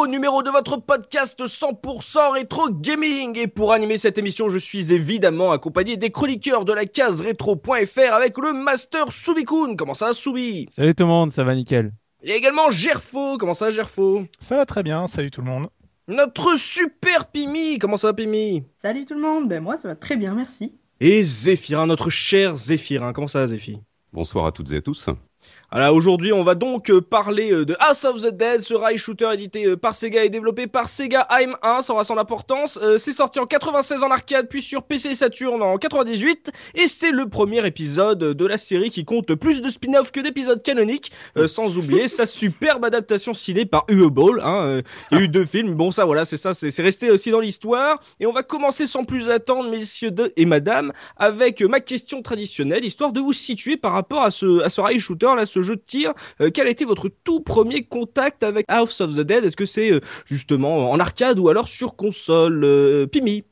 Nouveau numéro de votre podcast 100% rétro gaming. Et pour animer cette émission, je suis évidemment accompagné des chroniqueurs de la case rétro.fr avec le Master Soubikoun. Comment ça, Soubi? Salut tout le monde, ça va nickel. Et également Gerfo. Comment ça, Gerfo? Ça va très bien, salut tout le monde. Notre super Pimi. Comment ça, Pimi? Salut tout le monde, ben moi ça va très bien, merci. Et Zéphirin, notre cher Zéphirin. Comment ça, Zéphi? Bonsoir à toutes et à tous. Alors aujourd'hui, on va donc euh, parler euh, de House of the Dead, ce rail shooter édité euh, par Sega et développé par Sega AM 1, ça aura son importance. C'est sorti en 96 en arcade, puis sur PC et Saturn en 98, et c'est le premier épisode de la série qui compte plus de spin-off que d'épisodes canoniques, sans oublier sa superbe adaptation ciné par Uwe Ball. Hein, euh, il y a eu deux films, bon ça voilà, c'est ça, c'est c'est resté aussi dans l'histoire. Et on va commencer sans plus attendre, messieurs et madame, avec ma question traditionnelle, histoire de vous situer par rapport à ce, à ce rail shooter, là, jeu de tir. Euh, quel a été votre tout premier contact avec House of the Dead? Est-ce que c'est euh, justement en arcade ou alors sur console euh, Pimi?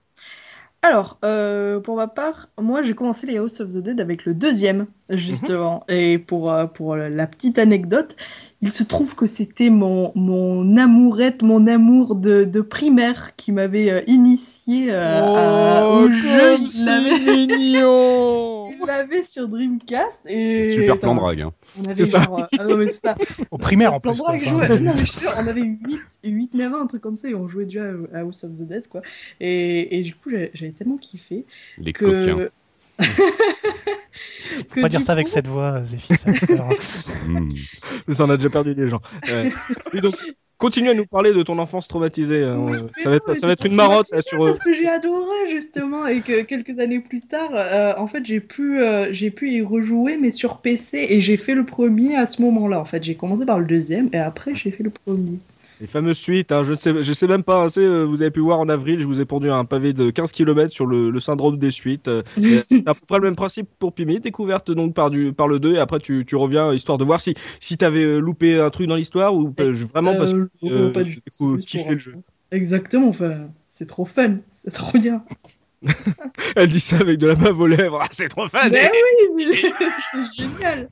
Alors, euh, pour ma part, moi j'ai commencé les House of the Dead avec le deuxième, justement. Et pour, euh, pour la petite anecdote, il se trouve que c'était mon, mon amourette, mon amour de, de primaire qui m'avait euh, initié euh, à- au jeu. Il l'avait- mignon il l'avait sur Dreamcast. Et Super plan drague. hein. On avait C'est ça. genre, euh, ah non, mais c'est ça. Au primaire en Plan plus. drague, jouais- non, mais je jure, on avait 8, 8, 9 ans, un truc comme ça, et on jouait déjà à House of the Dead, quoi. Et, et du coup, j'avais j'avais tellement kiffé Les coquins. Faut pas dire ça avec cette voix, Zéphi, ça fait peur. Mm. Ça, on a déjà perdu des gens. Ouais. Et donc, continue à nous parler de ton enfance traumatisée. hein. Ça, va être, non, ça mais va être c'est une marotte là, sur. euh, Parce que j'ai adoré justement et que quelques années plus tard, euh, en fait, j'ai pu, euh, j'ai pu y rejouer, mais sur PC et j'ai fait le premier à ce moment-là. En fait, j'ai commencé par le deuxième et après j'ai fait le premier. Les fameuses suites, hein, je ne sais, je sais même pas, hein, euh, vous avez pu voir en avril, je vous ai pondu un pavé de 15 km sur le, le syndrome des suites. euh, c'est à peu près le même principe pour Pimi, découverte donc par, du, par le 2, et après tu, tu reviens, histoire de voir si, si t'avais euh, loupé un truc dans l'histoire, ou je- vraiment parce que Euh, euh, pas du tout. pour- le jeu. Exactement. Enfin, c'est trop fun, c'est trop bien. elle dit ça avec de la bave aux lèvres, Ah, c'est trop fun Mais oui, c'est génial.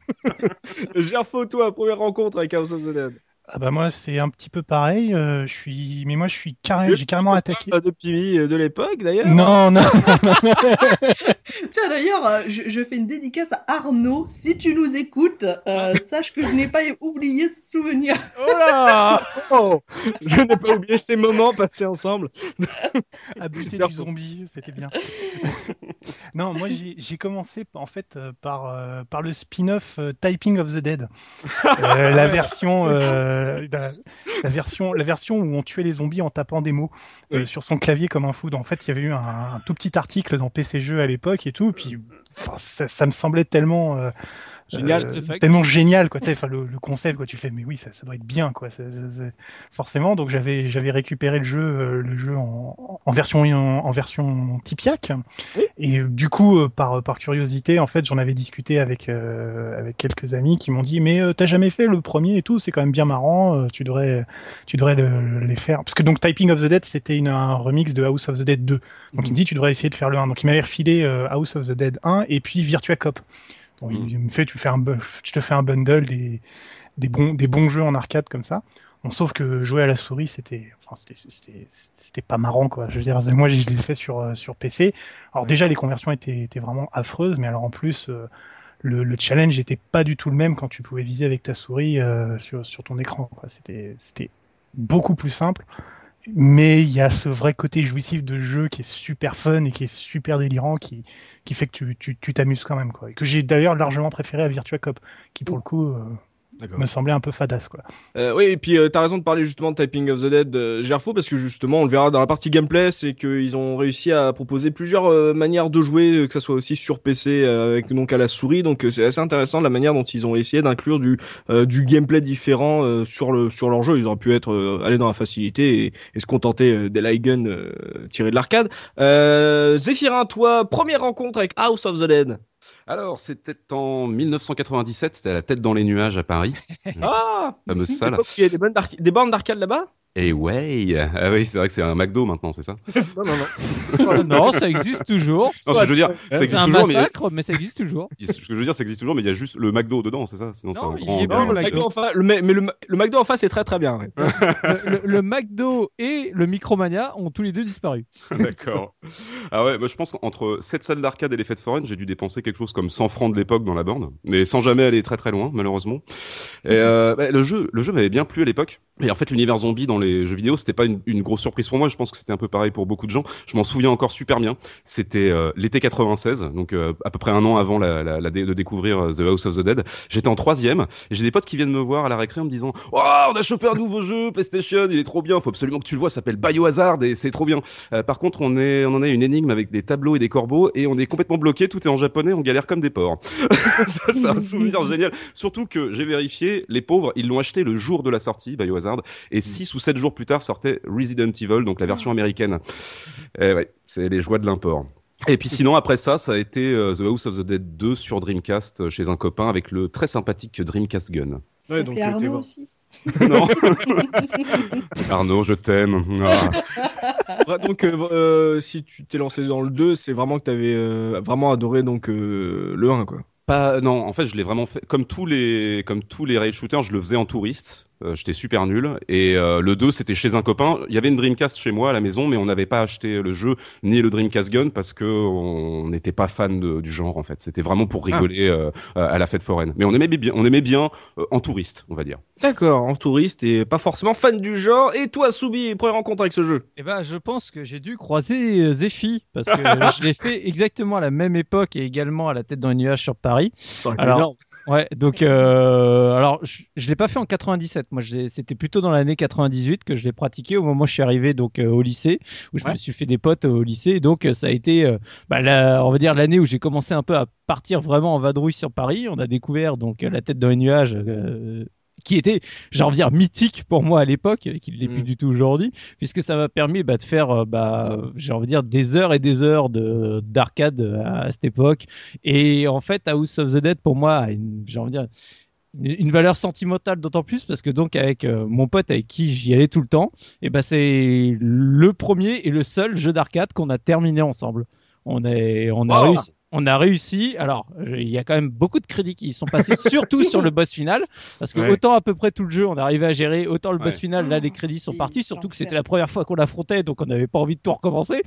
J'ai photo à première rencontre avec House of the Dead. Ah bah moi c'est un petit peu pareil. euh, je suis, mais moi je suis carré, j'ai carrément attaqué. Pas de Pimi de l'époque d'ailleurs Non, non, Tiens, d'ailleurs, euh, je, je fais une dédicace à Arnaud. Si tu nous écoutes, euh, sache que je n'ai pas oublié ce souvenir. Oh là Oh Je n'ai pas oublié ces moments passés ensemble. à buter du zombie, c'était bien. non, moi j'ai commencé en fait par euh, par le spin-off euh, Typing of the Dead, Euh, la version euh, la, la version la version où on tuait les zombies en tapant des mots euh, sur son clavier comme un fou. En fait, il y avait eu un, un tout petit article dans PC Jeux à l'époque et tout, puis enfin, ça, ça me semblait tellement euh, Génial, euh, tellement génial quoi. tu sais, Enfin, le, le concept quoi, tu fais mais oui ça, ça doit être bien quoi. C'est- c'est- c'est- Forcément, donc j'avais j'avais récupéré le jeu euh, le jeu en, en version en, en version Tipiak Oui. et euh, du coup euh, par par curiosité en fait j'en avais discuté avec euh, avec quelques amis qui m'ont dit mais euh, t'as jamais fait le premier et tout c'est quand même bien marrant euh, tu devrais tu devrais le- les faire. Parce que donc Typing of the Dead c'était une- un remix de House of the Dead 2 donc il me dit tu devrais essayer de faire le 1 donc il m'avait refilé euh, House of the Dead 1 et puis Virtua Cop Bon, il- il me fait, tu fais un, je te fais un bundle des, des bons, des bons jeux en arcade comme ça. Bon, sauf que jouer à la souris, c'était, enfin, c'était, c'était, c'était pas marrant, quoi. Je veux dire, moi, je l'ai fait sur, euh, sur PC. Alors déjà, les conversions étaient, étaient vraiment affreuses, mais alors en plus, euh, le, le challenge était pas du tout le même quand tu pouvais viser avec ta souris euh, sur, sur ton écran, c'était beaucoup plus simple. Mais il y a ce vrai côté jouissif de jeu qui est super fun et qui est super délirant, qui, qui fait que tu tu- tu t'amuses quand même. Quoi. Et que j'ai d'ailleurs largement préféré à Virtua Cop, qui pour le coup euh. Me semblait un peu fadasse. Quoi. Euh, oui, et puis euh, t'as raison de parler justement de Typing of the Dead, euh, Gerfo, parce que justement, on le verra dans la partie gameplay, c'est qu'ils ont réussi à proposer plusieurs euh, manières de jouer, euh, que ça soit aussi sur PC euh, avec donc à la souris. Donc euh, c'est assez intéressant la manière dont ils ont essayé d'inclure du euh, du gameplay différent euh, sur le sur leur jeu. Ils auraient pu être euh, aller dans la facilité et, et se contenter euh, des light guns euh, tirés de l'arcade. Euh, Zéphirin, toi, première rencontre avec House of the Dead. Alors, c'était en 1997, c'était à la tête dans les nuages à Paris, Ah, fameuse salle. il y a des, bonnes d'arc- des bornes d'arcade là-bas? Et ouais, ah oui, c'est vrai que c'est un McDo maintenant, c'est ça Non, non, non. Euh, non, ça existe toujours. Non, ce que je veux dire, ça C'est existe un toujours, mais massacre, mais ça existe toujours. ce que je veux dire, ça existe toujours, mais il y a juste le McDo dedans, c'est ça Sinon, c'est Non, un il grand. y est grand- pas Non, le McDo. En face, le, mais mais le, le McDo en face est très très bien. ouais. Le, McDo et le Micromania ont tous les deux disparu. D'accord. Ah ouais, moi je pense qu'entre cette salle d'arcade et les fêtes foraines, j'ai dû dépenser quelque chose comme 100 francs de l'époque dans la borne, mais sans jamais aller très très loin, malheureusement. Et euh, bah, le jeu, le jeu m'avait bien plu à l'époque. Et en fait, l'univers zombie dans les jeux vidéo, c'était pas une, grosse surprise pour moi. Je pense que c'était un peu pareil pour beaucoup de gens. Je m'en souviens encore super bien. C'était euh, l'été 96, donc euh, à peu près un an avant la, de découvrir euh, The House of the Dead. J'étais en troisième et j'ai des potes qui viennent me voir à la récré en me disant "Oh, on a chopé un nouveau jeu PlayStation, il est trop bien. Faut absolument que tu le vois. S'appelle Biohazard et c'est trop bien." Par contre, on en a une énigme avec des tableaux et des corbeaux et on est complètement bloqué. Tout est en japonais, on galère comme des porcs. c'est un souvenir génial. Surtout que j'ai vérifié, les pauvres, ils l'ont acheté le jour de la sortie, Biohazard, et six ou jours plus tard sortait Resident Evil, donc la version américaine. Eh ouais, c'est les joies de l'import. Et puis sinon après ça, ça a été euh, The House of the Dead 2 sur Dreamcast euh, chez un copain avec le très sympathique Dreamcast Gun. Ouais, Et donc, euh, Arnaud voir. aussi. non Arnaud, je t'aime. Ah. Donc, euh, euh, si tu t'es lancé dans le 2, c'est vraiment que t'avais euh, vraiment adoré donc euh, le 1, quoi. Pas, non, en fait, je l'ai vraiment fait comme tous les, comme tous les rail shooters, je le faisais en touriste. Euh, J'étais super nul. Et euh, le 2, c'était chez un copain. Il y avait une Dreamcast chez moi à la maison, mais on n'avait pas acheté le jeu ni le Dreamcast Gun parce que on n'était pas fan de- du genre en fait. C'était vraiment pour rigoler euh, à la fête foraine. Mais on aimait bien, on aimait bien euh, en touriste, on va dire. D'accord, en touriste et pas forcément fan du genre. Et toi, Soubi, première rencontre avec ce jeu? Eh ben, je pense que j'ai dû croiser Zephy parce que je l'ai fait exactement à la même époque et également à la tête dans les nuages sur Paris. Alors, énorme. Ouais, donc euh, alors je, je l'ai pas fait en 97. Moi, c'était plutôt dans l'année 98 que je l'ai pratiqué au moment où je suis arrivé donc euh, au lycée où je Ouais. me suis fait des potes au lycée. Et donc euh, ça a été, euh, bah, la- on va dire l'année où j'ai commencé un peu à partir vraiment en vadrouille sur Paris. On a découvert donc euh, la tête dans les nuages. Euh, qui était, j'ai envie de dire, mythique pour moi à l'époque, et qui ne l'est plus Mm. du tout aujourd'hui, puisque ça m'a permis bah, de faire, euh, bah, j'ai envie de dire, des heures et des heures de d'arcade à, à cette époque. Et en fait, House of the Dead, pour moi, j'ai envie de dire, une valeur sentimentale d'autant plus parce que donc avec euh, mon pote avec qui j'y allais tout le temps, et ben c'est le premier et le seul jeu d'arcade qu'on a terminé ensemble. On est, on a Oh réussi. On a réussi. Alors, il y a quand même beaucoup de crédits qui sont passés, surtout sur le boss final, parce que Ouais. autant à peu près tout le jeu on arrivait à gérer, autant le boss Ouais. final, là les crédits sont partis, surtout que c'était la première fois qu'on l'affrontait, donc on n'avait pas envie de tout recommencer.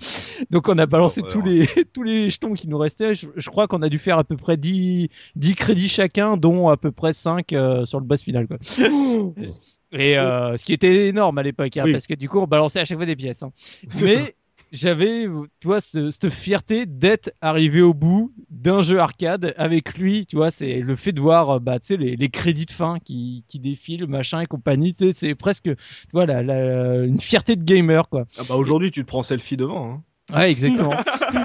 Donc on a balancé Oh, tous les tous les jetons qui nous restaient. Je, je crois qu'on a dû faire à peu près 10, 10 crédits chacun, dont à peu près 5 euh, sur le boss final. Quoi. Et euh, ce qui était énorme à l'époque, hein, Oui. parce que du coup on balançait à chaque fois des pièces. hein. Mais j'avais, tu vois, ce- cette fierté d'être arrivé au bout d'un jeu arcade avec lui, tu vois, c'est le fait de voir, bah, tu sais, les, les crédits de fin qui, qui défilent, machin et compagnie, tu sais, c'est presque, tu vois, la, la- une fierté de gamer, quoi. Ah bah aujourd'hui, tu te prends selfie devant. Hein. Ouais, exactement.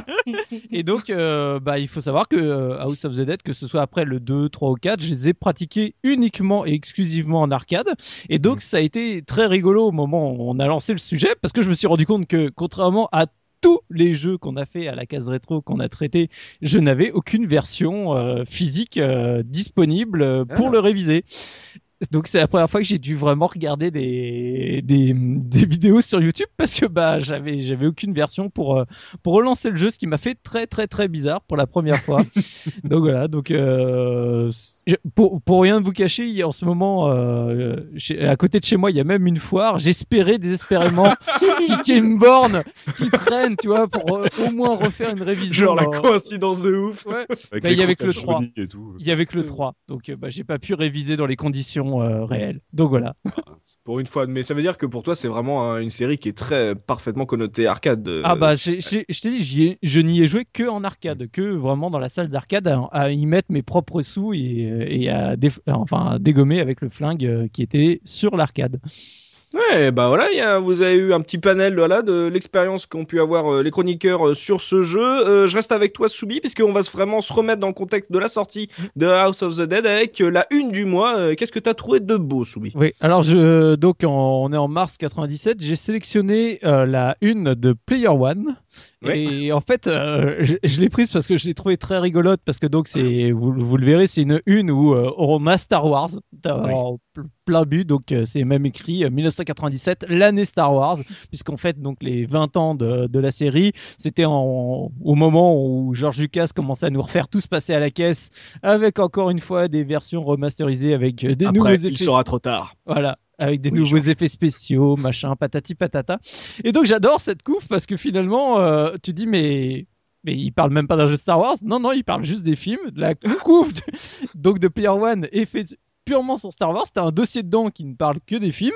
et donc, euh, bah, il faut savoir que euh, House of the Dead, que ce soit après le 2, 3 ou 4, je les ai pratiqués uniquement et exclusivement en arcade. Et donc, ça a été très rigolo au moment où on a lancé le sujet, parce que je me suis rendu compte que, contrairement à tous les jeux qu'on a fait à la case rétro qu'on a traité, je n'avais aucune version euh, physique euh, disponible euh, pour Ah. le réviser. Donc c'est la première fois que j'ai dû vraiment regarder des, des, des vidéos sur YouTube parce que bah j'avais j'avais aucune version pour euh, pour relancer le jeu, ce qui m'a fait très très très bizarre pour la première fois. donc voilà, donc euh, pour pour rien vous cacher, il y a en ce moment euh, chez- à côté de chez moi, il y a même une foire. J'espérais désespérément qu'il y ait une borne qui traîne, tu vois, pour euh, au moins refaire une révision. Genre la euh, coïncidence de ouf. ouais. Avec Bah, il y avait que le à 3. chenilles et tout. Il y avait que le 3, donc bah, j'ai pas pu réviser dans les conditions version euh, réelle. Donc voilà. Pour une fois, mais ça veut dire que pour toi, c'est vraiment un- une série qui est très parfaitement connotée arcade. euh, Ah bah je t'ai dit, ai- je n'y ai joué que en arcade, que vraiment dans la salle d'arcade à, à y mettre mes propres sous et, et à, enfin, à dégommer avec le flingue euh, qui était sur l'arcade. Ouais, bah voilà, il y a- vous avez eu un petit panel voilà, de l'expérience qu'ont pu avoir euh, les chroniqueurs euh, sur ce jeu. Euh, je reste avec toi, Soubi, puisqu'on va vraiment se remettre dans le contexte de la sortie de House of the Dead avec la une du mois. Qu'est-ce que t'as trouvé de beau, Soubi? Oui, alors je, donc en- on est en mars 97, j'ai sélectionné la une de Player One. Ouais. Et en fait, je, je l'ai prise parce que je l'ai trouvée très rigolote parce que donc c'est, vous, vous le verrez, c'est une une où on a Star Wars plein but, donc euh, c'est même écrit euh, 1997, l'année Star Wars, puisqu'en fait donc les 20 ans de, de la série, c'était en, au moment où George Lucas commençait à nous refaire tous passer à la caisse avec encore une fois des versions remasterisées avec euh, des nouveaux effets il sera trop tard. voilà, avec des Oui, nouveaux effets spéciaux, machin, patati patata. Et donc j'adore cette couve parce que finalement, euh, tu dis mais mais il parle même pas d'un jeu Star Wars. Non non, il parle juste des films. La couve de- donc de Player One est faite purement sur Star Wars. T'as un dossier dedans qui ne parle que des films.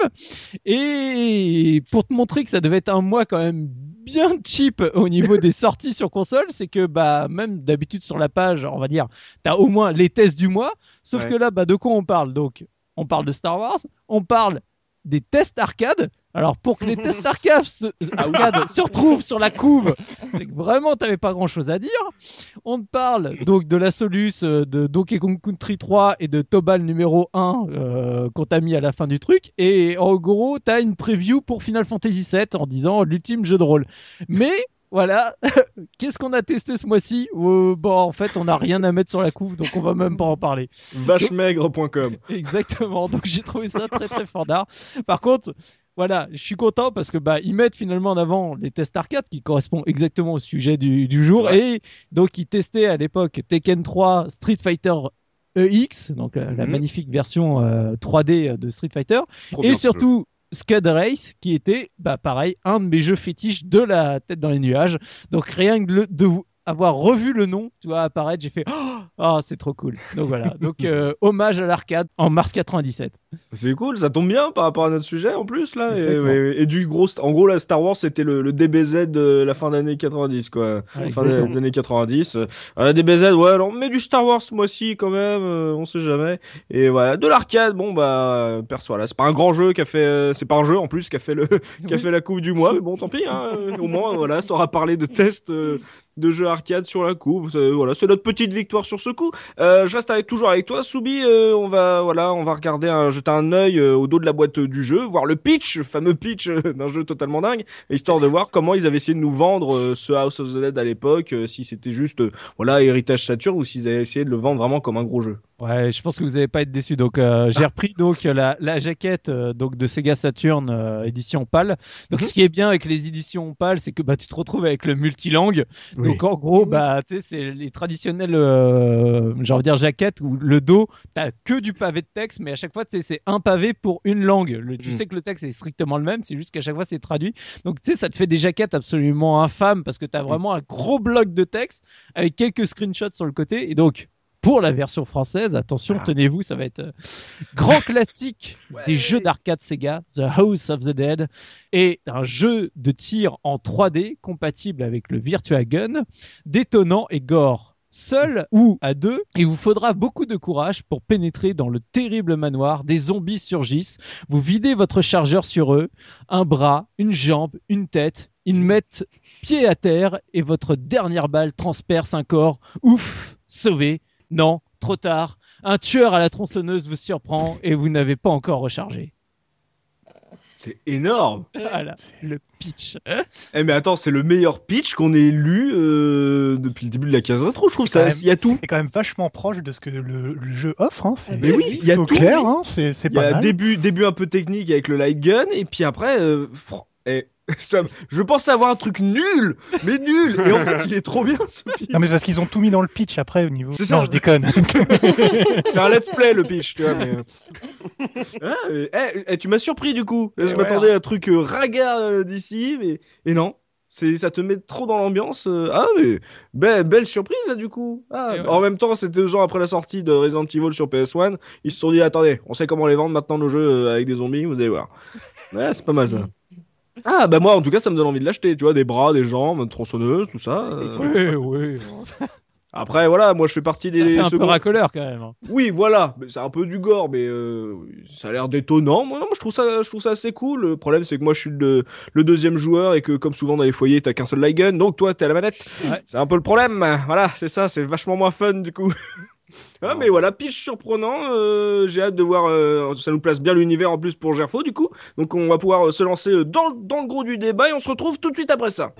Et pour te montrer que ça devait être un mois quand même bien cheap au niveau des sorties sur console, c'est que bah même d'habitude sur la page, on va dire, t'as au moins les tests du mois. Sauf Ouais. que là, bah de quoi on parle? Donc on parle de Star Wars, on parle des tests arcade. Alors pour que les tests arcade se, arcade se retrouvent sur la couve, c'est que vraiment t'avais pas grand chose à dire. On te parle donc de la Solus, euh, de Donkey Kong Country 3 et de Tobal numéro 1 euh, qu'on t'a mis à la fin du truc. Et en gros, t'as une preview pour Final Fantasy VII en disant l'ultime jeu de rôle. Mais voilà, qu'est-ce qu'on a testé ce mois-ci? Euh, Bon, en fait, on n'a rien à mettre sur la couve, donc on va même pas en parler. Vachemaigre.com. Exactement. Donc j'ai trouvé ça très très fort d'art. Par contre, voilà, je suis content parce que bah ils mettent finalement en avant les tests arcade qui correspondent exactement au sujet du, du jour et donc ils testaient à l'époque Tekken 3, Street Fighter EX, donc la, la Mhm. magnifique version euh, 3D de Street Fighter Trop et surtout Scud Race qui était bah pareil un de mes jeux fétiches de la tête dans les nuages. Donc rien que de vous avoir revu le nom, tu vois apparaître, j'ai fait oh, ah, c'est trop cool. Donc voilà. Donc euh, hommage à l'arcade en mars 97. C'est cool, ça tombe bien par rapport à notre sujet en plus là. Et, Exactement. et- et du gros, en gros là, Star Wars c'était le, le DBZ de la fin d'année 90 quoi. Ouais, fin des années 90. Euh, DBZ, ouais, alors mais du Star Wars ce mois-ci quand même, euh, on sait jamais. Et voilà, de l'arcade, bon bah perso voilà, c'est pas un grand jeu qui a fait, euh, c'est pas un jeu en plus qui a fait le, qui a Oui. fait la couve du mois, mais bon tant pis, hein, au moins voilà, ça aura parlé de tests. euh, de jeux arcade sur la couve, voilà, c'est notre petite victoire sur ce coup. Euh, je reste avec, toujours avec toi, Soubi. euh, on va, voilà, on va regarder, un, jeter un œil euh, au dos de la boîte du jeu, voir le pitch, le fameux pitch euh, d'un jeu totalement dingue, histoire de voir comment ils avaient essayé de nous vendre euh, ce House of the Dead à l'époque, si c'était juste, voilà, héritage Saturn ou s'ils avaient essayé de le vendre vraiment comme un gros jeu. Ouais, je pense que vous n'allez pas être déçus. Donc euh, j'ai repris donc la, la jaquette euh, donc de Sega Saturn euh, édition PAL. Donc Mhm. ce qui est bien avec les éditions PAL, c'est que bah tu te retrouves avec le multilangue. Donc en gros bah tu sais c'est les traditionnelles euh, j'ai envie de dire jaquettes où le dos t'as que du pavé de texte, mais à chaque fois c'est un pavé pour une langue. Le- tu Mhm. sais que le texte est strictement le même, c'est juste qu'à chaque fois c'est traduit. Donc tu sais ça te fait des jaquettes absolument infâmes parce que t'as vraiment un gros bloc de texte avec quelques screenshots sur le côté et donc pour la version française, attention, tenez-vous, ça va être euh, grand classique des jeux d'arcade Sega, The House of the Dead, et un jeu de tir en 3D compatible avec le Virtua Gun, détonnant et gore. Seul ou à deux, il vous faudra beaucoup de courage pour pénétrer dans le terrible manoir. Des zombies surgissent. Vous videz votre chargeur sur eux, un bras, une jambe, une tête. Ils mettent pied à terre et votre dernière balle transperce un corps. Ouf, sauvé. Non, trop tard. Un tueur à la tronçonneuse vous surprend et vous n'avez pas encore rechargé. C'est énorme. Voilà, le pitch. Eh mais attends, c'est le meilleur pitch qu'on ait lu euh, depuis le début de la case rétro. Je trouve ça, il y a tout. C'est quand même vachement proche de ce que le, le jeu offre. Hein. C'est- Mais oui, il y a faut tout, clair, hein. c'est Il y pas a mal. début, début un peu technique avec le light gun, et puis après, euh, eh, ça, je pensais avoir un truc nul, mais nul, et en fait, il est trop bien ce pitch. Non mais c'est parce qu'ils ont tout mis dans le pitch après au niveau. C'est ça. Non, je déconne. C'est un let's play le pitch, tu vois. Mais... euh. Ah, mais, eh, eh, tu m'as surpris du coup. je ouais, m'attendais à un truc euh, ringard euh, d'ici, mais et non. C'est, ça te met trop dans l'ambiance. euh, Ah, mais be- belle surprise là du coup. Ah, ouais. En même temps, c'était deux ans après la sortie de Resident Evil sur PS1. Ils se sont dit, attendez, on sait comment les vendre maintenant nos jeux avec des zombies, vous allez voir. Ouais, c'est pas mal ça. Ah, bah moi, en tout cas, ça me donne envie de l'acheter. Tu vois, des bras, des jambes, une tronçonneuse, tout ça. euh. Oui, oui. bon, ça Après, voilà, moi je fais partie des. fait un peu seconds- racoleur quand même. hein. Oui, voilà, mais c'est un peu du gore, mais euh, ça a l'air détonnant. Moi, non, moi, je trouve ça, je trouve ça assez cool. Le problème, c'est que moi, je suis le, le deuxième joueur et que, comme souvent dans les foyers, t'as qu'un seul light gun, donc toi, t'es à la manette. Ouais. C'est un peu le problème. Voilà, c'est ça, c'est vachement moins fun du coup. Ah, mais voilà, pitch surprenant. euh, J'ai hâte de voir. euh, ça nous place bien l'univers en plus pour Gerfo du coup. Donc on va pouvoir euh, se lancer euh, dans, dans le gros du débat et on se retrouve tout de suite après ça.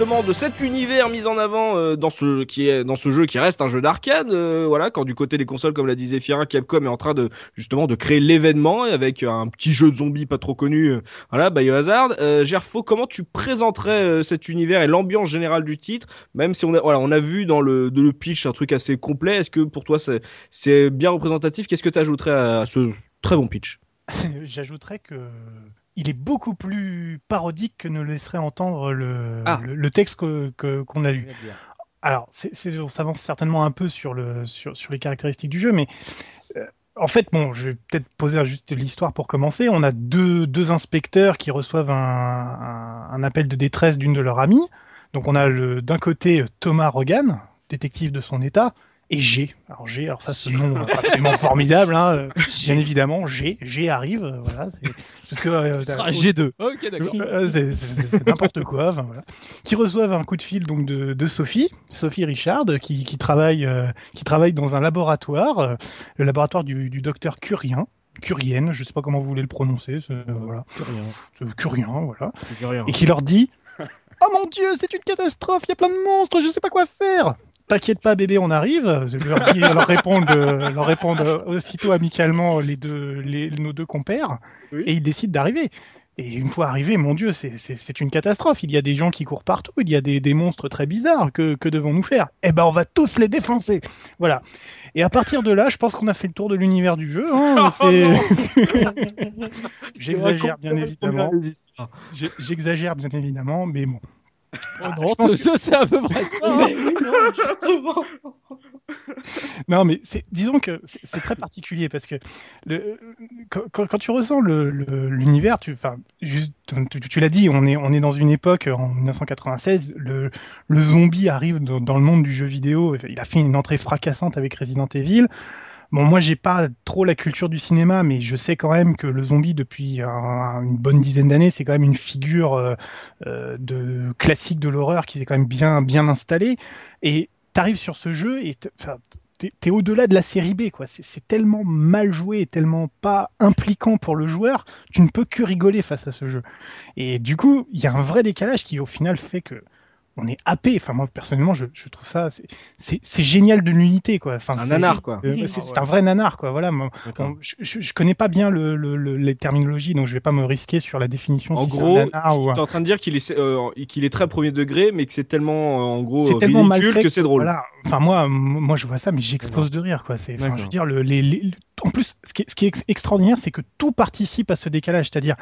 Justement de cet univers mis en avant euh, dans ce qui est dans ce jeu qui reste un jeu d'arcade. euh, voilà, quand du côté des consoles, comme l'a disait Fira, Capcom est en train de justement de créer l'événement avec un petit jeu de zombies pas trop connu. euh, voilà, Biohazard. Euh, Gerfo, comment tu présenterais euh, cet univers et l'ambiance générale du titre, même si on a voilà, on a vu dans le de le pitch un truc assez complet. Est-ce que pour toi c'est c'est bien représentatif? Qu'est-ce que tu ajouterais à, à ce très bon pitch? J'ajouterais que il est beaucoup plus parodique que ne laisserait entendre le, Ah. le, le texte que- que- qu'on a lu. Alors, c'est, on s'avance certainement un peu sur, le, sur, sur les caractéristiques du jeu, mais euh, en fait, bon, je vais peut-être poser juste l'histoire pour commencer. On a deux, deux inspecteurs qui reçoivent un, un, un appel de détresse d'une de leurs amies. Donc, on a d'un côté Thomas Rogan, détective de son état, et G. Alors G, alors ça, ce nom euh, absolument formidable, hein, euh, bien évidemment, G, G arrive, euh, voilà, c'est c'est parce que euh, t'as- G2. Ok, d'accord. euh, c'est- c'est c'est n'importe quoi. enfin, voilà. Qui reçoivent un coup de fil donc de, de Sophie, Sophie Richard, qui, qui travaille euh, qui travaille dans un laboratoire, euh, le laboratoire du, du docteur Curien. Curienne, je sais pas comment vous voulez le prononcer, c'est- euh, voilà, C'est Curien, voilà, et qui leur dit Oh mon Dieu, c'est une catastrophe, il y a plein de monstres, je sais pas quoi faire. T'inquiète pas, bébé, on arrive. Je leur, dis, leur répondent, euh, leur répondent aussitôt amicalement les deux, les, nos deux compères, Oui. et ils décident d'arriver. Et une fois arrivés, mon Dieu, c'est- une catastrophe. Il y a des gens qui courent partout, il y a des, des monstres très bizarres. Que, que devons-nous faire? Eh ben, on va tous les défoncer. Voilà. Et à partir de là, je pense qu'on a fait le tour de l'univers du jeu. hein. C'est- J'exagère bien évidemment. J'exagère bien évidemment, mais bon. Oh je non, pense ça, c'est à peu près ça. Mais oui, non, justement. Non, mais disons que c'est très particulier parce que le, quand, tu ressens le- le- l'univers, tu, tu, tu l'as dit, on est, on est dans une époque en 1996, le, le zombie arrive dans, dans le monde du jeu vidéo. Il a fait une entrée fracassante avec Resident Evil. Bon, moi, j'ai pas trop la culture du cinéma, mais je sais quand même que le zombie, depuis un- une bonne dizaine d'années, c'est quand même une figure euh, euh, de classique de l'horreur qui s'est quand même bien, bien installée. Et t'arrives sur ce jeu et t'es au-delà de la série B, quoi. C'est tellement mal joué et tellement pas impliquant pour le joueur, tu ne peux que rigoler face à ce jeu. Et du coup, il y a un vrai décalage qui, au final, fait que on est happé. Enfin, moi, personnellement, je, je trouve ça, c'est- génial de l'unité, quoi. Enfin, C'est un nanar, quoi. euh, c'est un vrai nanar, quoi. Voilà. moi, je, je, connais pas bien le, le- le- les terminologies, donc je vais pas me risquer sur la définition. En si gros, c'est un nanar ou un- T'es en train de dire qu'il est, euh, qu'il est très premier degré, mais que c'est tellement, euh, en gros, c'est euh, tellement mal ridicule fait que c'est drôle. Voilà. Enfin moi, moi je vois ça, mais j'explose de rire quoi. C'est, je veux dire, le, les, les- en plus, ce qui est, ce qui est ex- extraordinaire, c'est que tout participe à ce décalage. C'est-à-dire,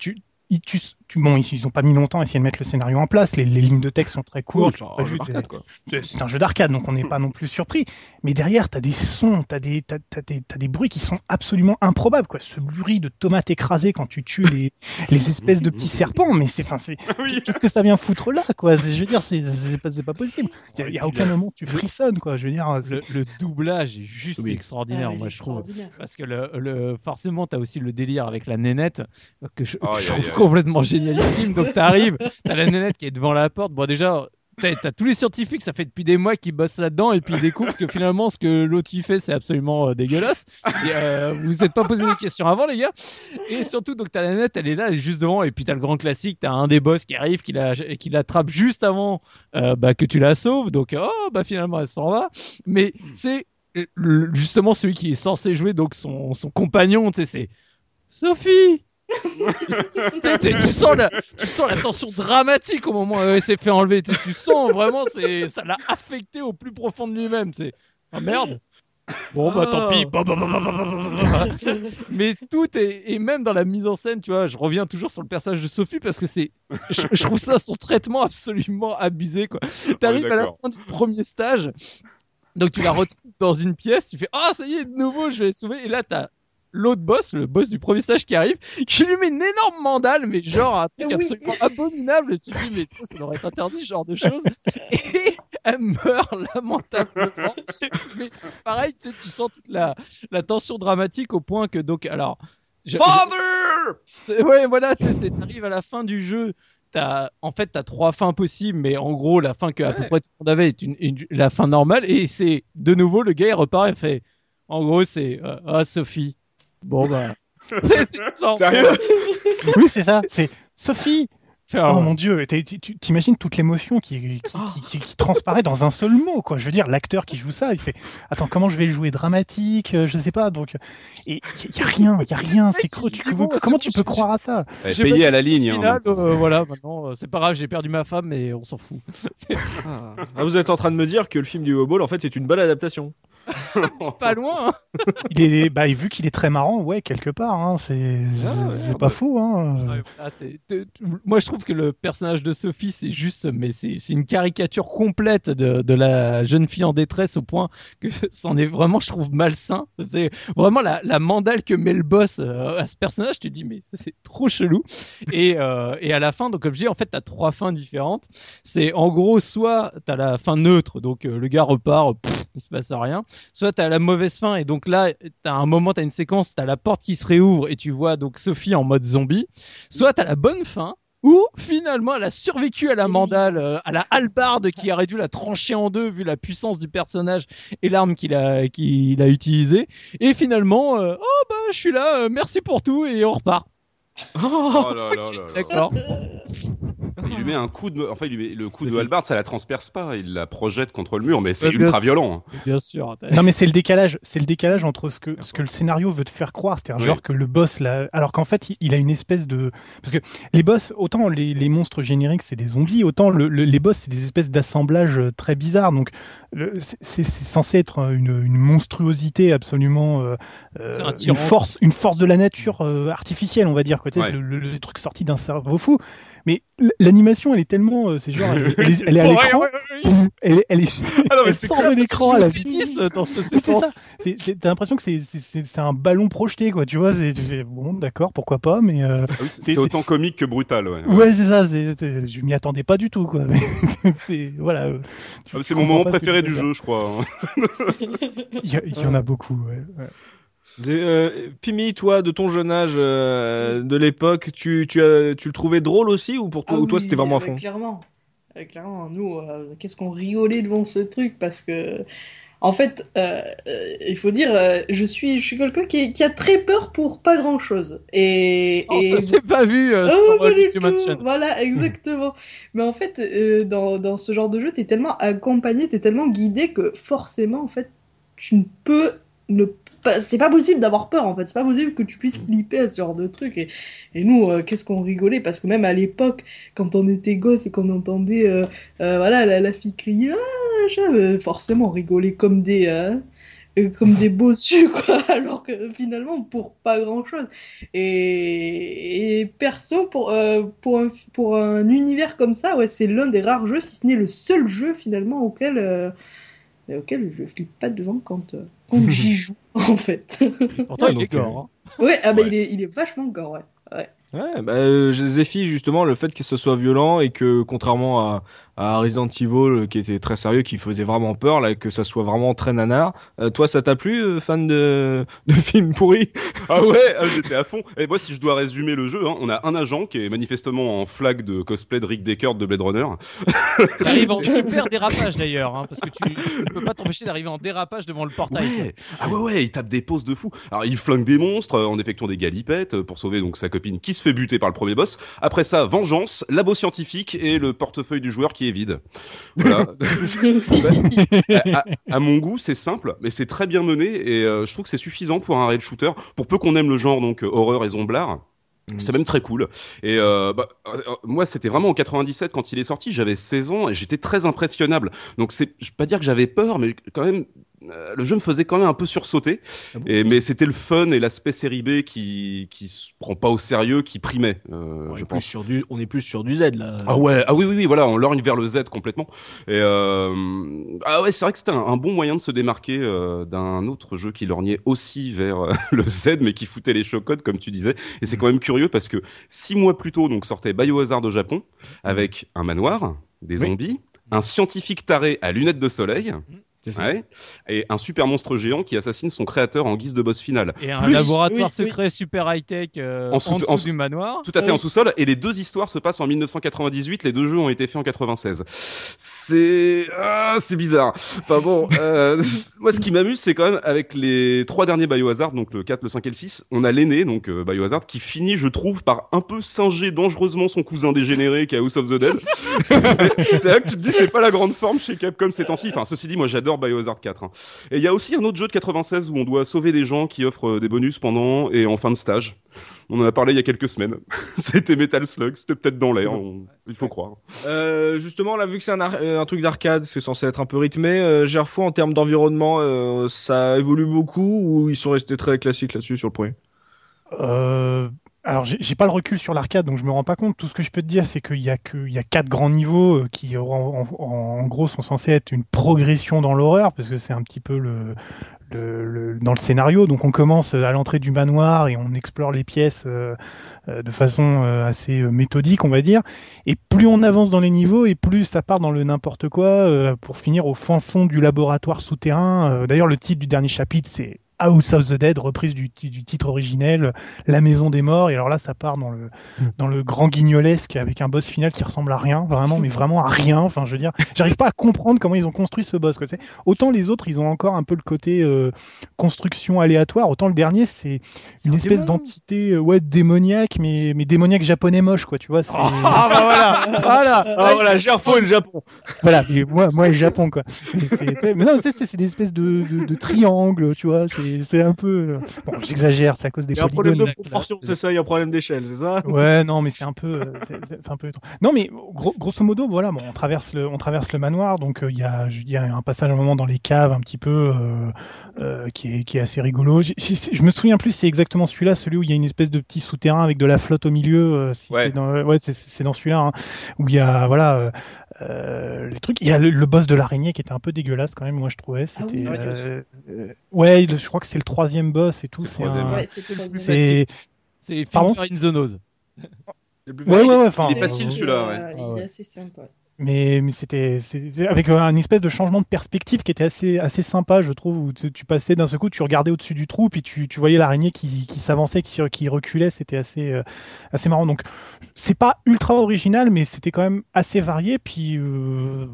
tu, tu, tu- bon, ils, ils ont pas mis longtemps à essayer de mettre le scénario en place. Les, les lignes de texte sont très courtes. c'est un jeu d'arcade, quoi. c'est c'est un jeu d'arcade, donc on n'est pas non plus surpris. Mais derrière, t'as des sons, t'as des, t'as, t'as des, t'as des bruits qui sont absolument improbables, quoi. Ce bruit de tomates écrasées quand tu tues les, les espèces de petits serpents, mais c'est, enfin, c'est, qu'est-ce que ça vient foutre là, quoi? Je veux dire, c'est, c'est pas, c'est pas possible. Il y a, il y a aucun moment où tu frissonnes, quoi. Je veux dire, c'est- Le, le doublage est juste Oui. extraordinaire, Ah, moi je trouve. Parce que le, le, forcément, tu as aussi le délire avec la nénette, que je, que trouve complètement génialissime. Donc, tu arrives, tu as la nénette qui est devant la porte. Bon, déjà, t'as t'as tous les scientifiques, ça fait depuis des mois qu'ils bossent là-dedans, et puis ils découvrent que finalement, ce que l'autre il fait, c'est absolument euh, dégueulasse. Et, euh, vous vous êtes pas posé des questions avant, les gars. Et surtout, donc t'as la nette, elle est là, elle est juste devant, et puis t'as le grand classique, t'as un des boss qui arrive, qui la- qui l'attrape juste avant euh, bah, que tu la sauves. Donc, oh, bah finalement, elle s'en va. Mais c'est euh, justement celui qui est censé jouer, donc son, son compagnon, tu sais, c'est Sophie. Tu sens la, tu sens la tension dramatique au moment où elle s'est fait enlever. Tu, tu sens vraiment, c'est, ça l'a affecté au plus profond de lui-même. C'est, ah merde. Bon bah tant pis. Bah. Mais tout est et même dans la mise en scène, tu vois, je reviens toujours sur le personnage de Sophie parce que c'est, je, je trouve ça son traitement absolument abusé quoi. T'arrives à la fin du premier stage, donc tu la retrouves dans une pièce, tu fais ah ça y est de nouveau je vais sauver et là t'as l'autre boss, le boss du premier stage qui arrive, qui lui met une énorme mandale, mais genre un truc Oui. absolument abominable. Tu dis, mais ça, ça devrait être interdit, ce genre de choses. Et elle meurt lamentablement. Mais pareil, tu sais, tu sens toute la, la tension dramatique au point que, donc, alors. je- Father je- ouais, voilà, t'arrives à la fin du jeu. T'as, en fait, t'as trois fins possibles, mais en gros, la fin que à peu Ouais. près tout le monde avait est une, une- la fin normale. Et c'est de nouveau le gars il repart et fait. En gros, c'est euh, ah Sophie. Bon bah. C'est- Sérieux Oui, c'est ça. C'est Sophie. Oh mon dieu, t'imagines toute l'émotion qui, qui, qui, qui- qui transparaît dans un seul mot, quoi. Je veux dire, l'acteur qui joue ça, il fait Attends, comment je vais le jouer dramatique euh, Je sais pas. Donc, et il y, a rien, il y a rien. C'est creux. Tu, bon, comment tu peux croire à ça? J'ai payée pas à la ligne. hein, temps. euh, voilà, maintenant, euh, c'est pas grave, j'ai perdu ma femme, mais on s'en fout. C'est Ah, vous êtes en train de me dire que le film du Ball en fait est une bonne adaptation. pas loin. hein. Il est, bah, vu qu'il est très marrant, ouais, quelque part. Hein, c'est Ah ouais, c'est bah, pas fou. Hein. Ouais, voilà, te- Moi, je trouve que le personnage de Sophie, c'est juste, mais c'est c'est une caricature complète de, de la jeune fille en détresse au point que c'en est vraiment, je trouve, malsain. C'est vraiment la, la mandale que met le boss euh, à ce personnage. Tu te dis, mais c'est trop chelou. Et, euh, et à la fin, donc comme je dis, en fait, t'as trois fins différentes. C'est en gros, soit t'as la fin neutre, donc euh, le gars repart, pff, il se passe rien. Soit t'as la mauvaise fin et donc là, t'as un moment, t'as une séquence, t'as la porte qui se réouvre et tu vois donc Sophie en mode zombie. Soit t'as la bonne fin où finalement elle a survécu à la mandale, euh, à la hallebarde qui aurait dû la trancher en deux vu la puissance du personnage et l'arme qu'il a qu'il a utilisée. Et finalement, euh, oh bah je suis là, euh, merci pour tout et on repart. Oh là là là là. D'accord. Il lui met un coup de, enfin, il lui met le coup de C'est hallebarde, ça la transperce pas, il la projette contre le mur, mais c'est ultra sûr. violent. hein. Bien sûr. Non mais c'est le décalage, c'est le décalage entre ce que ce que le scénario veut te faire croire, c'est-à-dire Oui. genre que le boss là, alors qu'en fait il, il a une espèce de parce que les boss autant les, les monstres génériques c'est des zombies, autant le- le- les boss c'est des espèces d'assemblages euh, très bizarres donc c'est censé être une, une monstruosité absolument euh, euh, C'est un une force une force de la nature euh, artificielle on va dire quoi, tu sais, Ouais. le, le- le truc sorti d'un cerveau fou. Mais l'animation elle est tellement euh, c'est genre elle, elle est, elle est à l'écran, ouais, ouais, ouais, ouais. boum, elle, est- elle est Ah non, mais sort de l'écran à la finisse dans cette séquence. T'as l'impression que c'est- c'est c'est- c'est un ballon projeté, quoi. Tu vois, c'est tu fais, bon, d'accord, pourquoi pas, mais euh, Ah oui, c'est autant comique que brutal. Ouais. ouais, c'est ça. c'est- c'est- Je m'y attendais pas du tout, quoi. Voilà. euh, Ah, C'est mon moment préféré du jeu, je crois. hein. il y en a beaucoup. Ouais. Euh, Pimi, toi, de ton jeune âge, euh, de l'époque, tu, tu, as, tu le trouvais drôle aussi ou pour toi, Ah ou toi oui, c'était vraiment à euh, fond Clairement. Clairement, nous, euh, qu'est-ce qu'on rigolait devant ce truc parce que, en fait, il faut dire, je suis, je suis quelqu'un qui, qui a très peur pour pas grand-chose. Et, Oh, et- ça s'est pas vu Oh, sur pas du tout. Voilà, exactement. Mais en fait, dans, dans ce genre de jeu, t'es tellement accompagné, t'es tellement guidé que forcément, en fait, tu ne peux ne pas. C'est pas possible d'avoir peur, en fait. C'est pas possible que tu puisses flipper à ce genre de truc. Et, et nous, euh, qu'est-ce qu'on rigolait? Parce que même à l'époque, quand on était gosse et qu'on entendait, euh, euh, voilà, la, la fille crier, ah, forcément, on rigolait comme des. comme des bossus quoi alors que finalement pour pas grand chose et, et perso, pour, pour, un, pour un univers comme ça, ouais, c'est l'un des rares jeux, si ce n'est le seul jeu finalement auquel, euh, auquel je flippe pas devant quand, euh, quand j'y joue, en fait. Pourtant, il est gore. hein. ouais, ah bah, Ouais. Il, est, il est vachement gore, ouais. ouais. Ouais, bah, euh, Zephy, justement, le fait que ce soit violent et que, contrairement à, à Resident Evil euh, qui était très sérieux, qui faisait vraiment peur, là, que ça soit vraiment très nanar. Euh, toi, ça t'a plu, euh, fan de, de films pourris? Ah ouais, ah, j'étais à fond. Et moi, si je dois résumer le jeu, hein, on a un agent qui est manifestement en flag de cosplay de Rick Deckard de Blade Runner. Il arrive en super dérapage d'ailleurs, hein, parce que tu ne peux pas t'empêcher d'arriver en dérapage devant le portail. Ouais. Ah ouais, ouais, il tape des poses de fou. Alors, il flingue des monstres en effectuant des galipettes pour sauver donc sa copine qui se fait buter par le premier boss. Après ça, vengeance, labo scientifique et le portefeuille du joueur qui est vide. Voilà. à, mon goût, c'est simple, mais c'est très bien mené et euh, je trouve que c'est suffisant pour un rail shooter. Pour peu qu'on aime le genre donc euh, horreur et zomblard. Mm. C'est même très cool. Et euh, bah, euh, moi, c'était vraiment en 97 quand il est sorti. J'avais 16 ans et j'étais très impressionnable. Donc, c'est, je vais pas dire que j'avais peur, mais quand même, euh, le jeu me faisait quand même un peu sursauter. Ah bon Et, mais c'était le fun et l'aspect série B qui qui se prend pas au sérieux, qui primait, euh, on, je est plus sur du, on est plus sur du Z là. Ah ouais, ah oui, oui, oui, voilà, on lorgne vers le Z complètement. Et euh, ah ouais, c'est vrai que c'était un, un bon moyen de se démarquer d'un autre jeu qui lorgnait aussi vers le Z, mais qui foutait les chocottes, comme tu disais. Et c'est quand même curieux parce que six mois plus tôt, donc sortait Biohazard au Japon, avec un manoir, des Oui. zombies, un scientifique taré à lunettes de soleil. Ouais, et un super monstre géant qui assassine son créateur en guise de boss final. Et un Plus- laboratoire Oui, oui. secret super high-tech euh, En en, sous- dessous du manoir. Tout à fait Oui. en sous-sol. Et les deux histoires se passent en 1998. Les deux jeux ont été faits en 96. C'est ah, c'est bizarre. Enfin bon, euh, moi ce qui m'amuse, c'est quand même avec les trois derniers Biohazard, donc le 4, le 5 et le 6, on a l'aîné, donc euh, Biohazard, qui finit, je trouve, par un peu singer dangereusement son cousin dégénéré qui est House of the Dead. c'est là que tu te dis, c'est pas la grande forme chez Capcom ces temps-ci. Enfin, ceci dit, moi j'adore Biohazard 4. hein. Et il y a aussi un autre jeu de 96 où on doit sauver des gens qui offrent euh, des bonus pendant et en fin de stage. On en a parlé il y a quelques semaines. C'était Metal Slug, c'était peut-être dans l'air, on- il faut croire. Euh, justement, là, vu que c'est un, euh, un truc d'arcade, c'est censé être un peu rythmé, euh, Gerfo, en termes d'environnement, euh, ça évolue beaucoup ou ils sont restés très classiques là-dessus sur le premier? Euh, alors, j'ai pas le recul sur l'arcade, donc je me rends pas compte. Tout ce que je peux te dire, c'est qu'il y a que, il y a quatre grands niveaux euh, qui, en, en- gros, sont censés être une progression dans l'horreur, parce que c'est un petit peu le, dans le scénario. Donc, on commence à l'entrée du manoir et on explore les pièces euh, euh, de façon euh, assez euh, méthodique, on va dire. Et plus on avance dans les niveaux, et plus ça part dans le n'importe quoi, euh, pour finir au fin fond du laboratoire souterrain. Euh, D'ailleurs, le titre du dernier chapitre, c'est House of the Dead, reprise du, ti- du titre originel, La Maison des Morts. Et alors là, ça part dans le, dans le grand guignolesque avec un boss final qui ressemble à rien, vraiment, mais vraiment à rien. Enfin, je veux dire, j'arrive pas à comprendre comment ils ont construit ce boss. Quoi. C'est- Autant les autres, ils ont encore un peu le côté euh, construction aléatoire, autant le dernier, c'est une un espèce d'entité euh, ouais, démoniaque, mais, mais démoniaque japonais moche, quoi. Tu vois, c'est. Ah bah voilà voilà, Ah voilà, et le Japon voilà, mais moi, moi, le Japon, quoi. C'est- Mais non, tu sais, c'est- c'est des espèces de, de, de triangles, tu vois. C'est c'est un peu. Bon, j'exagère, c'est à cause des Il y a un problème de proportion, c'est ça, il y a un problème d'échelle, c'est ça? Ouais, non, mais c'est un peu, euh, c'est- un peu. Non, mais gros- grosso modo, voilà, bon, on traverse le, on traverse le manoir, donc euh, il y a, il y a un passage à un moment dans les caves, un petit peu, euh, euh, qui est, qui est assez rigolo. J'ai- Je me souviens plus, si c'est exactement celui-là, celui où il y a une espèce de petit souterrain avec de la flotte au milieu. euh, si Ouais. c'est dans, ouais, c'est- c'est dans celui-là, hein, où il y a, voilà. Euh, les trucs, il y a le, le boss de l'araignée qui était un peu dégueulasse quand même, moi je trouvais. Ah C'était, oui. euh, euh, ouais, le- je crois que c'est le troisième boss et tout. C'est C'est un- Ouais, c'est c'est, C'est in the Nose. ouais, ouais, ouais, enfin, Il est facile, celui-là, ouais. Euh, Ah Il ouais. est assez sympa. Mais, mais c'était avec euh, un espèce de changement de perspective qui était assez, assez sympa, je trouve, où tu, tu passais d'un seul coup, tu regardais au-dessus du trou, puis tu, tu voyais l'araignée qui, qui s'avançait, qui, qui reculait, c'était assez, euh, assez marrant. Donc, c'est pas ultra original, mais c'était quand même assez varié. Puis, euh,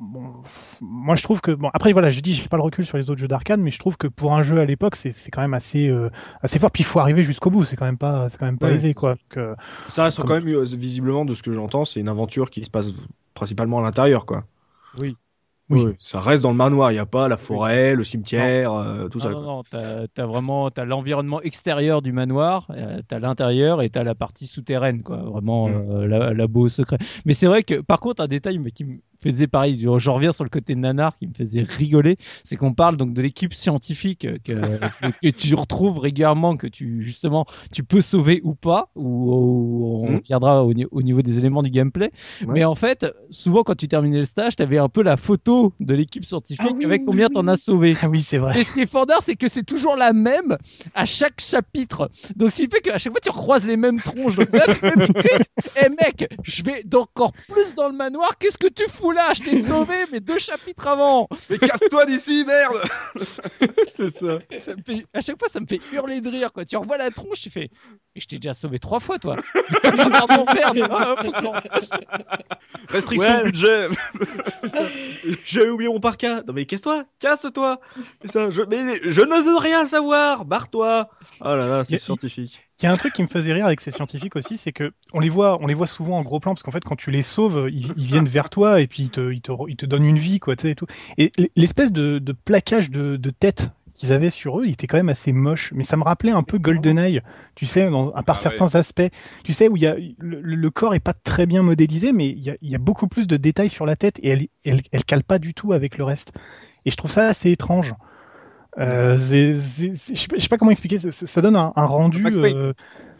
bon, moi, je trouve que, bon, après, voilà, je dis, j'ai pas le recul sur les autres jeux d'arcade, mais je trouve que pour un jeu à l'époque, c'est c'est quand même assez, euh, assez fort. Puis, il faut arriver jusqu'au bout, c'est quand même pas, c'est quand même pas Ouais, aisé, quoi. Donc, Ça reste Comme- quand même, visiblement, de ce que j'entends, c'est une aventure qui se passe principalement à l'intérieur, quoi. Oui. Oui. Ça reste dans le manoir, il n'y a pas la forêt, le cimetière, euh, tout ça. non, non, non, t'as as vraiment l'environnement extérieur du manoir, euh, t'as l'intérieur et t'as la partie souterraine, quoi. Vraiment Mm. euh, la, labo secret. Mais c'est vrai que, par contre, un détail mais qui me faisait pareil, je reviens sur le côté nanar qui me faisait rigoler, c'est qu'on parle donc de l'équipe scientifique que, que, tu retrouves régulièrement, que tu justement tu peux sauver ou pas, ou, ou on Mm. viendra au, ni- au niveau des éléments du gameplay. Ouais. Mais en fait, souvent quand tu terminais le stage, t'avais un peu la photo photo de l'équipe scientifique Ah oui, avec combien oui, t'en as sauvé. Ah oui, c'est vrai. Et ce qui est fort d'art, c'est que c'est toujours la même à chaque chapitre. Donc, ce qui fait qu'à chaque fois, tu recroises les mêmes tronches. Donc là, tu Eh mec, je vais encore plus dans le manoir. Qu'est-ce que tu fous là? Je t'ai sauvé, mais deux chapitres avant. Mais casse-toi d'ici, merde C'est ça. Ça me fait, à chaque fois, ça me fait hurler de rire. Quoi. Tu revois la tronche, tu fais. Et je t'ai déjà sauvé trois fois, toi. Restriction Ouais. de budget J'ai oublié mon parka. Non mais casse-toi, casse-toi. Ça. Je, mais je ne veux rien savoir. Barre-toi. Oh là là, c'est scientifique. Il y a un truc qui me faisait rire avec ces scientifiques aussi, c'est que on les voit, on les voit souvent en gros plan parce qu'en fait quand tu les sauves, ils, ils viennent vers toi et puis ils te, ils te, ils te donnent une vie quoi, et tout. Et l'espèce de, de plaquage de, de tête qu'ils avaient sur eux, il était quand même assez moche. Mais ça me rappelait un peu GoldenEye, tu sais, dans- à part Ah certains aspects. Tu sais où il y a le, le corps est pas très bien modélisé, mais il y a, il y a beaucoup plus de détails sur la tête et elle, elle, elle cale pas du tout avec le reste. Et je trouve ça assez étrange. Euh, je sais je sais pas comment expliquer, ça, donne un, un rendu. Max Payne. euh,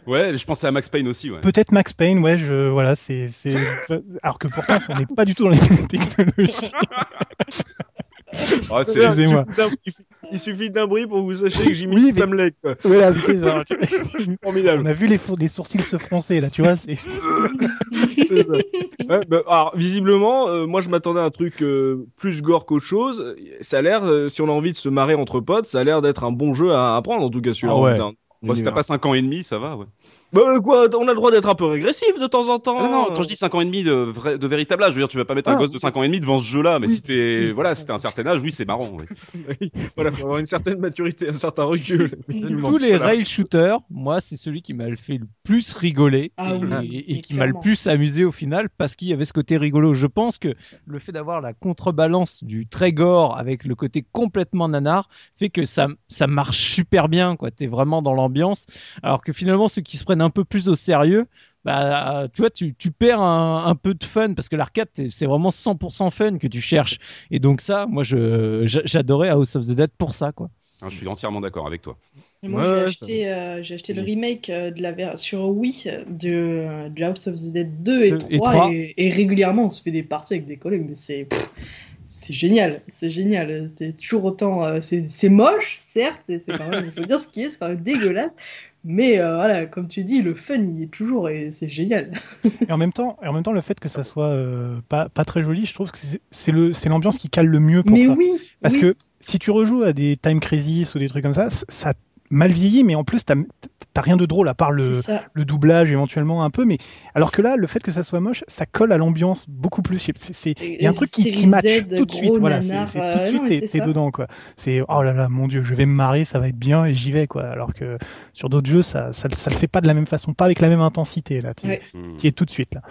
Ouais, je pensais à Max Payne aussi, ouais. Peut-être Max Payne, ouais, je, voilà, c'est, alors que pourtant, on n'est pas du tout dans les technologies. Ah, il excusez-moi. suffit d'un- il suffit- Il suffit d'un bruit pour que vous sachiez que Jimmy Oui, mais- ça. Voilà, c'était genre, tu- Formidable. on a vu les, four- les sourcils se froncer, là, tu vois, c'est, C'est ça. Ouais, bah, alors, visiblement, euh, moi je m'attendais à un truc euh, plus gore qu'autre chose. Ça a l'air, euh, si on a envie de se marrer entre potes, ça a l'air d'être un bon jeu à apprendre en tout cas celui-là. Ah ouais. Si t'as pas 5 ans et demi, ça va, ouais. Bah euh, quoi, on a le droit d'être un peu régressif de temps en temps. Ah non, non, quand je dis 5 ans et demi de, vrai, de véritable âge, je veux dire, tu vas pas mettre un Ah. gosse de 5 ans et demi devant ce jeu-là, mais Oui. si t'es, voilà, si t'es un certain âge, oui, c'est marrant. Oui, voilà, faut avoir une certaine maturité, un certain recul. Tous les Voilà. rail shooters, moi, c'est celui qui m'a fait le plus rigoler Ah et, oui, et- et mais qui m'a le plus amusé au final parce qu'il y avait ce côté rigolo. Je pense que le fait d'avoir la contrebalance du très gore avec le côté complètement nanar fait que ça, ça marche super bien. quoi. T'es vraiment dans l'ambiance. Alors que finalement, ceux qui se prennent un peu plus au sérieux, bah, tu vois, tu, tu perds un, un peu de fun parce que l'arcade, c'est vraiment 100% fun que tu cherches. Et donc ça, moi, je, j'a- j'adorais House of the Dead pour ça, quoi. Ah, Je suis entièrement d'accord avec toi. Et moi, Ouais, j'ai ouais, acheté, euh, j'ai acheté le remake euh, de la ver- sur Wii de, de House of the Dead 2 et Deux 3. et trois. Et, et régulièrement, on se fait des parties avec des collègues, mais c'est. pff, C'est génial, c'est génial. C'était toujours autant. euh, c'est c'est moche, certes, c'est c'est quand même. Il faut dire ce qui est, c'est quand même dégueulasse. Mais euh, voilà, comme tu dis, le fun, il est toujours et c'est génial. et en même temps, et en même temps, le fait que ça soit euh, pas, pas très joli, je trouve que c'est, c'est le, c'est l'ambiance qui cale le mieux pour Mais ça. oui, Parce oui. que si tu rejoues à des Time Crisis ou des trucs comme ça, ça mal vieilli, mais en plus, t'as, t'as rien de drôle à part le, le doublage éventuellement un peu, mais alors que là, le fait que ça soit moche, ça colle à l'ambiance beaucoup plus. Il y a un truc qui, qui match Z, tout de suite. Voilà, nanar, c'est, c'est tout de euh, suite t'es, dedans quoi. C'est oh là là, mon dieu, je vais me marrer, ça va être bien et j'y vais quoi. Alors que sur d'autres jeux, ça, ça, ça le fait pas de la même façon, pas avec la même intensité là. Tu Ouais. Es tout de suite là.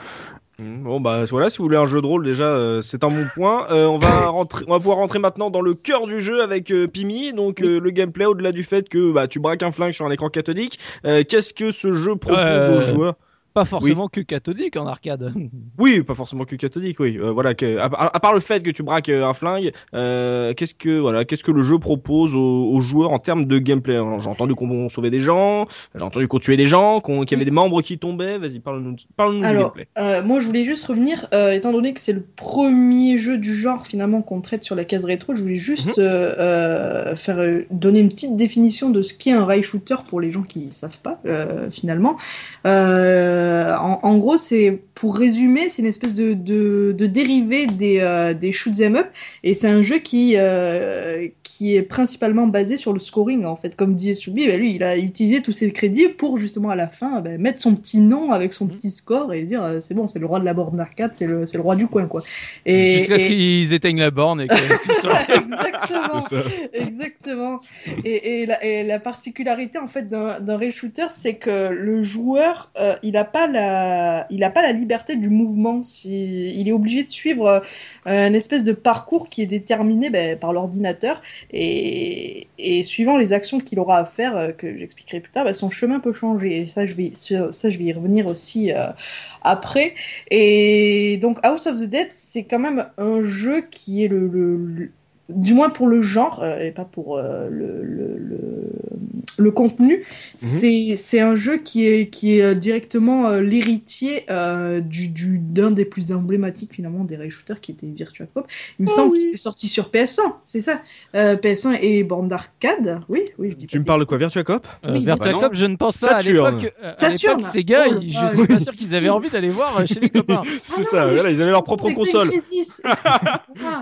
Mm, Bon bah voilà, si vous voulez un jeu de rôle déjà, euh, c'est un bon point. Euh, on va rentrer, on va pouvoir rentrer maintenant dans le cœur du jeu avec euh, Pimi. Donc euh, le gameplay, au-delà du fait que bah tu braques un flingue sur un écran cathodique, euh, qu'est-ce que ce jeu propose aux joueurs? Pas forcément que cathodique en arcade. Oui, pas forcément que cathodique, oui. Euh, voilà, que, à, part le fait que tu braques euh, un flingue, euh, qu'est-ce que voilà, qu'est-ce que le jeu propose aux, aux joueurs en termes de gameplay? Alors, J'ai entendu qu'on sauvait des gens, j'ai entendu qu'on tuait des gens, qu'on- qu'il y avait des membres qui tombaient. Vas-y, parle-nous, parle-nous du Alors, gameplay. euh, moi je voulais juste revenir, euh, étant donné que c'est le premier jeu du genre finalement qu'on traite sur la case rétro, je voulais juste Mhm. faire euh, donner une petite définition de ce qu'est un rail shooter pour les gens qui savent pas euh, finalement. Euh, en, en gros, c'est pour résumer, c'est une espèce de, de, de dérivé des, euh, des shoot 'em up et c'est un jeu qui euh, qui est principalement basé sur le scoring en fait. Comme dit Soubi, bah, lui il a utilisé tous ses crédits pour justement à la fin bah, mettre son petit nom avec son petit score et dire euh, c'est bon, c'est le roi de la borne d'arcade, c'est le c'est le roi du coin quoi. Et, Jusqu'à ce qu'ils éteignent la borne et Exactement. Exactement. Et, et, la, et la particularité en fait d'un rail shooter, c'est que le joueur, euh, il a pas la, il a pas la liberté du mouvement. Si, il est obligé de suivre euh, un espèce de parcours qui est déterminé ben, par l'ordinateur et, et suivant les actions qu'il aura à faire, euh, que j'expliquerai plus tard, ben, son chemin peut changer. Et ça, je vais, ça, je vais y revenir aussi euh, après. Et donc House of the Dead, c'est quand même un jeu qui est le, du moins pour le genre euh, et pas pour euh, le, le, le, le contenu. C'est c'est un jeu qui est qui est euh, directement euh, l'héritier euh, du du d'un des plus emblématiques finalement des rail shooters qui était Virtua Cop. Il me Oh semble oui. qu'il est sorti sur PS1, c'est ça. Euh, PS1 et borne d'arcade. Oui, oui, je dis Tu me parles de quoi Virtua Cop? Euh, Oui, Virtua bah. Cop, je ne pense pas à l'époque. À ces gars, Oh ils- je suis pas sûr qu'ils avaient envie d'aller voir chez les copains. C'est ça, voilà, ils avaient leur propre console. Time Crisis.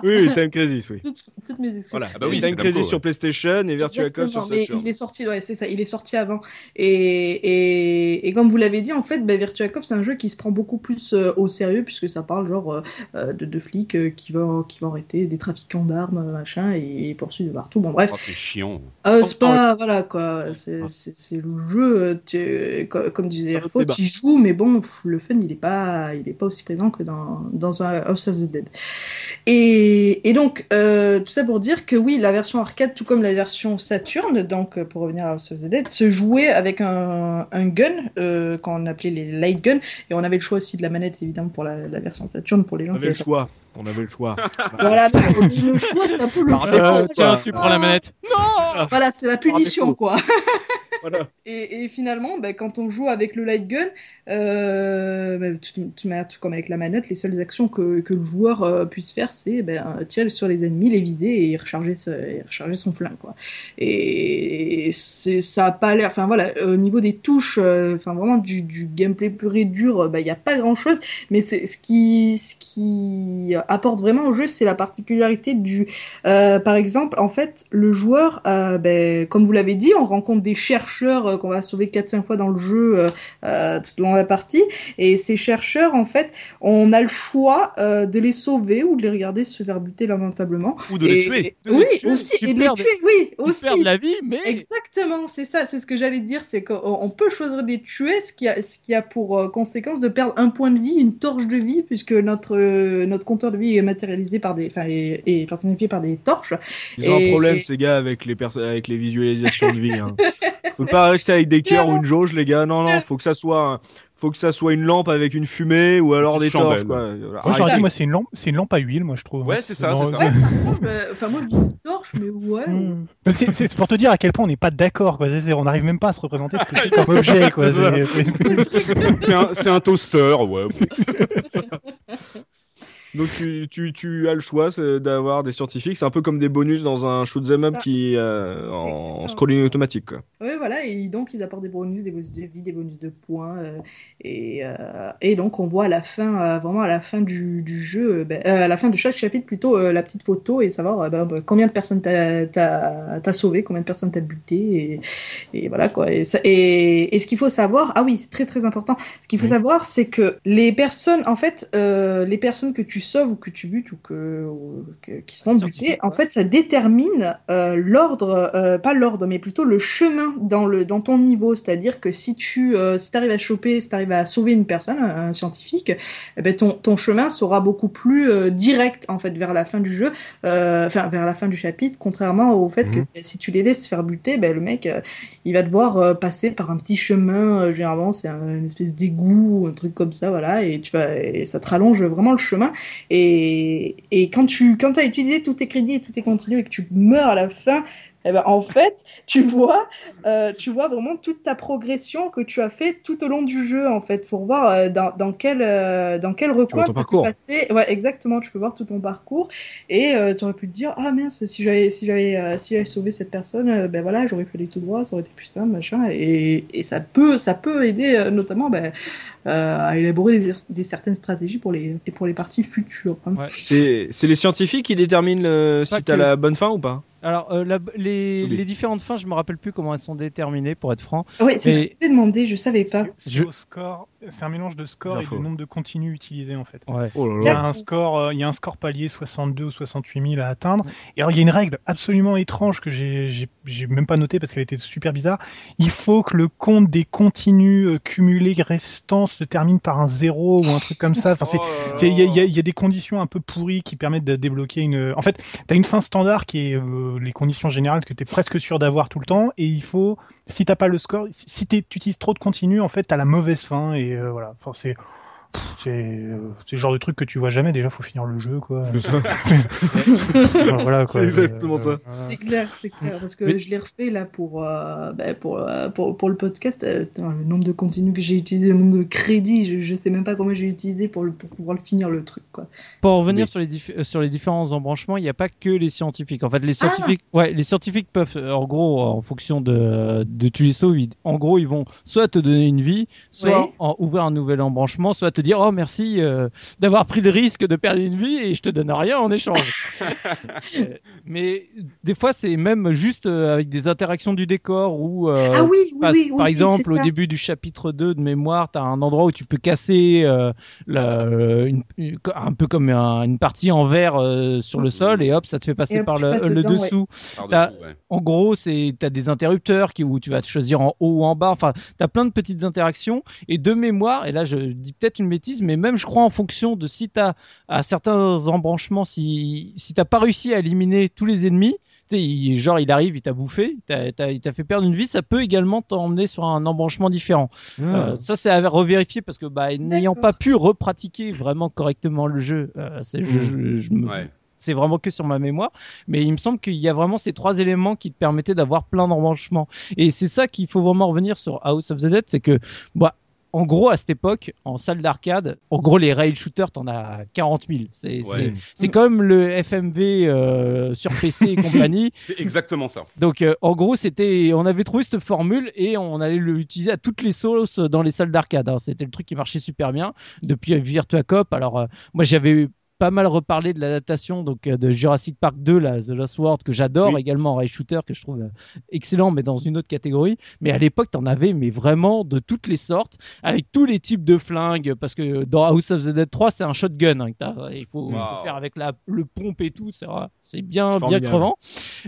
Oui, oui, Time Crisis, oui. Toutes, mes excuses. Voilà, Ah bah oui, Time sur. PlayStation et Virtua Cop sur mais Saturn. il est sorti, ouais, c'est ça, il est sorti avant. Et, et, et comme vous l'avez dit, en fait, bah, Virtua Cop, c'est un jeu qui se prend beaucoup plus euh, au sérieux, puisque ça parle genre euh, euh, de, de flics euh, qui, vont, qui vont arrêter des trafiquants d'armes, machin, et, et poursuivre de partout. Bon, bref. Oh, c'est chiant. Euh, c'est pas, voilà, quoi, c'est le jeu, tu- comme disait Un autre Erfo, débat. tu y joues, mais bon, pff, le fun, il est pas, il est pas aussi présent que dans, dans un House of the Dead. Et, et donc, euh, tout ça pour dire que oui, la version arcade, tout comme la version Saturn, donc euh, pour revenir à House of the Dead, se jouait avec un, un gun, euh, qu'on appelait les light guns, et on avait le choix aussi de la manette, évidemment, pour la, la version Saturn, pour les gens On qui avait le choix. On avait le choix. Voilà, le choix, c'est un peu le Pardon. choix. Euh, tiens, tu prends la manette. Voilà, c'est la punition, défaut. quoi. Et, finalement, ben, quand on joue avec le light gun, euh, ben, tout, tout comme avec la manette, les seules actions que, le joueur euh, puisse faire, c'est ben, tirer sur les ennemis, les viser et recharger, son flingue. Et ça a pas l'air. Enfin voilà, au niveau des touches, euh, enfin vraiment du, gameplay pur et dur, il n'y a pas grand chose. Mais ce qui, ce qui apporte vraiment au jeu, c'est la particularité du. euh, par exemple, en fait, le joueur, comme vous l'avez dit, on rencontre des chercheurs euh, qu'on va sauver 4-5 fois dans le jeu tout au long de la partie. Et ces chercheurs, en fait, on a le choix euh, de les sauver ou de les regarder se faire buter lamentablement. Ou de les Et- tuer. De les oui, tuer, aussi. Et de les tuer, oui, Ils aussi. perdent la vie, mais Exactement, c'est ça, c'est ce que j'allais dire, c'est qu'on on peut choisir de les tuer, ce qui a, ce qui a pour euh, conséquence de perdre un point de vie, une torche de vie, puisque notre, euh, notre compteur de vie est matérialisé par des, enfin, est, est personnifié par des torches. Ils ont Et- un problème, et- ces gars, avec les, avec les visualisations de vie. Hein. Faut pas rester avec des cœurs ou une jauge, les gars. Non, non, faut que ça soit, un- faut que ça soit une lampe avec une fumée ou alors des torches, quoi. Moi, j'aurais dit, moi, c'est une lampe, c'est une lampe à huile, moi, je trouve. Ouais, c'est ça, c'est ça. Ouais, ça ressemble, euh, enfin, moi, je dis une torche, mais ouais. Hmm. C'est pour te dire à quel point on n'est pas d'accord, quoi. On n'arrive même pas à se représenter ce que c'est comme objet, quoi. Un, c'est un toaster, ouais. Donc tu, tu, tu as le choix d'avoir des scientifiques. C'est un peu comme des bonus dans un shoot 'em up qui euh, en scrolling automatique. Quoi. Ouais, voilà, et donc ils apportent des bonus, des bonus de vie, des bonus de points, euh, et, euh, et donc on voit à la fin, euh, vraiment à la fin du, du jeu, ben, à la fin de chaque chapitre plutôt, la petite photo et savoir ben, ben, combien de personnes t'as sauvé, combien de personnes t'as buté, et, et voilà quoi. Et, ça- et, et ce qu'il faut savoir, ah oui, très très important, ce qu'il faut Oui. savoir, c'est que les personnes, en fait, les personnes que tu sauves ou que tu butes ou que, ou que- qui se font buter, en fait, ça détermine euh, l'ordre, euh, pas l'ordre, mais plutôt le chemin dans le dans ton niveau. C'est-à-dire que si tu euh, si arrives à choper, si t'arrives à sauver une personne, un, un scientifique, eh ben ton ton chemin sera beaucoup plus direct en fait vers la fin du jeu, enfin vers la fin du chapitre, contrairement au fait que Mhm. ben, si tu les laisses se faire buter, ben le mec il va devoir passer par un petit chemin. généralement c'est un- une espèce d'égout, un truc comme ça, voilà, et tu vas et ça te rallonge vraiment le chemin. Et, et quand tu quand as utilisé tous tes crédits et tous tes continues et que tu meurs à la fin, eh ben, en fait, tu vois, euh, tu vois vraiment toute ta progression que tu as fait tout au long du jeu, en fait, pour voir euh, dans, dans quel euh, dans quel recoin tu as pu parcours. passer. Ouais, exactement. Tu peux voir tout ton parcours et euh, tu aurais pu te dire ah mince si j'avais si j'avais si j'avais sauvé cette personne, ben voilà, j'aurais fait les tout droit, ça aurait été plus simple, machin. Et, et ça peut ça peut aider notamment ben, à élaborer des, des certaines stratégies pour les pour les parties futures. hein. Ouais. C'est c'est les scientifiques qui déterminent le, si t'as que. la bonne fin ou pas. Alors, euh, la- les, Oui. les différentes fins, je me rappelle plus comment elles sont déterminées, pour être franc. Ouais, c'est ce que je t'ai demandé, je savais pas. C'est Je- au score. C'est un mélange de score et de nombre de continues utilisés en fait. Ouais. Oh là Il y a un score, euh, il y a un score palier 62 ou 68 000 à atteindre. Et alors il y a une règle absolument étrange que j'ai, même pas notée parce qu'elle était super bizarre. Il faut que le compte des continues euh, cumulés restants se termine par un zéro ou un truc comme ça. Enfin, il y, a- y y des conditions un peu pourries qui permettent de débloquer une. En fait, t'as une fin standard qui est euh, les conditions générales que t'es presque sûr d'avoir tout le temps, et il faut, si t'as pas le score, si tu utilises trop de continues, en fait, t'as la mauvaise fin, et euh, voilà. Enfin, c'est c'est euh, c'est le genre de truc que tu vois jamais. Déjà, faut finir le jeu, quoi. voilà, quoi. C'est exactement ça. Euh, C'est clair, c'est clair. Parce que Mais- je l'ai refait là pour, euh, bah, pour, euh, pour, pour le podcast. Euh, putain, le nombre de contenus que j'ai utilisé, le nombre de crédits, je, je sais même pas comment j'ai utilisé pour, le, pour pouvoir le finir le truc. Quoi. Pour revenir sur, les dif- sur les différents embranchements, il n'y a pas que les scientifiques. En fait, les scientifiques, ouais, les scientifiques peuvent, en gros, en fonction de, de tu les sauves, en gros, ils vont soit te donner une vie, soit en, ouvrir un nouvel embranchement, soit te dire, oh merci euh, d'avoir pris le risque de perdre une vie et je te donne rien en échange. Euh, mais des fois, c'est même juste euh, avec des interactions du décor ou euh, ah oui, oui, par, oui, oui. par si, exemple, au ça. début du chapitre 2 de mémoire, tu as un endroit où tu peux casser euh, la- une- une- un peu comme un- une partie en verre euh, sur le sol et hop, ça te fait passer hop, par le, passes le dedans, ouais. dessous. Ouais. En gros, c'est tu as des interrupteurs qui, où tu vas te choisir en haut ou en bas. Enfin, tu as plein de petites interactions. Et de mémoire, et là je dis peut-être une bêtise, mais même je crois en fonction de si tu as à certains embranchements, si, si tu pas réussi à éliminer tous les ennemis, tu sais, il- genre il arrive, il t'a bouffé, t'as- t'as- il t'a fait perdre une vie, ça peut également t'emmener sur un embranchement différent. Ah. Euh, ça, c'est à revérifier parce que bah, n'ayant pas pu repratiquer vraiment correctement le jeu, euh, c'est, je, je- je me- Ouais. c'est vraiment que sur ma mémoire. Mais il me semble qu'il y a vraiment ces trois éléments qui te permettaient d'avoir plein d'embranchements. Et c'est ça qu'il faut vraiment revenir sur House of the Dead, c'est que, bah, en gros, à cette époque, en salle d'arcade, en gros, les rail shooters, t'en as 40 000. C'est, Ouais. comme le FMV euh, sur PC et compagnie. C'est exactement ça. Donc euh, en gros, c'était, on avait trouvé cette formule et on allait l'utiliser à toutes les sauces dans les salles d'arcade. hein. C'était le truc qui marchait super bien depuis Virtua Cop. Alors euh, moi j'avais pas mal reparlé de l'adaptation donc euh, de Jurassic Park 2 là, The Lost World que j'adore Oui. également en rail shooter que je trouve euh, excellent mais dans une autre catégorie. Mais à l'époque t'en avais mais vraiment de toutes les sortes avec tous les types de flingues parce que dans House of the Dead 3 c'est un shotgun. hein, que il faut, il faut Wow. faire avec la, le pompe et tout. C'est bien bien crevant.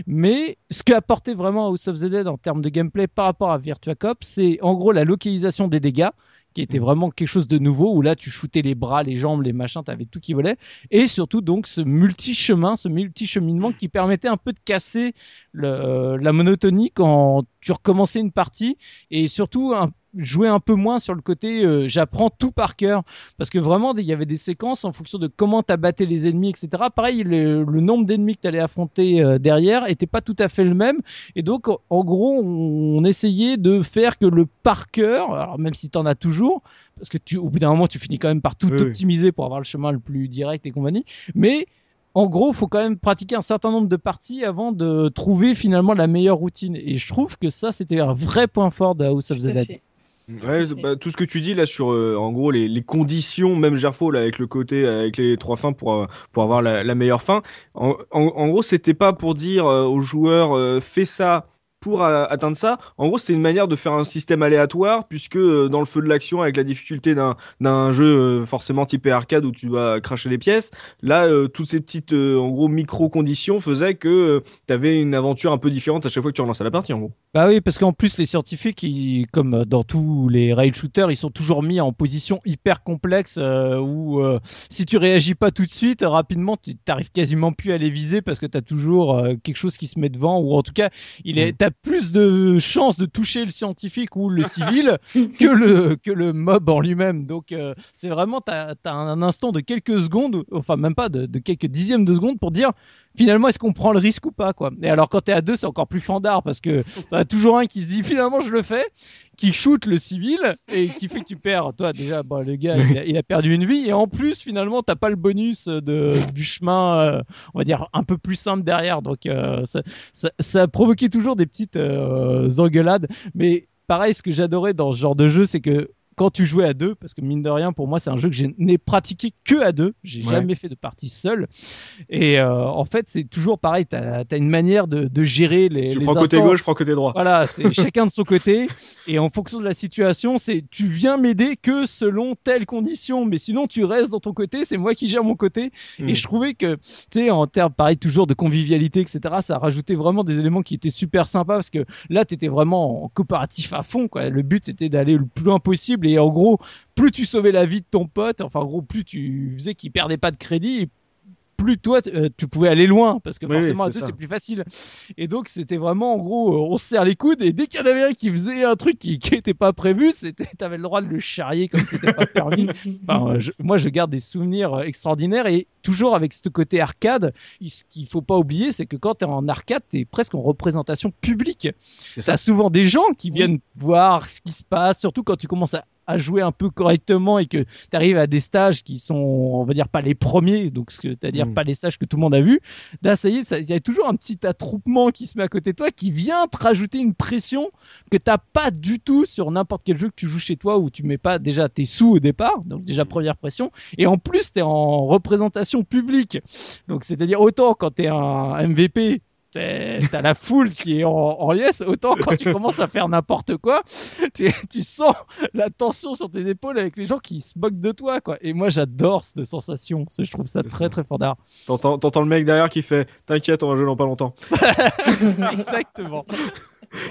Mais ce qu'a apporté vraiment House of the Dead en termes de gameplay par rapport à Virtua Cop, c'est en gros la localisation des dégâts qui était vraiment quelque chose de nouveau où là tu shootais les bras, les jambes, les machins, t'avais tout qui volait. Et surtout donc ce multi-chemin, ce multi-cheminement qui permettait un peu de casser le- la monotonie quand tu recommençais une partie. Et surtout un- jouer un peu moins sur le côté euh, j'apprends tout par cœur parce que vraiment il y avait des séquences en fonction de comment t'abattais les ennemis etc pareil le, le nombre d'ennemis que t'allais affronter euh, derrière était pas tout à fait le même et donc en- gros on, on essayait de faire que le par cœur alors même si t'en as toujours parce que tu au bout d'un moment tu finis quand même par tout Oui, oui. optimiser pour avoir le chemin le plus direct et compagnie mais en gros, faut quand même pratiquer un certain nombre de parties avant de trouver finalement la meilleure routine. Et je trouve que ça, c'était un vrai point fort de House of the Dead. Ouais, bah, tout ce que tu dis là sur euh, en gros les, les conditions, même Gerfo là avec le côté avec les trois fins pour euh, pour avoir la, la meilleure fin. En, en, en gros, c'était pas pour dire euh, aux joueurs euh, fais ça pour euh, atteindre ça. En gros, c'est une manière de faire un système aléatoire puisque euh, dans le feu de l'action avec la difficulté d'un jeu euh, forcément typé arcade où tu vas cracher les pièces, là euh, toutes ces petites en gros micro conditions faisaient que tu avais une aventure un peu différente à chaque fois que tu relançais la partie en gros. Bah oui, parce qu'en plus, les scientifiques, ils, comme dans tous les rail shooters, ils sont toujours mis en position hyper complexe où si tu réagis pas tout de suite, rapidement, tu t'arrives quasiment plus à les viser parce que tu as toujours quelque chose qui se met devant ou en tout cas, il est, t'as plus de chances de toucher le scientifique ou le civil que le que le mob en lui-même. Donc euh, c'est vraiment t'as as un instant de quelques secondes, enfin même pas de, de quelques dixièmes de secondes pour dire finalement est-ce qu'on prend le risque ou pas quoi. Et alors quand t'es à deux c'est encore plus fandard parce que t'en as toujours un qui se dit finalement je le fais, qui shoot le civil et qui fait que tu perds. Toi déjà bah, le gars il a, perdu une vie. Et en plus finalement t'as pas le bonus de du chemin euh, on va dire un peu plus simple derrière. Donc euh, ça, ça, ça a provoqué toujours des petites euh, engueulades. Mais pareil ce que j'adorais dans ce genre de jeu c'est que quand tu jouais à deux, parce que mine de rien, pour moi, c'est un jeu que je n'ai pratiqué que à deux. J'ai Ouais. jamais fait de partie seule. Et euh, en fait, c'est toujours pareil. Tu as, une manière de, de gérer les. Tu les prends côté gauche, je prends côté droit. Voilà, c'est chacun de son côté. Et en fonction de la situation, c'est tu viens m'aider que selon telle condition. Mais sinon, tu restes dans ton côté. C'est moi qui gère mon côté. Et je trouvais que, tu sais, en termes, pareil, toujours de convivialité, etc., ça rajoutait vraiment des éléments qui étaient super sympas parce que là, t'étais vraiment en coopératif à fond, quoi. Le but, c'était d'aller le plus loin possible. Et en gros, plus tu sauvais la vie de ton pote, enfin, en gros, plus tu faisais qu'il perdait pas de crédit, plus toi euh, tu pouvais aller loin parce que Oui, forcément à c'est deux ça. c'est plus facile. Et donc c'était vraiment en gros euh, on se serre les coudes et dès qu'il y en avait un qui faisait un truc qui qui était pas prévu, c'était t'avais le droit de le charrier comme c'était pas permis. Enfin, euh, je- moi je garde des souvenirs extraordinaires et toujours avec ce côté arcade, ce qu'il faut pas oublier c'est que quand tu es en arcade, tu es presque en représentation publique. T'as souvent des gens qui viennent voir ce qui se passe, surtout quand tu commences à à jouer un peu correctement et que tu arrives à des stages qui sont, on va dire, pas les premiers, donc c'est-à-dire Mm. pas les stages que tout le monde a vu. Là, ça y est, il y a toujours un petit attroupement qui se met à côté de toi qui vient te rajouter une pression que t'as pas du tout sur n'importe quel jeu que tu joues chez toi où tu mets pas déjà tes sous au départ, donc déjà première pression, et en plus t'es en représentation publique. Donc c'est-à-dire autant quand t'es un MVP, t'as la foule qui est en, en liesse, autant quand tu commences à faire n'importe quoi, tu, tu sens la tension sur tes épaules avec les gens qui se moquent de toi, quoi. Et moi j'adore cette sensation, je trouve ça très très fort d'art. T'entends, t'entends le mec derrière qui fait T'inquiète, on va jouer dans pas longtemps. Exactement.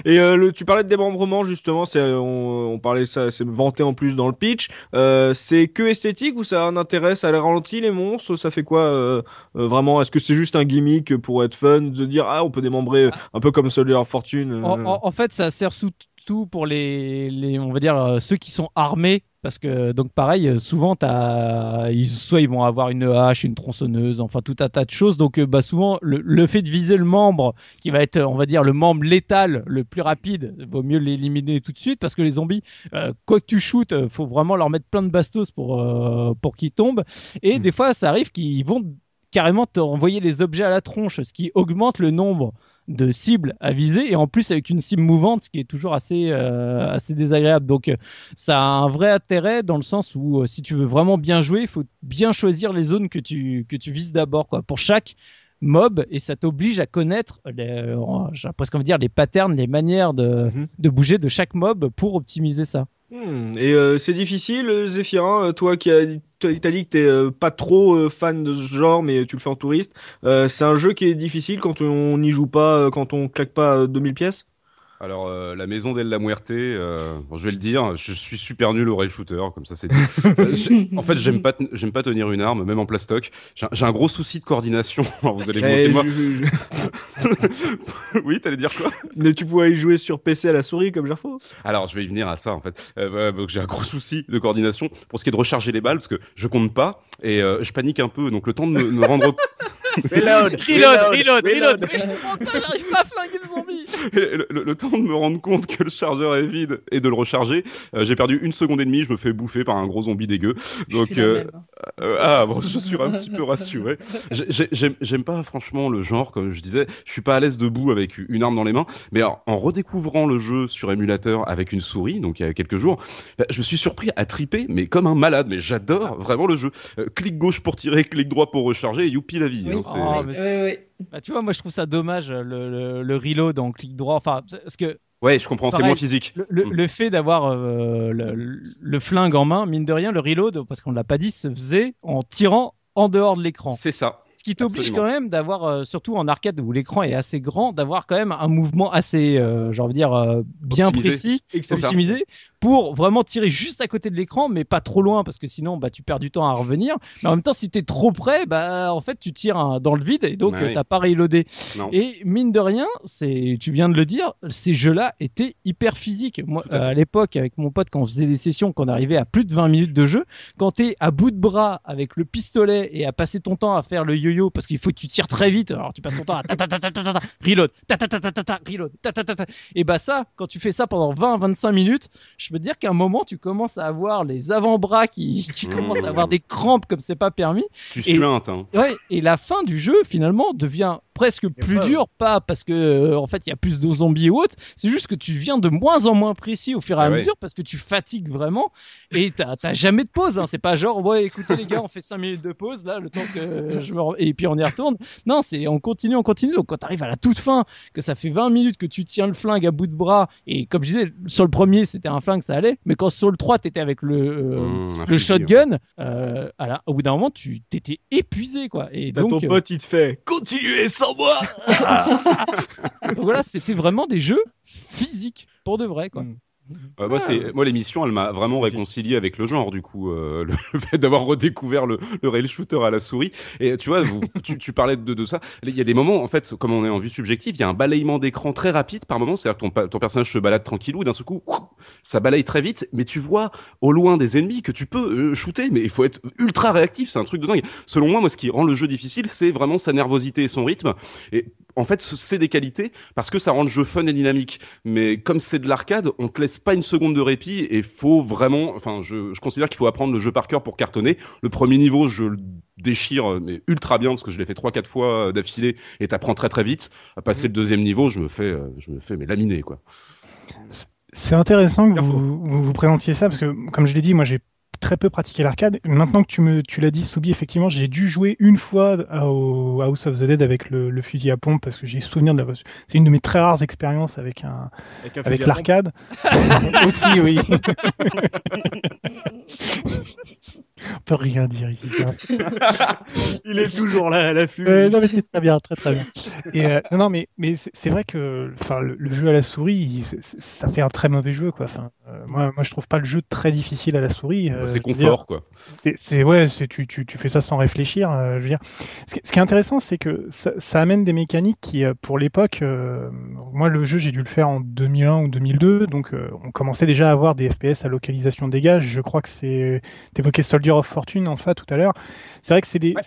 Et euh, le, tu parlais de démembrement justement, c'est euh, on, parlait ça, c'est vanté en plus dans le pitch. Euh, c'est que esthétique ou ça a un intérêt, ça ralentit les monstres, ça fait quoi vraiment? Est-ce que c'est juste un gimmick pour être fun de dire ah on peut démembrer un peu comme Soldier Fortune En, en- fait, ça sert surtout pour les, on va dire, ceux qui sont armés. Parce que, donc pareil, euh, souvent, ils, soit ils vont avoir une hache, une tronçonneuse, enfin tout un tas de choses. Donc, euh, bah, souvent, le, le fait de viser le membre, qui va être, on va dire, le membre létal le plus rapide, vaut mieux l'éliminer tout de suite. Parce que les zombies, euh, quoi que tu shootes, faut vraiment leur mettre plein de bastos pour, euh, pour qu'ils tombent. Et Mm. des fois, ça arrive qu'ils vont carrément te envoyer les objets à la tronche, ce qui augmente le nombre de cibles à viser et en plus avec une cible mouvante ce qui est toujours assez euh, assez désagréable. Donc euh, ça a un vrai intérêt dans le sens où euh, si tu veux vraiment bien jouer il faut bien choisir les zones que tu que tu vises d'abord quoi. Pour chaque mob et ça t'oblige à connaître les, euh, j'ai presque envie de dire les patterns les manières de, Mhm. de bouger de chaque mob pour optimiser ça Hmm, Et euh, c'est difficile, Zéphirin, euh, toi qui as dit, t'as t'as dit que t'es euh, pas trop euh, fan de ce genre, mais tu le fais en touriste. C'est un jeu qui est difficile quand on n'y joue pas, quand on claque pas euh, 2000 pièces? Alors, euh, la maison d'El La Muerte, euh, bon, je vais le dire, je suis super nul au rail shooter, comme ça c'est dit. Euh, en fait, j'aime pas, j'aime pas tenir une arme, même en plastoc. J'ai un- gros souci de coordination. Alors, vous allez Eh, moi. je- je- oui, t'allais dire quoi? Mais tu pourrais y jouer sur PC à la souris comme Gerfo? Alors, je vais y venir à ça, en fait. Euh, j'ai un gros souci de coordination pour ce qui est de recharger les balles, parce que je compte pas et euh, je panique un peu. Donc, le temps de me, me rendre Reload, reload reload reload Mais je comprends pas j'arrive pas à flinguer le zombie le, le- le temps de me rendre compte que le chargeur est vide et de le recharger, euh, j'ai perdu une seconde et demie. Je me fais bouffer par un gros zombie dégueu. Donc, Je suis la euh, même. Euh, ah bon, je suis un petit peu rassuré. J'ai- j'ai- J'aime j'aime pas franchement le genre, comme je disais. Je suis pas à l'aise debout avec une arme dans les mains. Mais alors, en redécouvrant le jeu sur émulateur avec une souris, donc il y a quelques jours, bah, je me suis surpris à triper, mais comme un malade. Mais j'adore vraiment le jeu. Euh, clic gauche pour tirer, clic droit pour recharger, et youpi la vie. Oui, hein, c'est- Oh, oui, mais- oui, oui. bah, tu vois moi je trouve ça dommage le, le, le reload en clic droit enfin parce que Ouais, je comprends, c'est moins physique. Le, le- Mm. le fait d'avoir euh, le, le flingue en main, mine de rien, le reload, parce qu'on ne l'a pas dit, se faisait en tirant en dehors de l'écran. C'est ça. Ce qui t'oblige quand même d'avoir, euh, surtout en arcade où l'écran est assez grand, d'avoir quand même un mouvement assez, euh, j'ai envie de dire, euh, bien Optimisé. précis, optimisé, pour vraiment tirer juste à côté de l'écran, mais pas trop loin, parce que sinon, bah, tu perds du temps à revenir. Mais en même temps, si t'es trop près, bah, en fait, tu tires hein, dans le vide et donc Ouais, euh, t'as pas reloadé. Non. Et mine de rien, c'est, tu viens de le dire, ces jeux-là étaient hyper physiques. Moi, à l'époque, avec mon pote, quand on faisait des sessions, qu'on arrivait à plus de 20 minutes de jeu, quand t'es à bout de bras avec le pistolet et à passer ton temps à faire le yo-yo, parce qu'il faut que tu tires très vite, alors tu passes ton temps à ta ta ta ta ta ta ta, reload, ta ta ta ta ta ta, reload, ta ta ta ta. Et bah ça, quand tu fais ça pendant 20-25 minutes, je peux te dire qu'à un moment, tu commences à avoir les avant-bras qui, qui Mmh. commencent à avoir des crampes comme c'est pas permis. Tu Et- suintes, hein. Ouais, et la fin du jeu finalement devient presque plus pas- dure, pas parce que euh, en fait il y a plus de zombies ou autre, c'est juste que tu deviens de moins en moins précis au fur et à Ah mesure parce que tu fatigues vraiment et t'as jamais de pause. Hein. C'est pas genre ouais écoutez les gars on fait 5 minutes de pause là le temps que je me et puis on y retourne. Non c'est on continue on continue donc quand t'arrives à la toute fin que ça fait 20 minutes que tu tiens le flingue à bout de bras et comme je disais sur le premier c'était un flingue ça allait mais quand sur le 3 t'étais avec le euh, Mmh, le shotgun, euh, à la- au bout d'un moment, tu t'étais épuisé, quoi. Et donc, ton pote, il te fait continuez sans moi. donc voilà, c'était vraiment des jeux physiques pour de vrai, quoi. Mm. Euh, moi, c'est moi l'émission, elle m'a vraiment réconcilié avec le genre du coup, euh, le, fait d'avoir redécouvert le, le rail shooter à la souris. Et tu vois, vous, tu, tu, parlais de, de ça. Il y a des moments, en fait, comme on est en vue subjective, il y a un balayement d'écran très rapide par moment. C'est-à-dire ton, ton personnage se balade tranquillou, d'un seul coup, ça balaye très vite, mais tu vois au loin des ennemis que tu peux euh, shooter, mais il faut être ultra réactif. C'est un truc de dingue. Selon moi, moi, ce qui rend le jeu difficile, c'est vraiment sa nervosité et son rythme. Et en fait, c'est des qualités parce que ça rend le jeu fun et dynamique. Mais comme c'est de l'arcade, on te laisse pas une seconde de répit et faut vraiment, enfin, je, je considère qu'il faut apprendre le jeu par cœur pour cartonner. Le premier niveau, je le déchire mais ultra bien parce que je l'ai fait trois quatre fois d'affilée et t'apprends très très vite. À passer mmh. le deuxième niveau, je me fais, euh, je me fais mais laminer quoi. C'est intéressant que vous, vous, vous présentiez ça parce que, comme je l'ai dit, moi j'ai très peu pratiqué l'arcade. Maintenant que tu me, tu l'as dit, Soubi, effectivement, j'ai dû jouer une fois au House of the Dead avec le, le fusil à pompe parce que j'ai souvenir de la. C'est une de mes très rares expériences avec un, avec, avec l'arcade. Aussi, oui. On peut rien dire ici. Il est toujours là à l'affût. Euh, non mais c'est très bien, très très bien. Et euh, non, non mais mais c'est vrai que enfin le, le, jeu à la souris, ça fait un très mauvais jeu quoi. Enfin euh, moi moi je trouve pas le jeu très difficile à la souris. Euh, c'est confort quoi. C'est ouais, tu, tu tu fais ça sans réfléchir. Euh, je veux dire, ce qui, ce qui est intéressant c'est que ça, ça, amène des mécaniques qui pour l'époque, moi le jeu j'ai dû le faire en 2001 ou 2002, donc on commençait déjà à avoir des FPS à localisation dégage. Je crois que c'est t'évoquais Soldier of Fortune en fait tout à l'heure. C'est vrai que c'est des ouais.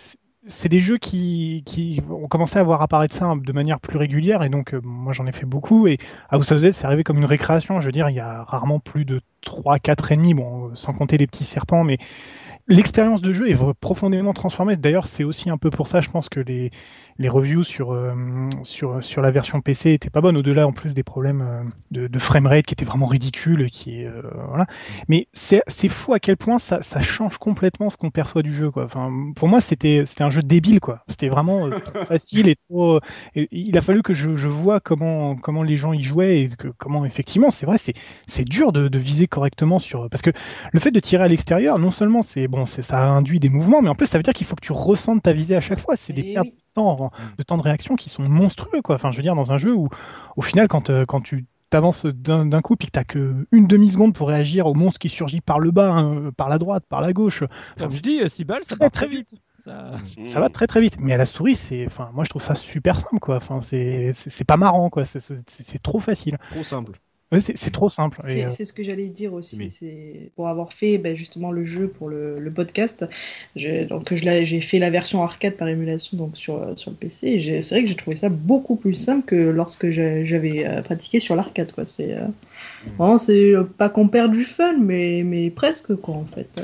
c'est des jeux qui, qui ont commencé à voir apparaître ça de manière plus régulière et donc euh, moi j'en ai fait beaucoup. Et House of Z c'est arrivé comme une récréation. Je veux dire il y a rarement plus de 3 4 ennemis. Bon sans compter les petits serpents mais l'expérience de jeu est profondément transformée. D'ailleurs c'est aussi un peu pour ça je pense que les les reviews sur, euh, sur, sur la version PC étaient pas bonnes, au-delà en plus des problèmes euh, de, de framerate qui étaient vraiment ridicules. Qui, euh, voilà. Mais c'est fou à quel point ça, ça change complètement ce qu'on perçoit du jeu. Quoi. Enfin, pour moi, c'était un jeu débile. quoi. C'était vraiment trop facile et trop. Et il a fallu que je, je vois comment, comment les gens y jouaient et que, comment effectivement, c'est vrai, c'est dur de, de viser correctement sur. Parce que le fait de tirer à l'extérieur, non seulement c'est bon, ça induit des mouvements, mais en plus ça veut dire qu'il faut que tu ressentes ta visée à chaque fois. C'est des pertes oui temps, de temps de réaction qui sont monstrueux, quoi. Enfin, je veux dire, dans un jeu où, au final, quand, euh, quand tu t'avances d'un coup puis que t'as que une demi seconde pour réagir au monstre qui surgit par le bas, hein, par la droite, par la gauche. Enfin, Comme je dis, 6 balles, ça va très vite. Ça... ça... va très très vite. Mais à la souris, c'est, enfin, moi je trouve ça super simple, quoi. Enfin, c'est, c'est pas marrant, quoi. C'est trop facile. Trop simple. Ouais, c'est trop simple. C'est euh... ce que j'allais dire aussi. C'est pour avoir fait ben, justement le jeu pour le, le podcast. Donc j'ai fait la version arcade par émulation donc sur sur le PC. C'est vrai que j'ai trouvé ça beaucoup plus simple que lorsque j'avais euh, pratiqué sur l'arcade. C'est euh... mmh. c'est pas qu'on perd du fun, mais mais presque quoi en fait.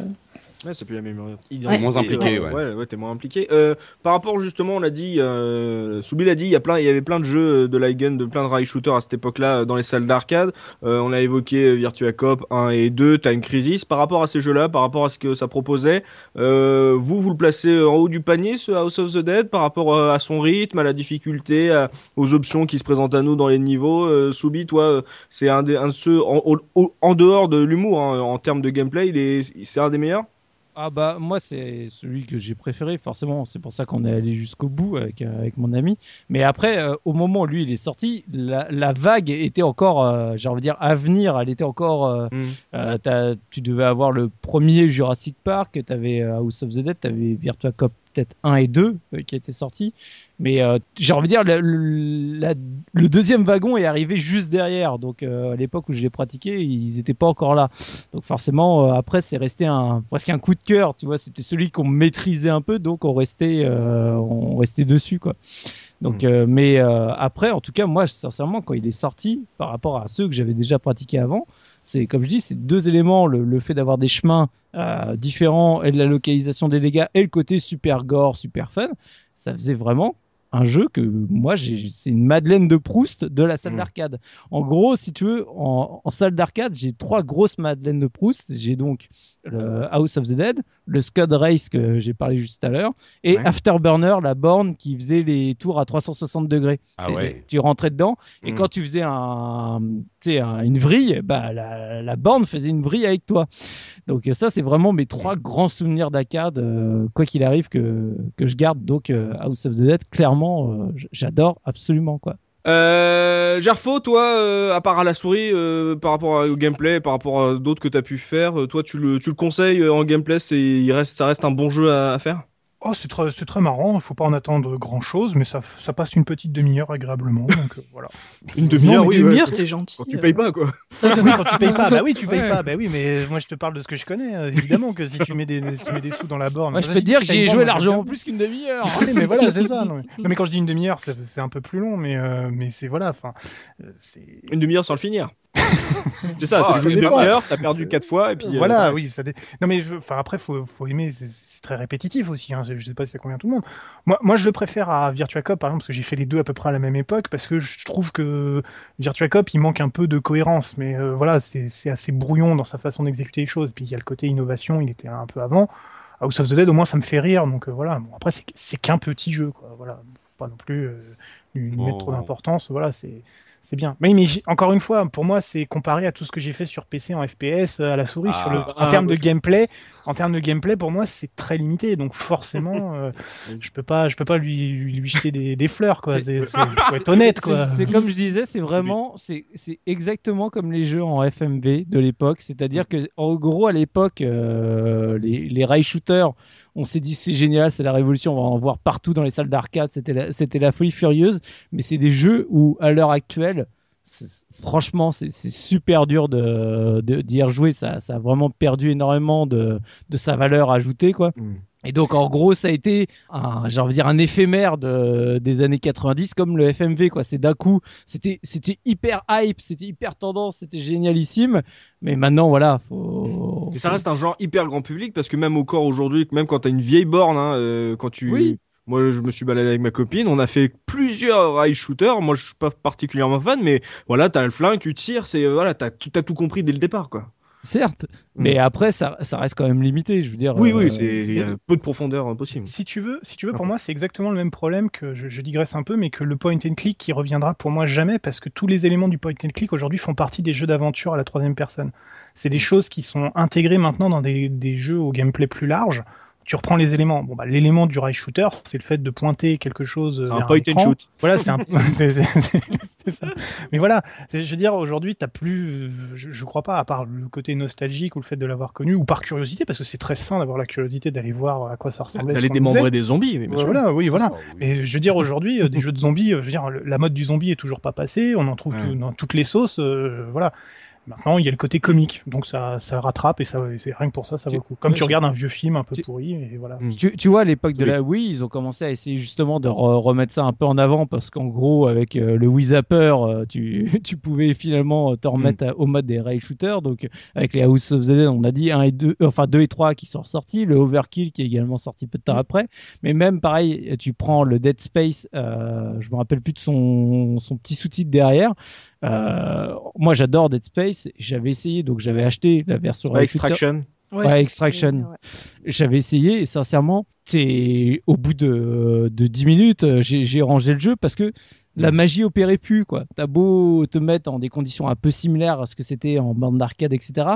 Ouais, c'est plus la même moins impliqué, ouais. Ouais, ouais t'es moins impliqué. Euh, par rapport justement, on a dit, euh, Soubi l'a dit, il y a plein, il y avait plein de jeux de light gun, de plein de rail shooters à cette époque-là euh, dans les salles d'arcade. Euh, on a évoqué Virtua Cop 1 et 2, Time Crisis. Par rapport à ces jeux-là, par rapport à ce que ça proposait, euh, vous vous le placez en haut du panier, ce House of the Dead, par rapport à son rythme, à la difficulté, à, aux options qui se présentent à nous dans les niveaux. Euh, Soubi, toi, c'est un, des, un de ceux en, en, en dehors de l'humour, hein, en termes de gameplay, il est, c'est un des meilleurs? Ah bah moi c'est celui que j'ai préféré forcément. C'est pour ça qu'on est allé jusqu'au bout avec euh, avec mon ami. Mais après euh, au moment où lui il est sorti la, la vague était encore euh, j'ai envie de dire à venir. Elle était encore euh, mm. tu devais avoir le premier Jurassic Park t'avais House of the Dead t'avais Virtua Cop peut-être 1 et 2 euh, qui étaient sortis. Mais euh, j'ai envie de dire, le, deuxième wagon est arrivé juste derrière. Donc euh, à l'époque où je l'ai pratiqué, ils n'étaient pas encore là. Donc forcément, après, c'est resté un, presque un coup de cœur. Tu vois, c'était celui qu'on maîtrisait un peu, donc on restait, on restait dessus. quoi. Donc, mmh. mais après, en tout cas, moi, sincèrement, quand il est sorti, par rapport à ceux que j'avais déjà pratiqués avant, c'est comme je dis, c'est deux éléments le, fait d'avoir des chemins euh, différents et de la localisation des dégâts et le côté super gore, super fun. Ça faisait vraiment un jeu que moi c'est une Madeleine de Proust de la salle mmh. d'arcade. En gros, si tu veux, en, en salle d'arcade, j'ai trois grosses Madeleines de Proust. J'ai donc le House of the Dead, le Scud Race que j'ai parlé juste à l'heure, et ouais. Afterburner, la borne qui faisait les tours à 360 degrés. Ah ouais. Tu rentrais dedans et mmh. quand tu faisais un, un, une vrille, bah la, la, borne faisait une vrille avec toi. Donc ça, c'est vraiment mes trois grands souvenirs d'arcade, euh, quoi qu'il arrive que que je garde. Donc euh, House of the Dead, clairement, euh, j'adore absolument quoi. Euh, Gerfo, toi, euh, à part à la souris, euh, par rapport au gameplay, par rapport à d'autres que t'as pu faire, toi, tu le, tu le conseilles en gameplay, ça reste un bon jeu à faire? Oh, c'est très, c'est très marrant, il faut pas en attendre grand chose, mais ça, ça passe une petite demi-heure agréablement, donc euh, voilà. Une demi-heure, oui. demi-heure, ouais. t'es gentil. Quand tu payes pas, quoi. oui, quand tu payes pas, bah oui, tu payes Ouais. pas, bah oui, mais moi je te parle de ce que je connais, euh, évidemment que si tu mets des, si tu mets des sous dans la borne. Moi, je peux te dire que t'as j'y ai une joué largement j'aime plus qu'une demi-heure. Oui, mais voilà, c'est ça. Non mais, non, mais quand je dis une demi-heure, c'est c'est un peu plus long, mais, euh, mais c'est voilà, enfin, euh, c'est. Une demi-heure sans le finir. c'est ça, Ah, c'est dépend. demi-heure, t'as perdu quatre fois, et puis. euh, voilà, oui, ça. dé- Non mais je- enfin après, faut, faut aimer, c'est- très répétitif aussi. Hein, je sais pas si ça convient à tout le monde. Moi, moi, je le préfère à Virtua Cop par exemple parce que j'ai fait les deux à peu près à la même époque parce que je trouve que Virtua Cop il manque un peu de cohérence, mais euh, voilà, c'est assez brouillon dans sa façon d'exécuter les choses. Puis il y a le côté innovation, il était un peu avant. House of the Dead au moins ça me fait rire, donc euh, voilà. Bon, après c'est qu'un petit jeu, quoi. Voilà, faut pas non plus euh, lui lui Bon. mettre trop d'importance. Voilà, c'est c'est bien. Mais, mais encore une fois, pour moi, c'est comparé à tout ce que j'ai fait sur PC en FPS euh, à la souris. Ah. sur le, en Ah, termes de bah, gameplay, en termes de gameplay, pour moi, c'est très limité. Donc forcément, euh, je peux pas, je peux pas lui, lui, lui jeter des, des fleurs, quoi. C'est- faut être honnête, quoi. C'est comme je disais, c'est vraiment, c'est c'est exactement comme les jeux en FMV de l'époque. C'est-à-dire que, en gros, à l'époque, euh, les, les rail shooters, on s'est dit c'est génial, c'est la révolution, on va en voir partout dans les salles d'arcade, c'était la, folie furieuse. Mais c'est des jeux où, à l'heure actuelle, franchement, c'est super dur de d'y rejouer. Ça, ça a vraiment perdu énormément de, de sa valeur ajoutée, quoi. Mm. Et donc en gros ça a été un, j'ai envie de dire un éphémère de, des années 90 comme le FMV quoi. C'est d'un coup c'était c'était hyper hype, c'était hyper tendance, c'était génialissime. Mais maintenant voilà faut. Et ça reste un genre hyper grand public parce que même au corps aujourd'hui, même quand t'as une vieille borne, hein, euh, quand tu. Oui. Moi, je me suis baladé avec ma copine, on a fait plusieurs rail shooters. Moi, je suis pas particulièrement fan, mais voilà, t'as le flingue, tu tires, c'est voilà, t'as tout, t'as tout compris dès le départ, quoi. Certes, mais après ça, ça reste quand même limité. Je veux dire. Oui, euh, oui, c'est il y a peu de profondeur possible. Si tu veux, si tu veux, pour moi, c'est exactement le même problème que je, je digresse un peu, mais que le point and click qui reviendra pour moi jamais, parce que tous les éléments du point and click aujourd'hui font partie des jeux d'aventure à la troisième personne. C'est des choses qui sont intégrées maintenant dans des, des jeux au gameplay plus large. Tu reprends les éléments. Bon, bah, l'élément du rail shooter, c'est le fait de pointer quelque chose. Vers un point and shoot. Voilà, c'est un, c'est, c'est- c'est- c'est ça. Mais voilà, je veux dire, aujourd'hui, t'as plus, je, je crois pas, à part le côté nostalgique ou le fait de l'avoir connu, ou par curiosité, parce que c'est très sain d'avoir la curiosité d'aller voir à quoi ça ressemblait. D'aller démembrer des zombies, mais bien sûr. Voilà, oui, voilà. Ça, oui. Mais je veux dire, aujourd'hui, euh, des jeux de zombies, euh, je veux dire, la mode du zombie est toujours pas passée, on en trouve Ouais. tout- dans toutes les sauces, euh, voilà. Maintenant, il y a le côté comique, donc ça, ça rattrape et ça, c'est rien que pour ça, ça vaut Tu- le coup. Comme tu regardes un vieux film un peu tu- pourri, et voilà. Mm. Tu, tu vois, à l'époque de Oui. la Wii, ils ont commencé à essayer justement de re- remettre ça un peu en avant parce qu'en gros, avec euh, le Wii Zapper, euh, tu, tu pouvais finalement euh, te remettre à- au mode des rail shooters. Donc, avec les House of the Dead, on a dit 1 et 2, enfin 2 et 3 qui sont ressortis, le Overkill qui est également sorti peu de temps après. Mais même pareil, tu prends le Dead Space, euh, je me rappelle plus de son, son petit sous-titre derrière. Euh, moi, j'adore Dead Space. J'avais essayé, donc j'avais acheté la version Pas. Extraction. Ouais, Extraction. ouais. J'avais essayé et sincèrement, c'est au bout de, de 10 minutes, euh, j'ai rangé le jeu parce que la magie opérait plus quoi. T'as beau te mettre en des conditions un peu similaires à ce que c'était en bande d'arcade, etc.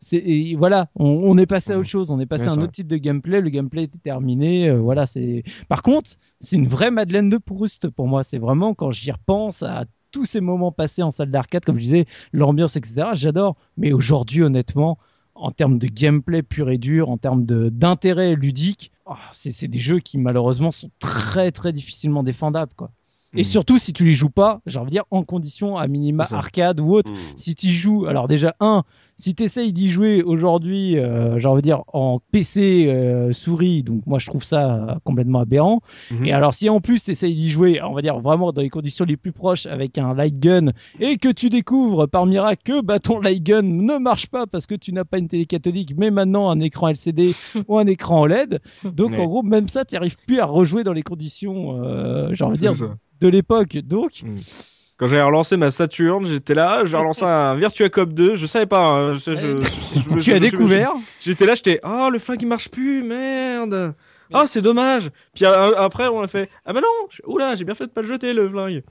C'est et voilà, on, on est passé à autre chose, on est passé Ouais, à un autre type de gameplay. Le gameplay était terminé, euh, voilà. C'est par contre, c'est une vraie Madeleine de Proust pour moi. C'est vraiment quand j'y repense à tous ces moments passés en salle d'arcade, comme je disais, l'ambiance, etc. J'adore. Mais aujourd'hui, honnêtement, en termes de gameplay pur et dur, en termes d'intérêt ludique, ah, c'est des jeux qui malheureusement sont très très difficilement défendables quoi. Et Mhm. surtout si tu les joues pas, j'ai envie de dire en condition à minima arcade ou autre. Hmm. Si tu joues, alors déjà un, si tu essayes d'y jouer aujourd'hui, euh, j'ai envie de dire en PC euh, souris, donc moi je trouve ça complètement aberrant. Mhm. Et alors si en plus tu essayes d'y jouer, on va dire vraiment dans les conditions les plus proches avec un light gun et que tu découvres par miracle que bah, ton light gun ne marche pas parce que tu n'as pas une télé catholique mais maintenant un écran LCD ou un écran OLED. Donc en gros même ça tu arrives plus à rejouer dans les conditions euh, j'ai envie de dire ça. de l'époque. Donc Quand j'ai relancé ma Saturn, j'étais là, j'ai relancé un Virtua Cop 2, je savais pas. hein, je- je- je- je- tu as découvert J'étais là, j'étais, ah, le flingue il marche plus, merde. Ah, c'est dommage. Puis euh, après, on a fait Ah, bah non, je- oula, j'ai bien fait de pas le jeter le flingue.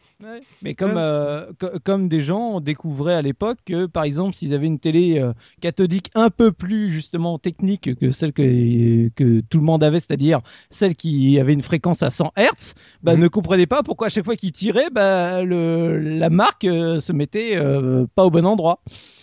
Mais comme, Ouais, euh, co- comme des gens découvraient à l'époque que, par exemple, s'ils avaient une télé euh, cathodique un peu plus justement technique que celle que, que tout le monde avait, c'est-à-dire celle qui avait une fréquence à 100 Hz, bah, Mhm. ne comprenaient pas pourquoi à chaque fois qu'ils tiraient, bah, le, la marque euh, se mettait euh, pas au bon endroit.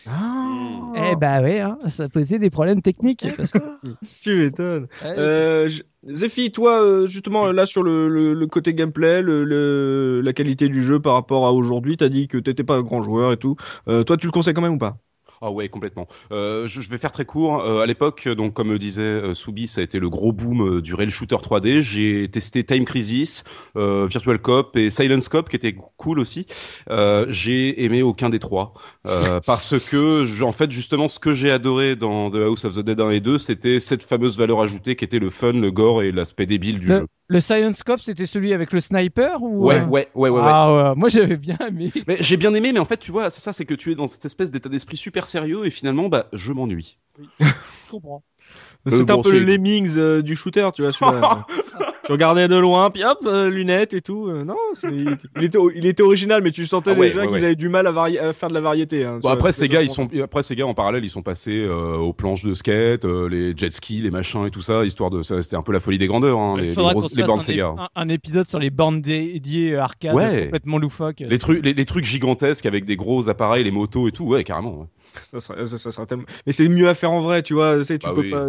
Ah, Eh bah ouais, hein, ça posait des problèmes techniques. parce que- tu m'étonnes. Ouais, Euh, Zephy, toi, euh, justement, là, sur le, le, le côté gameplay, le, la qualité du jeu par rapport à aujourd'hui, t'as dit que t'étais pas un grand joueur et tout. Euh, toi, tu le conseilles quand même ou pas? Ah ouais, complètement. Euh, je, je vais faire très court. Euh, à l'époque, donc comme disait euh, Soubi, ça a été le gros boom euh, du rail shooter 3D. J'ai testé Time Crisis, euh, Virtual Cop et Silence Cop, qui était cool aussi. Euh, j'ai aimé aucun des trois euh, parce que, je- en fait, justement, ce que j'ai adoré dans The House of the Dead 1 et 2, c'était cette fameuse valeur ajoutée qui était le fun, le gore et l'aspect débile du jeu. Le Silence Cop, c'était celui avec le sniper ou Ouais, euh, ouais, ouais, ouais, ouais. Ah ouais, moi j'avais bien aimé. Mais j'ai bien aimé, mais en fait, tu vois, c'est ça, c'est que tu es dans cette espèce d'état d'esprit super sérieux et finalement, bah, je m'ennuie. Je comprends. C'était bon, un peu c'est- le Lemmings euh, du shooter, tu vois. celui-là. tu regardais de loin, puis hop, euh, lunettes et tout. Euh, non, c'est- il était, il était original, mais tu sentais Ah ouais, déjà ouais, qu'ils ouais. avaient du mal à, vari- à faire de la variété. hein, Bon, tu vois, après ces gars, ils sont après ces gars en parallèle, ils sont passés euh, aux planches de skate, euh, les jet skis, les machins et tout ça, histoire de ça c'était un peu la folie des grandeurs hein, les, Il les, faudra grosses- les bornes un, Sega. un- un épisode sur les bornes dédiées euh, arcade Ouais. complètement loufoques. Les trucs les, les trucs gigantesques avec des gros appareils, les motos et tout, ouais, carrément. Ça serait, ça, serait tellement... Mais c'est mieux à faire en vrai, tu vois. Tu Bah peux oui. pas,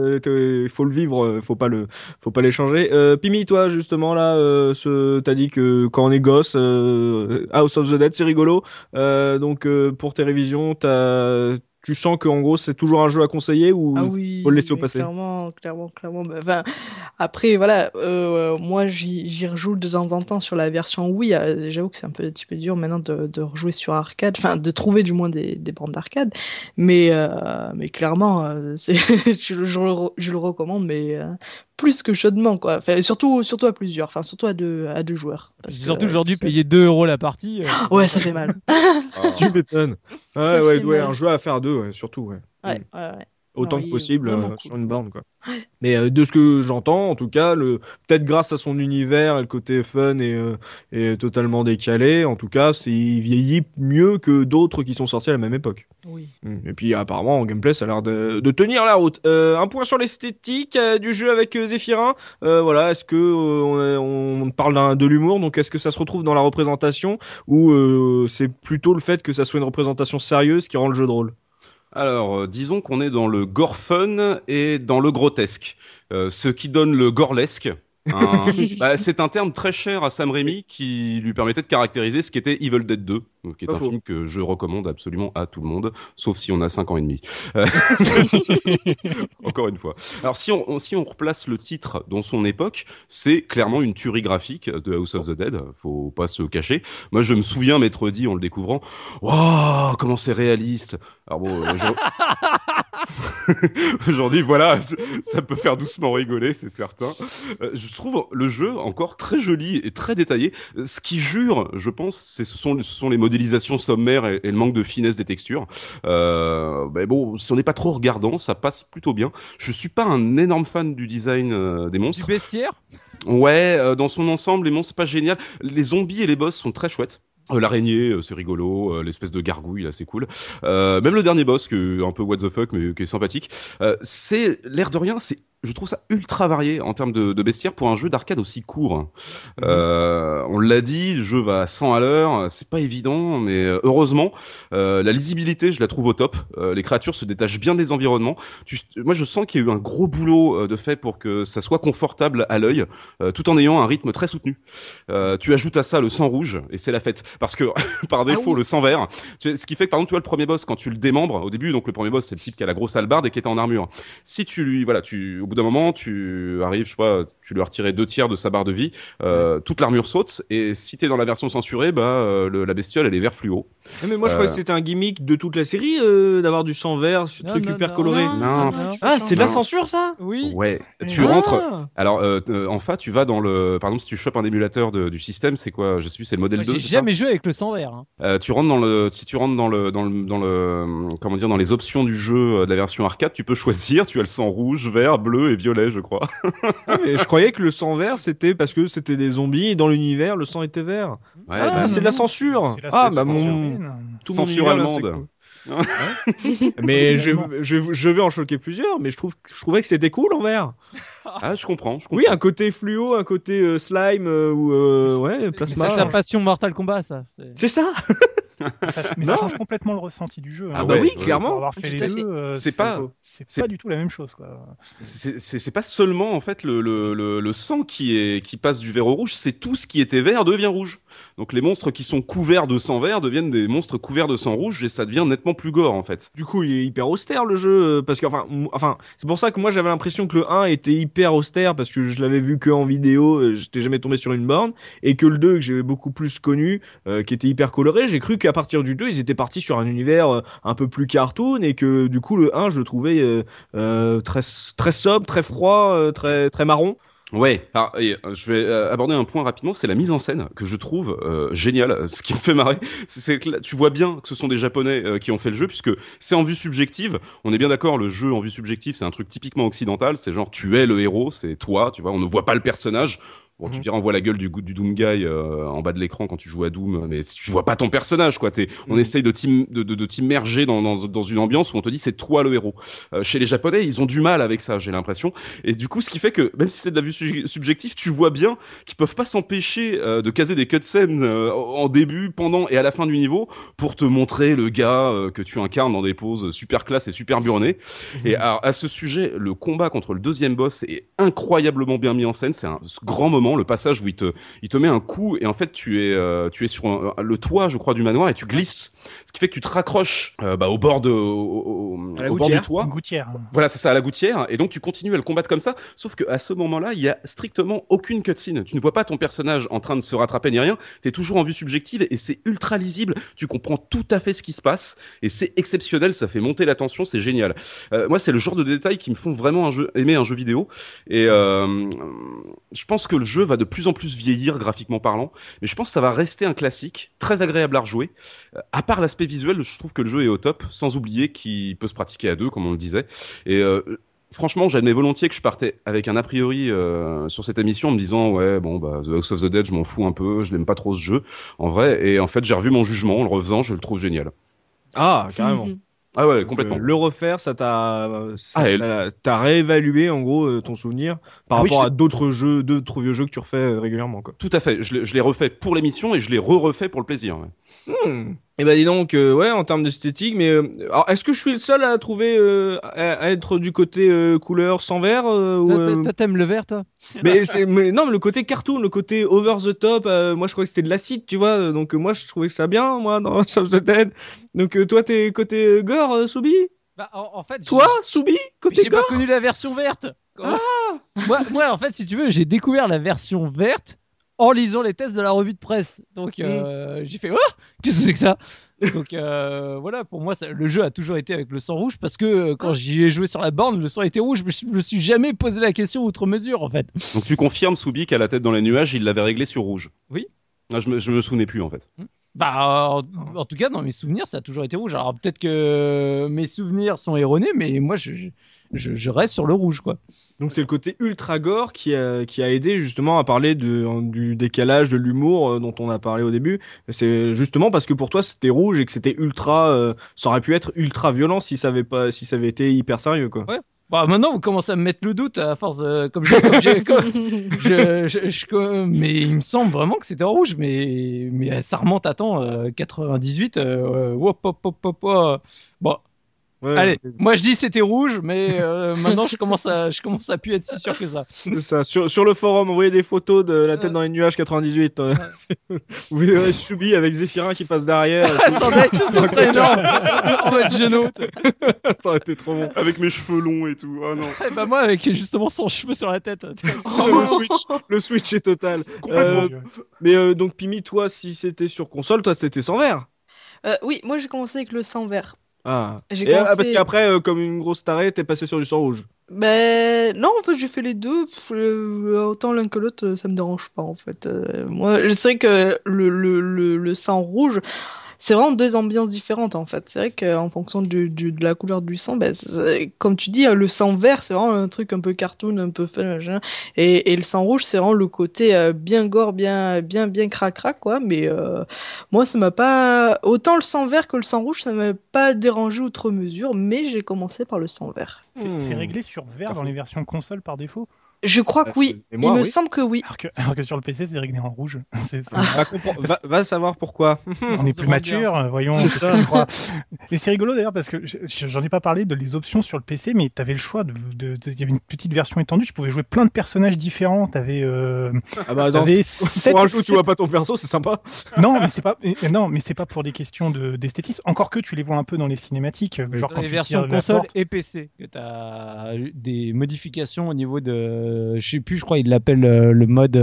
il faut le vivre, euh, faut pas le, faut pas l'échanger. Euh, Pimi, toi justement là, euh, ce, t'as dit que quand on est gosse, euh, House of the Dead, c'est rigolo. Euh, donc euh, pour tes révisions, t'as, tu sens que en gros c'est toujours un jeu à conseiller ou Ah oui, faut le laisser au passé? Clairement, clairement, clairement. Bah, Enfin, après, voilà, euh, moi j'y rejoue de temps en temps sur la version Wii. Euh, J'avoue que c'est un petit peu dur maintenant de, de rejouer sur arcade, enfin de trouver du moins des, des bandes d'arcade. Mais, euh, mais clairement, euh, je, je le recommande, mais euh, plus que chaudement, quoi. Enfin, surtout, surtout à plusieurs, enfin surtout à deux, à deux joueurs. Parce que, Surtout euh, aujourd'hui, c'est- payer 2 euros la partie. euh, Ouais, ça fait mal. Tu m'étonnes. Ouais, ouais, ouais, un jeu à faire deux, ouais, surtout, ouais. Ouais, ouais, ouais. Autant Non, que possible euh, cool. sur une borne, quoi. Mais euh, de ce que j'entends, en tout cas, le peut-être grâce à son univers et le côté fun et, euh, et totalement décalé, en tout cas, c'est il vieillit mieux que d'autres qui sont sortis à la même époque. Oui. Mm. Et puis apparemment en gameplay, ça a l'air de, de tenir la route. Un point sur l'esthétique du jeu avec Zéphirin. Voilà, est-ce que euh, on, on parle de l'humour, donc est-ce que ça se retrouve dans la représentation ou c'est plutôt le fait que ça soit une représentation sérieuse qui rend le jeu drôle? Alors, euh, disons qu'on est dans le gore fun et dans le grotesque, euh, ce qui donne le gorlesque. Un- bah, c'est un terme très cher à Sam Raimi qui lui permettait de caractériser ce qu'était Evil Dead 2, donc qui est un film que je recommande absolument à tout le monde, sauf si on a 5 ans et demi. Euh, Encore une fois. Alors si on, on- si on replace le titre dans son époque, c'est clairement une tuerie graphique de House of the Dead, faut pas se cacher. Moi je me souviens m'être dit en le découvrant, waouh, comment c'est réaliste. Alors bon, euh, je- aujourd'hui voilà, ça peut faire doucement rigoler, c'est certain. Euh, je trouve le jeu encore très joli et très détaillé. Euh, Ce qui jure, je pense, ce sont, ce sont les modélisations sommaires et, et le manque de finesse des textures. Euh, mais bon, si on n'est pas trop regardant, ça passe plutôt bien. Je suis pas un énorme fan du design euh, des Du monstres. bestiaire? Ouais, dans son ensemble, les monstres c'est pas génial. Les zombies et les boss sont très chouettes. Euh, L'araignée, euh, c'est rigolo. Euh, L'espèce de gargouille, là, c'est cool. Euh, même le dernier boss, qui est un peu what the fuck, mais qui est sympathique. Euh, c'est l'air de rien, c'est je trouve ça ultra varié en termes de, de bestiaire pour un jeu d'arcade aussi court. Euh, on l'a dit, le jeu va à 100 à l'heure, c'est pas évident, mais euh, heureusement, euh, la lisibilité, je la trouve au top. Euh, les créatures se détachent bien des environnements. Tu, moi, je sens qu'il y a eu un gros boulot euh, de fait pour que ça soit confortable à l'œil, euh, tout en ayant un rythme très soutenu. Euh, tu ajoutes à ça le sang rouge et c'est la fête, parce que par défaut, oui. le sang vert, tu- ce qui fait que par exemple, tu vois le premier boss quand tu le démembres au début, donc le premier boss, c'est le type qui a la grosse hallebarde et qui est en armure. Si tu lui, voilà, tu, au bout d'un moment, tu arrives, je sais pas, tu lui as retiré deux tiers de sa barre de vie, euh, toute l'armure saute, et si t'es dans la version censurée, bah, euh, le- la bestiole, elle est vert fluo. Ah, Mais moi je Euh. croyais que c'était un gimmick de toute la série euh, d'avoir du sang vert, ce Non, truc non, hyper non, coloré. Non, non. Ah, c'est de la censure ça? Oui. Ouais. Tu Ah. rentres, alors, euh, t- en fait, tu vas dans le, par exemple, si tu chopes un émulateur de- du système, c'est quoi, je sais plus, c'est le modèle Moi, 2, J'ai jamais joué avec le sang vert. hein. Euh, tu rentres dans le, si tu rentres dans le, dans le, dans le, comment dire, dans les options du jeu euh, de la version arcade, tu peux choisir. Tu as le sang rouge, vert, bleu, bleu et violet, je crois. Et je croyais que le sang vert c'était parce que c'était des zombies et dans l'univers le sang était vert. Ouais, ah, bah, c'est de la censure. C'est la Ah bah mon tout mon Censure là, allemande. mais je, je, je vais en choquer plusieurs, mais je trouve, je trouvais que c'était cool en vert. ah, je comprends, je comprends. Oui, un côté fluo, un côté euh, slime euh, ou euh, ouais plasma. C'est la passion Mortal Kombat, ça. C'est ça. Mais ça, mais Non. ça change complètement le ressenti du jeu. Ah hein. bah oui, ouais, clairement. Pour avoir fait les deux, euh, C'est pas- c'est c'est- pas du tout la même chose, quoi. C'est pas seulement en fait le, le, le, le sang qui est qui passe du vert au rouge, c'est tout ce qui était vert devient rouge. Donc les monstres qui sont couverts de sang vert deviennent des monstres couverts de sang rouge et ça devient nettement plus gore en fait. Du coup, il est hyper austère le jeu euh, parce que enfin, enfin, c'est pour ça que moi j'avais l'impression que le 1 était hyper austère parce que je l'avais vu que en vidéo, euh, j'étais jamais tombé sur une borne et que le 2 que j'ai beaucoup plus connu, euh, qui était hyper coloré, j'ai cru qu'à partir du 2 ils étaient partis sur un univers euh, un peu plus cartoon et que du coup le 1 je le trouvais euh, euh, très très sobre, très froid, très très marron. Ouais. Alors, euh, je vais euh, aborder un point rapidement, c'est la mise en scène que je trouve euh, géniale. Ce qui me fait marrer, c'est- que tu vois bien que ce sont des Japonais euh, qui ont fait le jeu, puisque c'est en vue subjective. On est bien d'accord, le jeu en vue subjective, c'est un truc typiquement occidental. C'est genre tu es le héros, c'est toi, tu vois. On ne voit pas le personnage. Bon, tu Mhm. diras, on voit la gueule du, du Doom Guy euh, en bas de l'écran quand tu joues à Doom, mais tu vois pas ton personnage, quoi. T'es, on Mhm. essaye de, t'im- de, de, de t'immerger dans, dans, dans une ambiance où on te dit c'est toi le héros. Euh, chez les Japonais, ils ont du mal avec ça, j'ai l'impression. Et du coup, ce qui fait que même si c'est de la vue su- subjective, tu vois bien qu'ils peuvent pas s'empêcher euh, de caser des cutscenes euh, en début, pendant et à la fin du niveau pour te montrer le gars euh, que tu incarnes dans des poses super classe et super burnées. Et alors, à ce sujet, le combat contre le deuxième boss est incroyablement bien mis en scène. C'est un grand moment, le passage où il te, il te met un coup et en fait tu es, euh, tu es sur un- le toit, je crois, du manoir et tu glisses, ce qui fait que tu te raccroches euh, bah, au bord de, au, bord du gouttière. toit. Gouttière. Voilà, c'est ça, à la gouttière. Et donc, tu continues à le combattre comme ça. Sauf que à ce moment-là, il y a strictement aucune cutscene. Tu ne vois pas ton personnage en train de se rattraper ni rien. T'es toujours en vue subjective et c'est ultra lisible. Tu comprends tout à fait ce qui se passe et c'est exceptionnel. Ça fait monter la tension. C'est génial. Euh, moi, c'est le genre de détails qui me font vraiment un jeu, aimer un jeu vidéo. Et euh, je pense que le jeu va de plus en plus vieillir graphiquement parlant. Mais je pense que ça va rester un classique, très agréable à rejouer. Euh, à part l'aspect visuel, je trouve que le jeu est au top. Sans oublier qu'il peut se pratiquer à deux, comme on le disait. Et euh, franchement, j'admets volontiers que je partais avec un a priori euh, sur cette émission en me disant ouais bon bah The House of the Dead, je m'en fous un peu, je l'aime pas trop ce jeu en vrai. Et en fait, j'ai revu mon jugement en le refaisant, je le trouve génial. Ah, carrément. Ah ouais, Donc, complètement. euh, le refaire, ça t'a, ça, Ah, t'as réévalué en gros euh, ton souvenir par Ah oui, rapport je- à d'autres jeux, d'autres vieux jeux que tu refais euh, régulièrement quoi. Tout à fait. Je l'ai- je l'ai refait pour l'émission et je l'ai re-refait pour le plaisir. ouais. Hmm. Et bah dis donc, euh, ouais, en termes d'esthétique, mais euh, alors est-ce que je suis le seul à trouver, euh, à, à être du côté euh, couleur sans vert euh, ou, Toi, T'aimes le vert, toi? mais, c'est- mais non, mais le côté cartoon, le côté over the top, euh, moi je croyais que c'était de l'acide, tu vois, donc moi je trouvais que ça bien, moi, dans of the Dead. Donc euh, toi t'es côté gore, Soubi? Bah, en, en fait, Toi, Soubi, côté J'ai pas connu la version verte. moi, moi, en fait, si tu veux, j'ai découvert la version verte en lisant les tests de la revue de presse. Donc, euh, j'ai fait, oh, qu'est-ce que c'est que ça? Donc, euh, voilà, pour moi, ça- le jeu a toujours été avec le sang rouge parce que euh, quand j'y ai joué sur la borne, le sang était rouge. Je me suis, je me suis jamais posé la question outre mesure, en fait. Donc tu confirmes Soubi qu'à la tête dans les nuages, il l'avait réglé sur rouge? Oui. Ah, je, me, je me souvenais plus en fait. Bah, en, en tout cas, dans mes souvenirs, ça a toujours été rouge. Alors, peut-être que mes souvenirs sont erronés, mais moi, je, je, je reste sur le rouge, quoi. Donc c'est le côté ultra gore qui a, qui a aidé justement à parler de, du décalage de l'humour euh, dont on a parlé au début. C'est justement parce que pour toi c'était rouge et que c'était ultra, euh, ça aurait pu être ultra violent si ça avait pas, si ça avait été hyper sérieux quoi. Bah, maintenant, vous commencez à me mettre le doute à force, euh, comme j'ai, comme j'ai- comme- je, je, je- comme- mais il me semble vraiment que c'était en rouge, mais, mais ça remonte à temps, euh, 98, euh, hop, hop, hop, hop, hop. Bon, Ouais, allez, moi je dis c'était rouge, mais euh, maintenant je commence à, je commence à plus être si sûr que ça. c'est ça. Sur, sur le forum, envoyez des photos de la tête dans les nuages 98. euh. Vous verrez Choubi avec Zéphirin qui passe derrière. Sans ça serait énorme. en mode genou. ça aurait été trop bon. Avec mes cheveux longs et tout. Oh non. Et bah moi avec justement son cheveu sur la tête. le, switch, le switch est total. Euh, mais euh, donc Pimi, toi, si c'était sur console, toi c'était sans verre. Euh, oui, moi j'ai commencé avec le sang vert. Ah. Ah, commencé- parce qu'après, euh, comme une grosse tarée, t'es passé sur du sang rouge. Ben non, en fait j'ai fait les deux. Pff, euh, autant l'un que l'autre, ça me dérange pas en fait. Euh, moi, je sais que le, le, le, le sang rouge, c'est vraiment deux ambiances différentes en fait. C'est vrai qu'en fonction du, du- de la couleur du sang, ben, comme tu dis, le sang vert, c'est vraiment un truc un peu cartoon, un peu fun. Et, et le sang rouge, c'est vraiment le côté euh, bien gore, bien, bien, bien crac-crac, quoi. Mais euh, moi, ça m'a pas. Autant le sang vert que le sang rouge, ça m'a pas dérangé outre mesure, mais j'ai commencé par le sang vert. C'est Hmm. réglé sur vert dans les versions console par défaut, Je crois que oui. Moi, Il me oui. semble que oui. alors que, alors que sur le PC c'est réglé en rouge. C'est- c'est- Va, comprendre- va- va savoir pourquoi. On est plus mature, voyons. C'est c'est ça. je crois. Et c'est rigolo d'ailleurs parce que je- je- j'en ai pas parlé de les options sur le PC, mais t'avais le choix de, de, de- il y avait une petite version étendue. Tu pouvais jouer plein de personnages différents. T'avais, euh, Ah bah, dans, t'avais pour un jeu où tu vois pas ton perso, c'est sympa. Non, mais c'est pas, non, mais c'est pas pour des questions de d'esthétisme. Encore que tu les vois un peu dans les cinématiques, genre Dans quand les tu versions console porte. et PC, que tu as des modifications au niveau de. Je sais plus, je crois, il l'appelle euh, le mode.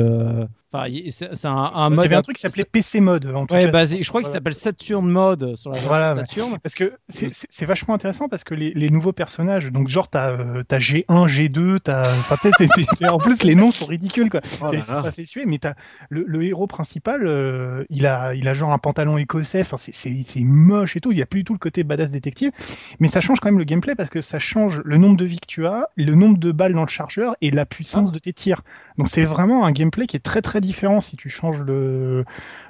Enfin, c'est un, un Il y mode. avait un truc qui s'appelait PC mode. En tout Ouais, cas, basé, je crois qu'il s'appelle Saturn Mode sur la version Voilà, ouais. Saturn. Parce que c'est- vachement intéressant parce que les, les nouveaux personnages, donc genre t'as euh, t'as G1, G2, t'as, enfin t'es- t'es- t'es- en plus les noms sont ridicules quoi. Oh ils sont pas fait suer, mais t'as le, le héros principal, euh, il a il a genre un pantalon écossais, enfin c'est c'est c'est moche et tout. Il y a plus du tout le côté badass détective, mais ça change quand même le gameplay parce que ça change le nombre de vies que tu as, le nombre de balles dans le chargeur et la puissance de tes tirs. Donc c'est vraiment un gameplay qui est très très différent si tu changes le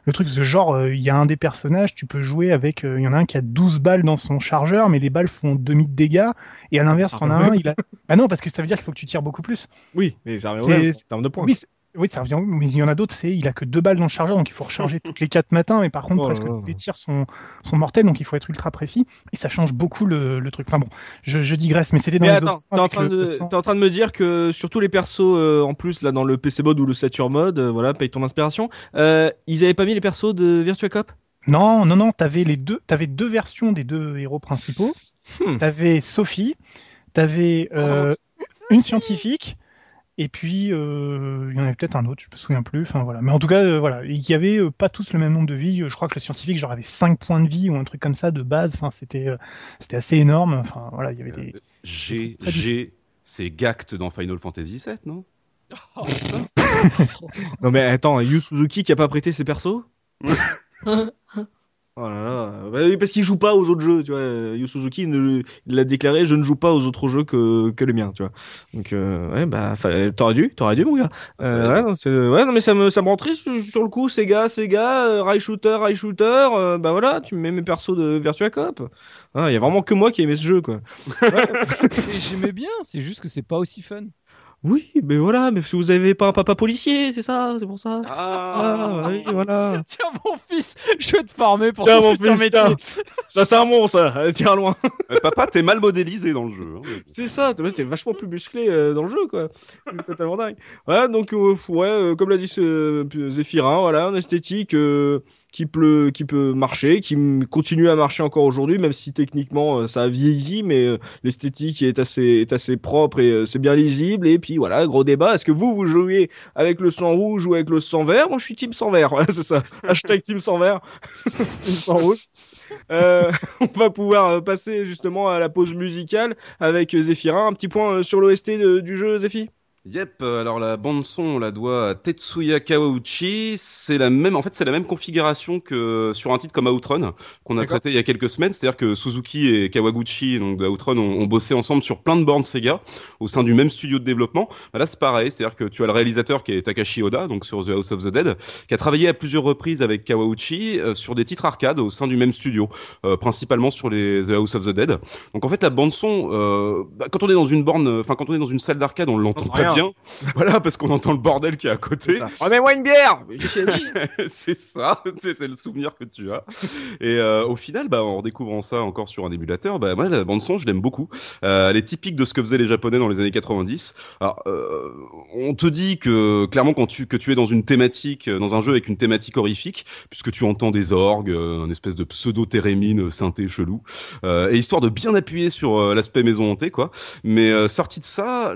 le truc. Ce genre euh, il y a un des personnages tu peux jouer avec euh, il y en a un qui a 12 balles dans son chargeur mais les balles font demi de dégâts et à l'inverse t'en as un il a bah non parce que ça veut dire qu'il faut que tu tires beaucoup plus. Oui, mais ça revient en termes de points. oui oui ça revient mais il y en a d'autres c'est il a que deux balles dans le chargeur donc il faut recharger toutes les quatre matins mais par contre Oh presque tous les tirs sont sont mortels donc il faut être ultra précis et ça change beaucoup le, le truc. Enfin bon je, je digresse mais c'était dans Mais les attends, autres t'es en, train le- de, en train de me dire que sur tous les persos, euh, en plus, là, dans le PC mode ou le Saturn mode, euh, voilà, paye ton inspiration, euh, ils avaient pas mis les persos de Virtua Cop? Non, non, non, t'avais les deux, t'avais deux versions des deux héros principaux. Hmm. T'avais Sophie, t'avais euh, une scientifique, et puis euh, il y en avait peut-être un autre, je me souviens plus. Enfin voilà, mais en tout cas, euh, voilà, il y avait euh, pas tous le même nombre de vies. Je crois que le scientifique, genre avait 5 points de vie ou un truc comme ça de base. Enfin, c'était, euh, c'était assez énorme. Enfin voilà, il y avait des. G, G, c'est Gact dans Final Fantasy VII, non? Non mais attends, Yu Suzuki qui a pas prêté ses persos? Oh là là, Bah oui, parce qu'il joue pas aux autres jeux, tu vois. Yu Suzuki l'a déclaré, je ne joue pas aux autres jeux que, que les miens, tu vois. Donc euh, ouais, bah t'aurais dû, t'aurais dû mon gars. Euh, ouais, non, c'est- ouais, non mais ça me ça me rend triste sur le coup, Sega, Sega, euh, Rail Shooter, Rail Shooter, euh, bah voilà, tu me mets mes persos de Virtua Cop. Ah, Il y a vraiment que moi qui aimais ce jeu quoi. Et J'aimais bien, c'est juste que c'est pas aussi fun. Oui, mais voilà, mais parce que vous avez pas un papa policier, c'est ça, c'est pour ça. Ah, oui, voilà. Tiens, mon fils, je vais te former pour Tiens, ton mon futur fils, métier. tiens. Ça c'est un bon ça, Allez, tire loin. Euh, Papa, t'es mal modélisé dans le jeu. hein. C'est ça, t'es vachement plus musclé euh, dans le jeu, quoi. C'est totalement dingue. Ouais, donc, euh, ouais, euh, comme l'a dit ce, euh, Zéphirin, voilà, un esthétique euh, qui, peut, qui peut marcher, qui continue à marcher encore aujourd'hui, même si techniquement euh, ça a vieilli, mais euh, l'esthétique est assez, est assez propre et euh, c'est bien lisible. Et puis voilà, gros débat. Est-ce que vous, vous jouez avec le sang rouge ou avec le sang vert? Moi, je suis team sang vert. Voilà, c'est ça. Hashtag team sang vert. team sang rouge. Euh, on va pouvoir passer justement à la pause musicale avec Zéphirin. Un petit point sur l'OST du jeu, Zéphi? Yep, euh, alors la bande son, on la doit à Tetsuya Kawauchi. C'est la même, en fait, c'est la même configuration que sur un titre comme Outrun qu'on a traité il y a quelques semaines. C'est-à-dire que Suzuki et Kawaguchi, donc de Outrun, ont, ont bossé ensemble sur plein de bornes Sega au sein du même studio de développement. Bah là, c'est pareil. C'est-à-dire que tu as le réalisateur qui est Takashi Oda, donc sur The House of the Dead, qui a travaillé à plusieurs reprises avec Kawauchi euh, sur des titres arcade au sein du même studio, euh, principalement sur les The House of the Dead. Donc en fait, la bande son, euh, bah, quand on est dans une borne, enfin quand on est dans une salle d'arcade, on l'entend pas. Bien. Voilà, parce qu'on entend le bordel qui est à côté. Remets-moi une bière c'est ça, c'est le souvenir que tu as. Et euh, au final, bah, en redécouvrant ça encore sur un émulateur, bah, moi, la bande son, je l'aime beaucoup. Euh, elle est typique de ce que faisaient les Japonais dans les années 90. Alors, euh, on te dit que clairement, quand tu que tu es dans une thématique, dans un jeu avec une thématique horrifique, puisque tu entends des orgues, un espèce de pseudo thérémine synthé chelou, et histoire de bien appuyer sur l'aspect maison hantée, quoi. Mais sorti de ça,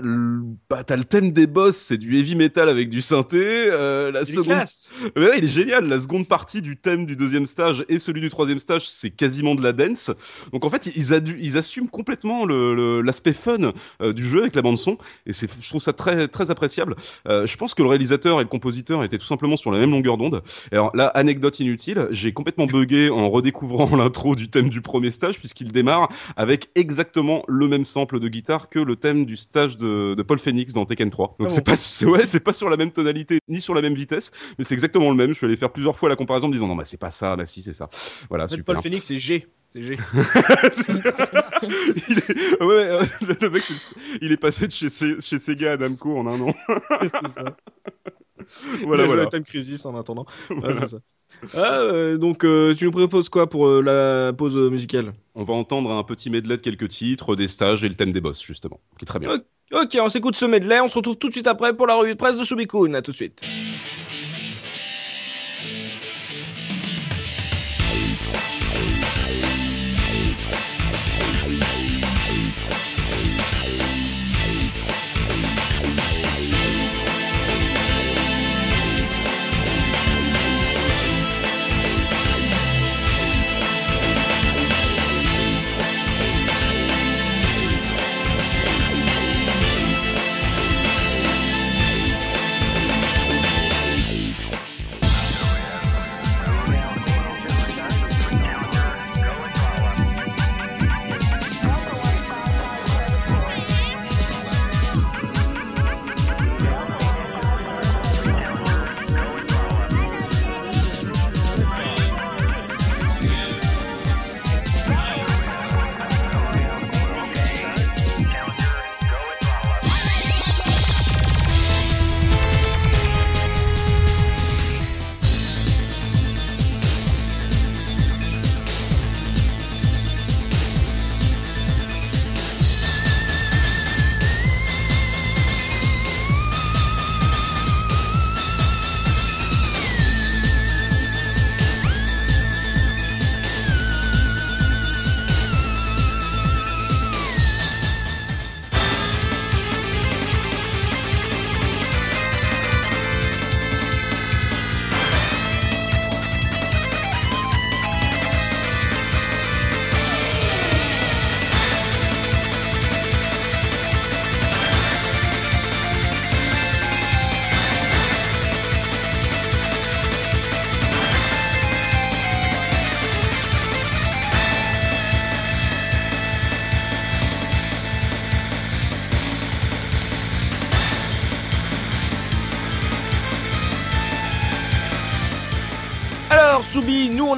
bah, t'as le thème des boss, c'est du heavy metal avec du synthé. Euh, la Il est seconde, classe. Ouais, ouais, il est génial. La seconde partie du thème du deuxième stage et celui du troisième stage, c'est quasiment de la dance. Donc en fait, ils, adu- ils assument complètement le- le- l'aspect fun euh, du jeu avec la bande son, et c'est, je trouve ça très très appréciable. Euh, je pense que le réalisateur et le compositeur étaient tout simplement sur la même longueur d'onde. Alors là, anecdote inutile, j'ai complètement bugué en redécouvrant l'intro du thème du premier stage puisqu'il démarre avec exactement le même sample de guitare que le thème du stage de, de Paul Phoenix dans Tekken 3. Donc Ah c'est bon pas, c'est, ouais, c'est pas sur la même tonalité ni sur la même vitesse, mais c'est exactement le même. Je suis allé faire plusieurs fois la comparaison en me disant non, bah c'est pas ça, bah si c'est ça. Voilà, En fait, super. Paul Phoenix, c'est G. C'est G. il est... Ouais, euh, le mec, il est passé de chez, chez Sega à Namco en un an. c'est ça. voilà, Il a joué voilà. à Time Crisis en attendant. Ouais, c'est ça. Ah, euh, donc, euh, tu nous proposes quoi pour euh, la pause musicale? On va entendre un petit medley de quelques titres, des stages et le thème des boss, justement, qui est très bien. Ok. On s'écoute ce medley. On se retrouve tout de suite après pour la revue de presse de Subikun. À tout de suite.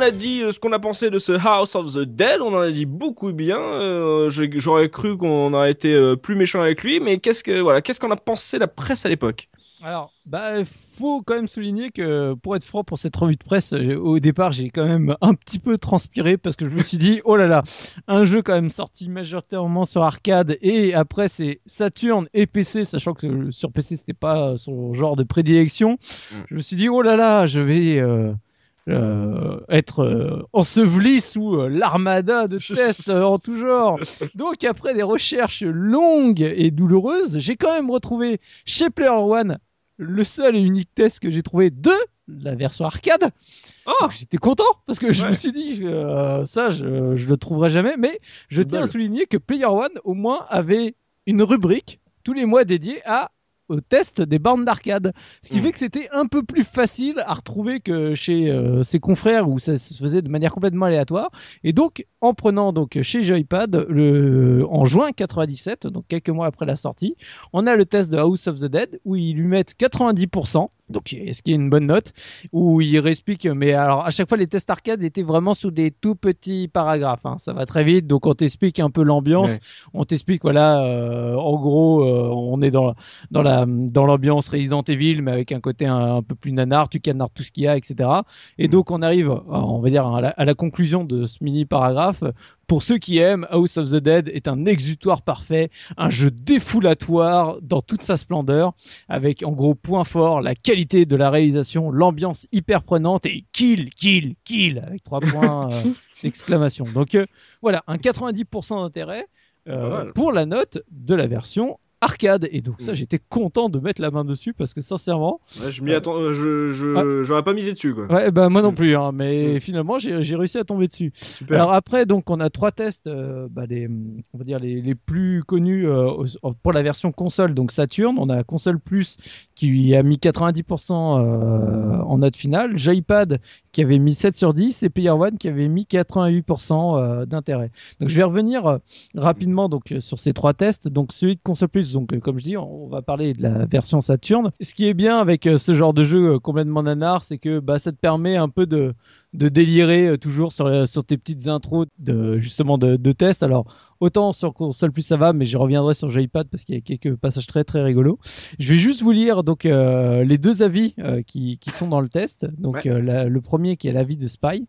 A dit euh, ce qu'on a pensé de ce House of the Dead, on en a dit beaucoup bien. euh, J'aurais cru qu'on aurait été euh, plus méchant avec lui, mais qu'est-ce que voilà, qu'est-ce qu'on a pensé la presse à l'époque? Alors, bah, faut quand même souligner que pour être franc, pour cette revue de presse, au départ, j'ai quand même un petit peu transpiré parce que je me suis dit, oh là là, un jeu quand même sorti majoritairement sur arcade et après c'est Saturn et PC, sachant que sur PC c'était pas son genre de prédilection. Je me suis dit, oh là là, je vais euh, euh, être euh, enseveli sous euh, l'armada de tests en tout genre. Donc après des recherches longues et douloureuses, j'ai quand même retrouvé chez Player One le seul et unique test que j'ai trouvé de la version arcade. Oh J'étais content parce que je Ouais. me suis dit ça je, je le trouverai jamais mais je tiens à souligner que Player One au moins avait une rubrique tous les mois dédiée à au test des bornes d'arcade. Ce qui Mm. fait que c'était un peu plus facile à retrouver que chez euh, ses confrères où ça se faisait de manière complètement aléatoire. Et donc, en prenant donc chez Joypad le, en juin 97, donc quelques mois après la sortie, on a le test de House of the Dead où ils lui mettent 90%. Donc, ce qui est une bonne note, où il réexplique, mais alors à chaque fois les tests arcade étaient vraiment sous des tout petits paragraphes, hein. ça va très vite, donc on t'explique un peu l'ambiance, Ouais. on t'explique voilà, euh, en gros, euh, on est dans dans la dans l'ambiance Resident Evil, mais avec un côté un, un peu plus nanar, tu canardes tout ce qu'il y a, etc. Et donc on arrive, euh, on va dire à la, à la conclusion de ce mini paragraphe. Pour ceux qui aiment, House of the Dead est un exutoire parfait, un jeu défoulatoire dans toute sa splendeur, avec en gros point fort la qualité de la réalisation, l'ambiance hyper prenante et kill, kill, kill avec trois points euh, d'exclamation. Donc euh, voilà, un 90% d'intérêt euh, pour la note de la version arcade. Et donc ça, Mm. j'étais content de mettre la main dessus parce que sincèrement, Ouais, je m'y attends, euh, je, je, j'aurais pas misé dessus, quoi. ouais, bah moi non Mm. plus, hein, mais Mm. finalement j'ai j'ai réussi à tomber dessus. Super. Alors après, donc on a trois tests, euh, bah, les, on va dire les, les plus connus euh, pour la version console, donc Saturn. On a console plus qui a mis 90% euh, en note finale, Joypad qui avait mis 7 sur 10 et Player One qui avait mis 88% euh, d'intérêt. Donc je vais revenir rapidement donc sur ces trois tests. Donc celui de console plus, donc euh, comme je dis, on va parler de la version Saturn. Ce qui est bien avec euh, ce genre de jeu euh, complètement nanar, c'est que bah, ça te permet un peu de de délirer toujours sur, sur tes petites intros de justement de, de tests. Alors autant sur console plus ça va, mais je reviendrai sur Joypad parce qu'il y a quelques passages très très rigolos. Je vais juste vous lire donc euh, les deux avis euh, qui, qui sont dans le test. Donc Ouais. euh, la- le premier qui est l'avis de Spy.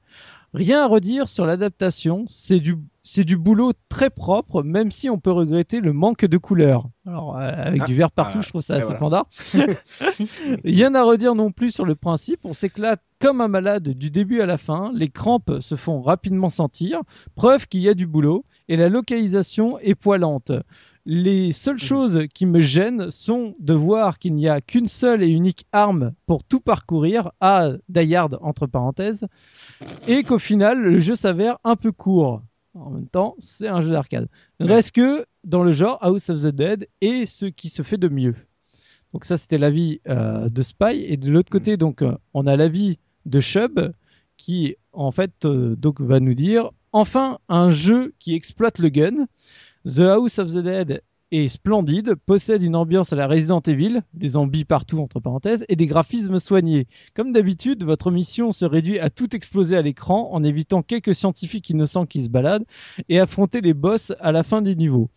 Rien à redire sur l'adaptation, c'est du c'est du boulot très propre, même si on peut regretter le manque de couleurs. Alors euh, avec Ah, du vert partout, ah, je trouve ça assez voilà. fandard. Rien à redire non plus sur le principe, on s'éclate comme un malade du début à la fin, les crampes se font rapidement sentir, preuve qu'il y a du boulot, et la localisation est poilante. Les seules choses qui me gênent sont de voir qu'il n'y a qu'une seule et unique arme pour tout parcourir, à Dayard entre parenthèses, et qu'au final le jeu s'avère un peu court. En même temps, c'est un jeu d'arcade. Reste que dans le genre House of the Dead et ce qui se fait de mieux. Donc ça, c'était l'avis euh, de Spy. Et de l'autre côté, donc, euh, on a l'avis de Shub qui, en fait, euh, donc, va nous dire enfin un jeu qui exploite le gun. The House of the Dead est splendide, possède une ambiance à la Resident Evil, des zombies partout entre parenthèses, et des graphismes soignés. Comme d'habitude, votre mission se réduit à tout exploser à l'écran en évitant quelques scientifiques innocents qui se baladent et affronter les boss à la fin des niveaux.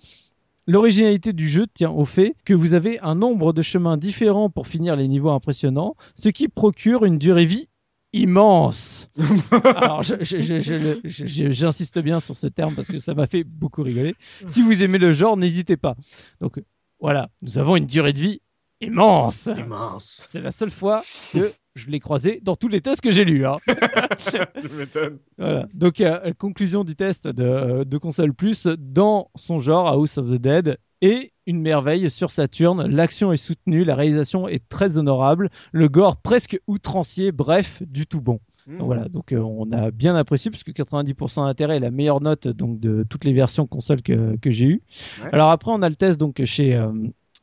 L'originalité du jeu tient au fait que vous avez un nombre de chemins différents pour finir les niveaux impressionnants, ce qui procure une durée vie immense. Alors, j'insiste bien sur ce terme parce que ça m'a fait beaucoup rigoler. Si vous aimez le genre, n'hésitez pas. Donc, voilà, nous avons une durée de vie immense. Immense. C'est la seule fois que je l'ai croisé dans tous les tests que j'ai lus. hein. tu m'étonnes. Voilà. Donc, euh, conclusion du test de, de console plus dans son genre House of the Dead et une merveille sur Saturn. L'action est soutenue, la réalisation est très honorable, le gore presque outrancier, bref, du tout bon. Donc voilà, donc euh, on a bien apprécié puisque 90% d'intérêt est la meilleure note donc de toutes les versions console que, que j'ai eues. Ouais. Alors après on a le test donc chez euh,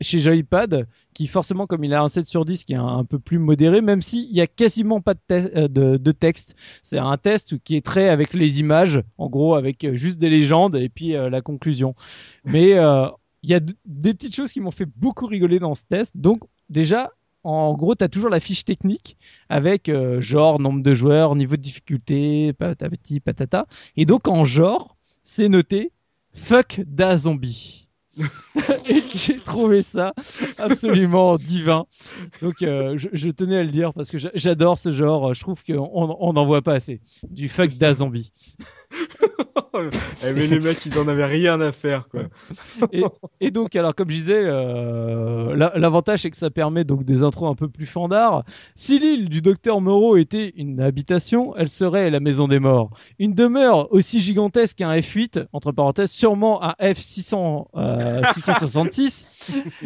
chez Joypad qui forcément comme il a un 7 sur 10 qui est un, un peu plus modéré même s'il y a quasiment pas de, te- euh, de, de texte. C'est un test qui est très avec les images en gros avec euh, juste des légendes et puis euh, la conclusion. Mais euh, il y a des petites choses qui m'ont fait beaucoup rigoler dans ce test. Donc déjà en gros, tu as toujours la fiche technique avec euh, genre, nombre de joueurs, niveau de difficulté, patati patata. Et donc en genre, c'est noté fuck da zombie. Et j'ai trouvé ça absolument divin. Donc euh, je, je tenais à le dire parce que j'a- j'adore ce genre. Je trouve qu'on on n'en voit pas assez. Du fuck da zombie. Eh, mais les mecs, ils en avaient rien à faire, quoi. et, et donc, alors, comme je disais, euh, la- l'avantage, c'est que ça permet donc des intros un peu plus fandards. Si l'île du docteur Moreau était une habitation, elle serait la maison des morts. Une demeure aussi gigantesque qu'un F8, entre parenthèses, sûrement un F600, euh, 666,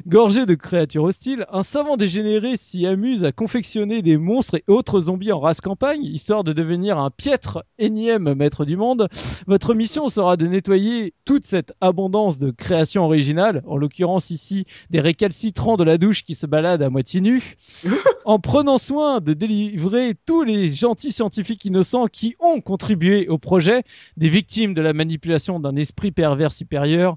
gorgé de créatures hostiles, un savant dégénéré s'y amuse à confectionner des monstres et autres zombies en race campagne, histoire de devenir un piètre énième maître du monde. Votre mission sera de nettoyer toute cette abondance de créations originales, en l'occurrence ici des récalcitrants de la douche qui se baladent à moitié nus, en prenant soin de délivrer tous les gentils scientifiques innocents qui ont contribué au projet, des victimes de la manipulation d'un esprit pervers supérieur.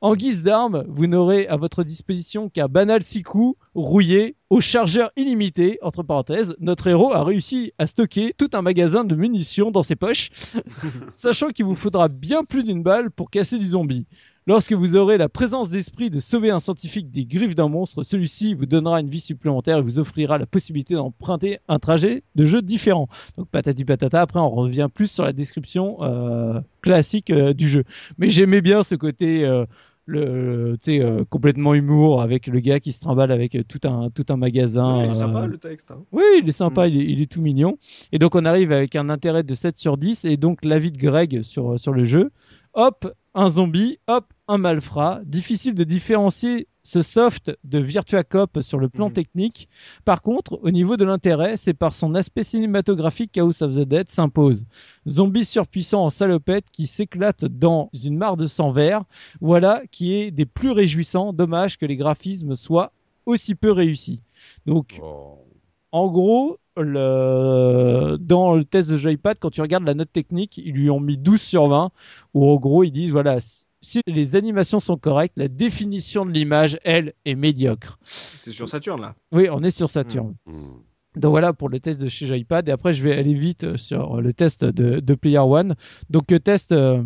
En guise d'arme, vous n'aurez à votre disposition qu'un banal six coups rouillé au chargeur illimité. Entre parenthèses, notre héros a réussi à stocker tout un magasin de munitions dans ses poches sachant qu'il vous faudra bien plus d'une balle pour casser du zombie. Lorsque vous aurez la présence d'esprit de sauver un scientifique des griffes d'un monstre, celui-ci vous donnera une vie supplémentaire et vous offrira la possibilité d'emprunter un trajet de jeu différent. Donc patati patata, après on revient plus sur la description euh, classique euh, du jeu. Mais j'aimais bien ce côté... euh, le, tu sais, euh, complètement humour avec le gars qui se trimballe avec euh, tout un tout un magasin. Il est euh, sympa, le texte. Hein. oui, il est sympa, il, est, il est tout mignon. Et donc on arrive avec un intérêt de 7 sur 10 et donc l'avis de Greg sur, sur le jeu. Hop, un zombie, hop, un malfrat. Difficile de différencier ce soft de Virtua Cop sur le plan Mhm. technique. Par contre, au niveau de l'intérêt, c'est par son aspect cinématographique qu'House of the Dead s'impose. Zombie surpuissant en salopette qui s'éclate dans une mare de sang vert. Voilà qui est des plus réjouissants. Dommage que les graphismes soient aussi peu réussis. Donc, Oh. En gros, le... dans le test de Joypad, quand tu regardes la note technique, ils lui ont mis 12 sur 20, où en gros, ils disent, voilà, si les animations sont correctes, la définition de l'image, elle, est médiocre. C'est sur Saturn là. Oui, on est sur Saturn. Hmm. Donc voilà pour le test de chez Joypad. Et après, je vais aller vite sur le test de, de Player One. Donc, euh, test, euh,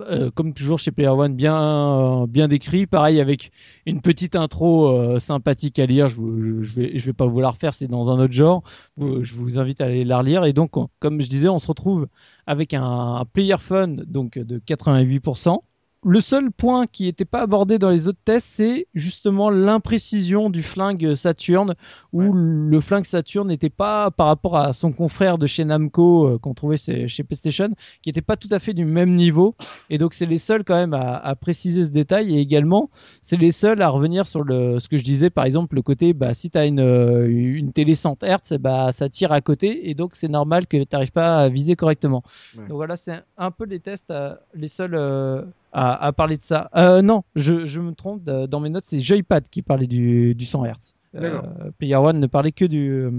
euh, comme toujours chez Player One, bien, bien décrit. Pareil, avec une petite intro euh, sympathique à lire. Je, vais, je vais pas vous la refaire, c'est dans un autre genre. Je vous invite à aller la relire. Et donc, on- comme je disais, on se retrouve avec un, un Player Fun donc, de 88%. Le seul point qui n'était pas abordé dans les autres tests, c'est justement l'imprécision du flingue Saturn où le flingue Saturn n'était pas par rapport à son confrère de chez Namco euh, qu'on trouvait chez chez PlayStation, qui n'était pas tout à fait du même niveau. Et donc c'est les seuls quand même à, à préciser ce détail. Et également, c'est les seuls à revenir sur le ce que je disais, par exemple le côté, bah si t'as une euh, une télé 100 Hz, bah ça tire à côté et donc c'est normal que t'arrives pas à viser correctement. Ouais. Donc voilà, c'est un peu les tests, euh, les seuls. euh, à, à parler de ça. Euh, non, je, je me trompe. de- Dans mes notes, c'est Joypad qui parlait du, du 100 Hz. Euh, Player One ne parlait que du euh,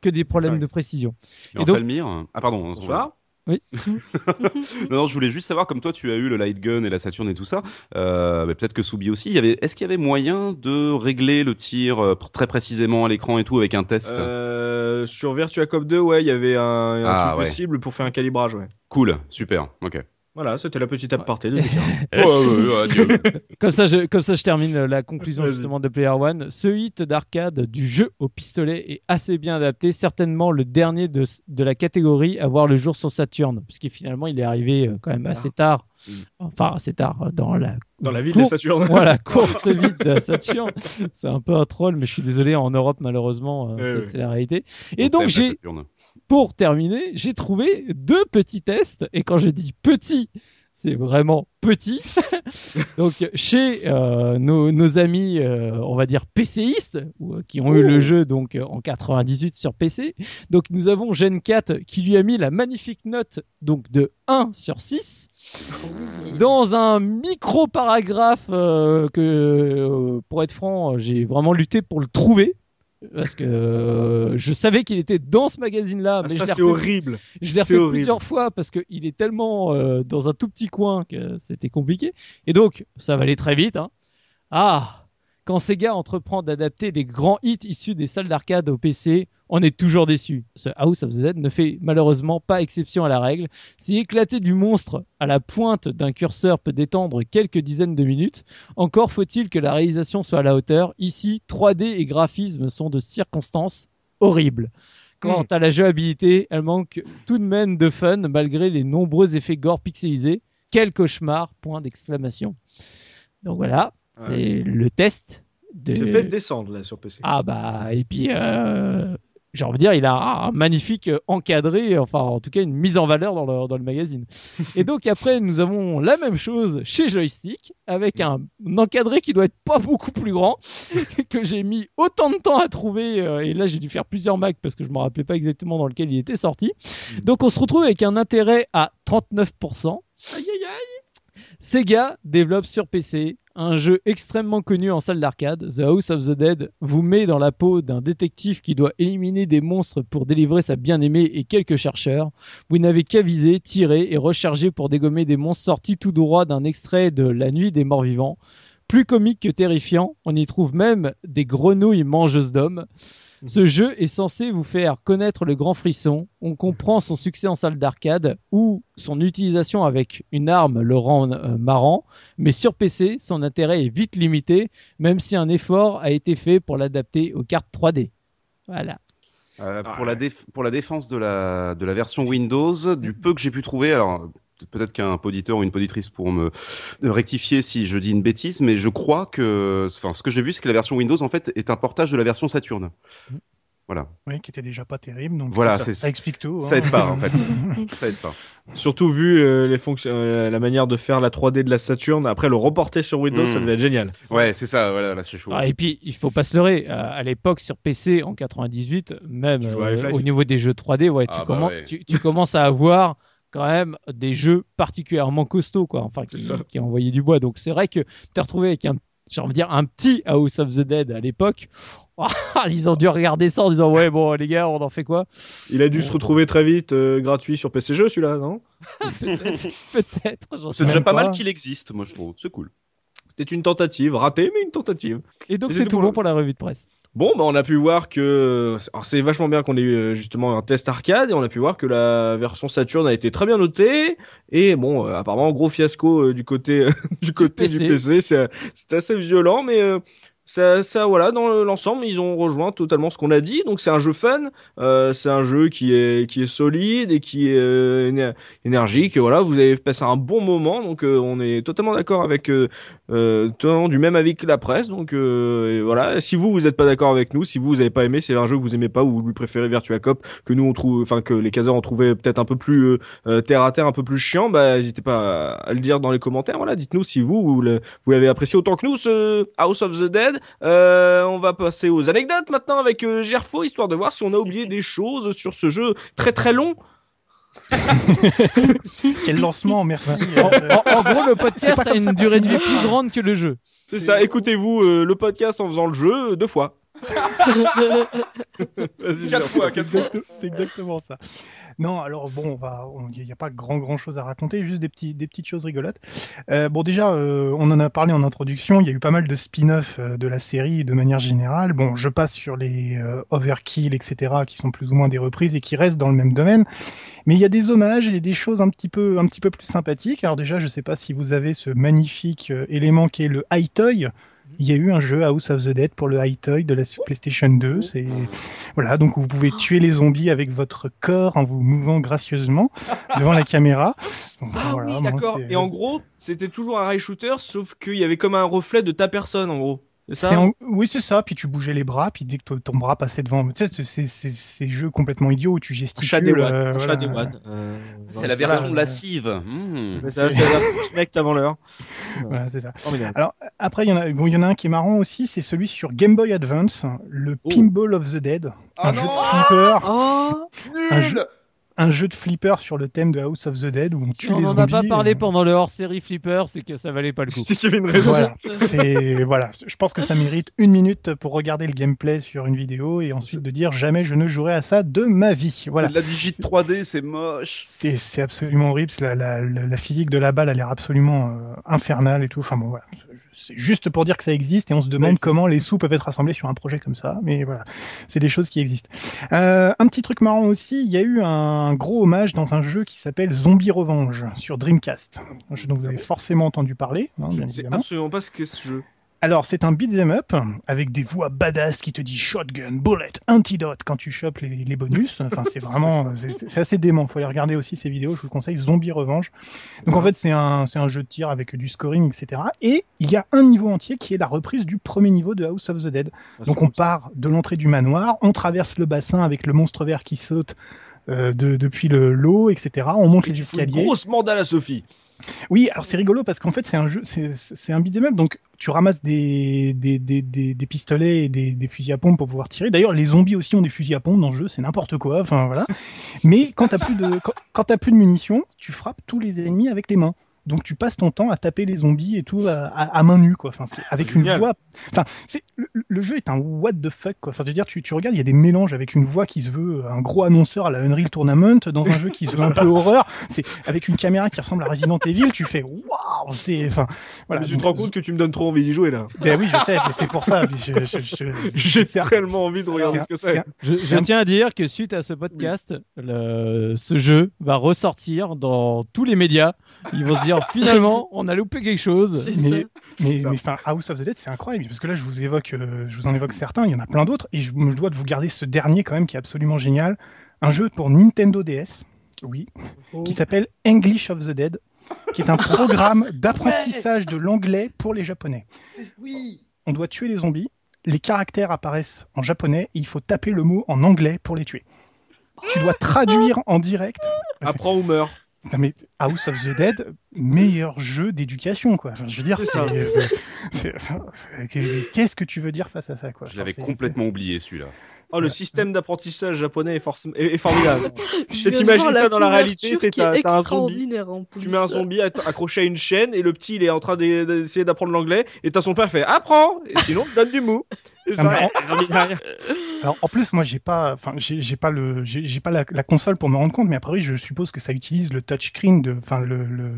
que des problèmes de précision. Et Et donc- Falmir, ah pardon. Bonsoir. non, non, je voulais juste savoir, comme toi, tu as eu le light gun et la Saturn et tout ça. Euh, mais peut-être que Soubi aussi. Il y avait, est-ce qu'il y avait moyen de régler le tir euh, très précisément à l'écran et tout avec un test? Euh, sur Virtua Cop 2, ouais, il y avait un, un Ah, truc ouais. possible pour faire un calibrage, ouais. Cool, super. Ok. Voilà, c'était la petite aparté de. Ouais, ouais, ouais, adieu. Comme ça, je, comme ça, je termine euh, la conclusion justement de Player One. Ce hit d'arcade du jeu au pistolet est assez bien adapté. Certainement le dernier de, de la catégorie à voir le jour sur Saturn, puisque finalement il est arrivé euh, quand même assez tard. Mm. Enfin, assez tard euh, dans la Dans la ville cour- des Saturn. voilà, courte vie de Saturn. C'est un peu un troll, mais je suis désolé, en Europe, malheureusement, c'est la réalité. On Et donc, j'ai, Saturne. Pour terminer, j'ai trouvé deux petits tests. Et quand je dis petit, c'est vraiment petit. donc, chez euh, nos, nos amis, euh, on va dire PCistes, euh, qui ont eu le jeu donc en 98 sur PC. Donc, nous avons Gen 4 qui lui a mis la magnifique note donc de 1 sur 6 dans un micro paragraphe euh, que, pour être franc, j'ai vraiment lutté pour le trouver. Parce que euh, je savais qu'il était dans ce magazine-là, Ah, mais ça, c'est horrible. je l'ai refait horrible. plusieurs fois parce qu'il est tellement euh, dans un tout petit coin que c'était compliqué. Et donc, ça va aller très vite. hein. Ah, quand Sega entreprend d'adapter des grands hits issus des salles d'arcade au PC, on est toujours déçu. Ce House of the Dead ne fait malheureusement pas exception à la règle. Si éclater du monstre à la pointe d'un curseur peut détendre quelques dizaines de minutes, encore faut-il que la réalisation soit à la hauteur. Ici, 3D et graphismes sont de circonstances horribles. Quant à la jouabilité, elle manque tout de même de fun malgré les nombreux effets gore pixelisés. Quel cauchemar Point d'exclamation. Donc voilà. C'est le test. De... C'est fait descendre là sur PC. Ah bah et puis euh, j'ai envie de dire il a un magnifique encadré, enfin en tout cas une mise en valeur dans le, dans le magazine. Et donc après nous avons la même chose chez Joystick avec un, un encadré qui doit être pas beaucoup plus grand que j'ai mis autant de temps à trouver euh, et là j'ai dû faire plusieurs macs parce que je me rappelais pas exactement dans lequel il était sorti. Donc on se retrouve avec un intérêt à 39%. Aïe aïe aïe. Sega développe sur PC un jeu extrêmement connu en salle d'arcade. The House of the Dead vous met dans la peau d'un détective qui doit éliminer des monstres pour délivrer sa bien-aimée et quelques chercheurs. Vous n'avez qu'à viser, tirer et recharger pour dégommer des monstres sortis tout droit d'un extrait de La Nuit des Morts Vivants. Plus comique que terrifiant, on y trouve même des grenouilles mangeuses d'hommes. Ce jeu est censé vous faire connaître le grand frisson. On comprend son succès en salle d'arcade où son utilisation avec une arme le rend euh, marrant, mais sur PC, son intérêt est vite limité, même si un effort a été fait pour l'adapter aux cartes 3D. Voilà. Euh, Ah pour, la déf- pour la défense de la, de la version Windows, du peu que j'ai pu trouver, alors peut-être qu'un poditeur ou une poditrice pour me rectifier si je dis une bêtise, mais je crois que, enfin, ce que j'ai vu, c'est que la version Windows en fait est un portage de la version Saturn. Mhm. Voilà. Oui, qui était déjà pas terrible. Donc Voilà, ça, explique tout. Ça hein. aide pas en fait. ça aide pas. Surtout vu euh, les fonctions, euh, la manière de faire la 3D de la Saturn. Après, le reporter sur Windows, ça devait être génial. Ouais, c'est ça. Voilà, là c'est chaud. Ah, et puis, il faut pas se leurrer. À, à l'époque, sur PC, en 98, même euh, au niveau des jeux 3D, ouais, Ah, tu, bah commen- ouais. tu, tu commences à avoir quand même des jeux particulièrement costauds, quoi. Enfin, qui, C'est ça. qui envoyaient du bois. Donc, c'est vrai que t'es retrouvé avec un, j'ai envie de dire, un petit House of the Dead à l'époque. Ils ont dû regarder ça en disant, ouais, bon, les gars, on en fait quoi? Il a dû se retrouver très vite euh, gratuit sur PC Jeux, celui-là, non? Peut-être, C'est déjà pas pas. mal qu'il existe, moi je trouve. C'est cool. C'était une tentative, ratée, mais une tentative. Et donc, c'est tout tout bon pour- pour la revue de presse. Bon, bah, on a pu voir que, alors c'est vachement bien qu'on ait eu euh, justement un test arcade et on a pu voir que la version Saturn a été très bien notée et bon, euh, apparemment gros fiasco euh, du côté du côté du PC. C'est assez violent, mais euh, ça, ça, voilà, dans l'ensemble, ils ont rejoint totalement ce qu'on a dit. Donc c'est un jeu fun, euh, c'est un jeu qui est qui est solide et qui est euh, éner- énergique. Et voilà, vous avez passé un bon moment, donc euh, on est totalement d'accord avec euh, du même avis que la presse. Donc euh, voilà, si vous vous êtes pas d'accord avec nous, si vous vous avez pas aimé, c'est un jeu que vous aimez pas ou vous lui préférez Virtua Cop que nous on trouve, enfin que les caseurs ont trouvé peut-être un peu plus euh, euh, terre à terre, un peu plus chiant, bah n'hésitez pas à, le dire dans les commentaires. Voilà, dites-nous si vous vous l'avez apprécié autant que nous ce House of the Dead. Euh, on va passer aux anecdotes maintenant avec euh, Gerfo, histoire de voir si on a oublié des choses sur ce jeu très très long. Quel lancement, merci. En, en- en gros, le C'est podcast pas a une durée de vie plus grande que le jeu. C'est ça, écoutez-vous euh, le podcast en faisant le jeu deux fois. Vas-y, Quatre fois, quatre fois. C'est exactement ça. Non, alors bon, on va, il n'y a pas grand grand chose à raconter, juste des petits, des petites choses rigolotes. Euh, bon, déjà, euh, on en a parlé en introduction. Il y a eu pas mal de spin-off euh, de la série de manière générale. Bon, je passe sur les Overkill, etc., qui sont plus ou moins des reprises et qui restent dans le même domaine. Mais il y a des hommages et des choses un petit peu, un petit peu plus sympathiques. Alors déjà, je sais pas si vous avez ce magnifique élément qui est le High Toy. Il y a eu un jeu House of the Dead pour le High Toy de la PlayStation 2. C'est voilà, donc vous pouvez tuer les zombies avec votre corps en vous mouvant gracieusement devant la caméra. Donc, Ah voilà, oui, d'accord. Et en gros, c'était toujours un rail shooter, sauf qu'il y avait comme un reflet de ta personne, en gros. C'est C'est ça en- Oui, c'est ça. Puis tu bougeais les bras, puis dès que ton- bras passait devant, tu sais, c'est- c'est c'est- ces jeux complètement idiots où tu gesticules. Euh, voilà. Euh, C'est la voilà. version lascive. Hmm. Bah, C'est la direct avant l'heure. Voilà, c'est ça. Alors après, il y en a, bon, il y en a un qui est marrant aussi, c'est celui sur Game Boy Advance, le Oh. Pinball of the Dead, Ah un jeu de flipper, Oh un jeu, un jeu de flipper sur le thème de House of the Dead où on tue Si on les n'en zombies. a pas parlé euh, pendant le hors-série Flipper, c'est que ça valait pas le coup. C'est qu'il y avait une raison. Voilà, c'est voilà. Je pense que ça mérite une minute pour regarder le gameplay sur une vidéo et ensuite de dire jamais je ne jouerai à ça de ma vie. Voilà. De la digit 3D, c'est moche. C'est c'est absolument horrible. La, la, la, physique de la balle a l'air absolument euh, infernale et tout. Enfin bon, voilà. C'est juste pour dire que ça existe et on se demande comment les sous peuvent être rassemblés sur un projet comme ça. Mais voilà, c'est des choses qui existent. Euh, un petit truc marrant aussi, il y a eu un gros hommage dans un jeu qui s'appelle Zombie Revenge sur Dreamcast. Un jeu dont vous avez forcément entendu parler, hein, Je ne sais absolument pas ce qu'est ce jeu. Alors, c'est un beat'em up avec des voix badass qui te disent shotgun, bullet, antidote quand tu chopes les, les bonus. Enfin, c'est vraiment, c'est c'est assez dément. Faut aller regarder aussi ces vidéos. Je vous le conseille. Zombie Revenge. Donc, en fait, c'est un, c'est un jeu de tir avec du scoring, etc. Et il y a un niveau entier qui est la reprise du premier niveau de House of the Dead. Donc, on part de l'entrée du manoir, on traverse le bassin avec le monstre vert qui saute. Euh, de, depuis le lot, etc. On monte les fous une escaliers. grosse mandale à Sophie. Oui, alors c'est rigolo parce qu'en fait c'est un jeu, c'est un beat'em up, donc tu ramasses des des, des, des, des pistolets et des, des fusils à pompe pour pouvoir tirer. D'ailleurs, les zombies aussi ont des fusils à pompe dans le jeu, c'est n'importe quoi. Enfin voilà. Mais quand t'as plus de quand, quand t'as plus de munitions, tu frappes tous les ennemis avec tes mains. Donc tu passes ton temps à taper les zombies et tout à, à- à main nue quoi. Enfin, avec une voix. Enfin, c'est le, le jeu est un what the fuck quoi. Enfin, je veux dire, tu, tu regardes, il y a des mélanges avec une voix qui se veut un gros annonceur à la Unreal Tournament dans un jeu qui se veut un peu horreur. C'est avec une caméra qui ressemble à Resident Evil. Tu fais waouh, c'est enfin voilà. Mais tu te rends compte que tu me donnes trop envie d'y jouer là. Ben oui, je sais, c'est pour ça. J'ai tellement envie de regarder ce que c'est Je, je tiens à dire que suite à ce podcast, le- ce jeu va ressortir dans tous les médias. Ils vont se dire finalement, on a loupé quelque chose. Mais, mais, mais enfin, House of the Dead, c'est incroyable parce que là, je vous évoque, euh, je vous en évoque certains, il y en a plein d'autres, et je me dois de vous garder ce dernier quand même qui est absolument génial. Un jeu pour Nintendo DS, oui, qui s'appelle English of the Dead, qui est un programme d'apprentissage de l'anglais pour les Japonais. Oui. On doit tuer les zombies les caractères apparaissent en japonais et il faut taper le mot en anglais pour les tuer. Tu dois traduire en direct. Apprends ou meurs. Non, mais House of the Dead, meilleur jeu d'éducation, quoi. Enfin, je veux dire, C'est c'est. ça. c'est- c'est- enfin, c'est- Qu'est-ce que tu veux dire face à ça, quoi? Je l'avais Enfin, c'est- complètement oublié celui-là. Oh, le système d'apprentissage japonais est, forcément est, est formidable. Tu t'imagines ça dans la réalité, c'est un zombie. Tu mets un zombie accroché à une chaîne et le petit il est en train d'e- d'essayer d'apprendre l'anglais et t'as son père fait apprends et sinon donne du mou. Ça, Ah. Alors en plus moi j'ai pas enfin j'ai j'ai pas le j'ai j'ai pas la, la console pour me rendre compte mais a priori je suppose que ça utilise le touchscreen de enfin le, le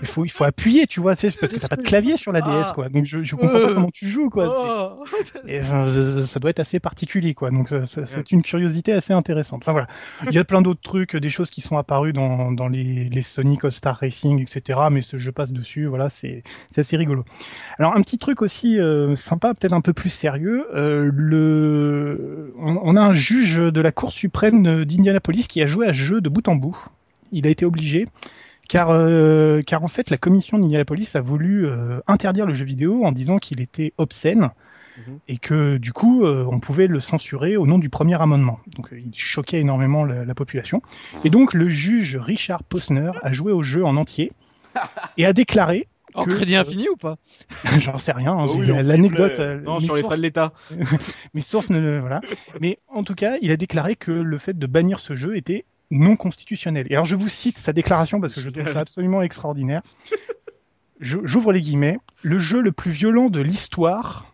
il faut il faut appuyer tu vois c'est parce que t'as pas de clavier sur la DS quoi. Donc je je comprends pas comment tu joues quoi. Et, enfin, ça- doit être assez particulier quoi. Donc c'est une curiosité assez intéressante. Enfin voilà. Il y a plein d'autres trucs des choses qui sont apparues dans dans les les Sonic All Star Racing etc mais ce jeu passe dessus voilà c'est c'est assez rigolo. Alors un petit truc aussi euh, sympa, peut-être un peu plus sérieux, euh, le... on, on a un juge de la Cour suprême d'Indianapolis qui a joué à ce jeu de bout en bout. Il a été obligé, car, euh, car en fait la commission d'Indianapolis a voulu euh, interdire le jeu vidéo en disant qu'il était obscène. Mhm. Et que du coup, on pouvait le censurer au nom du premier amendement. Donc, il choquait énormément la, la population. Et donc, le juge Richard Posner a joué au jeu en entier et a déclaré En que- crédit infini ou pas? J'en sais rien. hein, Oh oui, on L'anecdote. euh, Non, sur les frais de l'État. Mes sources ne le- voilà. Mais en tout cas, il a déclaré que le fait de bannir ce jeu était non constitutionnel. Et alors, je vous cite sa déclaration parce que je trouve ça absolument extraordinaire. J'ouvre les guillemets. Le jeu le plus violent de l'histoire.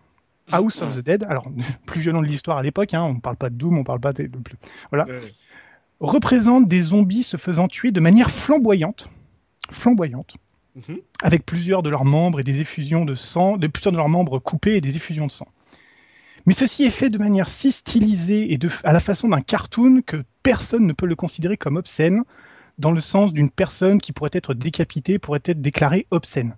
House of the Dead, alors plus violent de l'histoire à l'époque, hein, on parle pas de Doom, on parle pas de, de plus, voilà, représente des zombies se faisant tuer de manière flamboyante, flamboyante, Mhm. avec plusieurs de leurs membres et des effusions de sang, de plusieurs de leurs membres coupés et des effusions de sang. Mais ceci est fait de manière si stylisée et de, à la façon d'un cartoon que personne ne peut le considérer comme obscène, dans le sens d'une personne qui pourrait être décapitée, pourrait être déclarée obscène.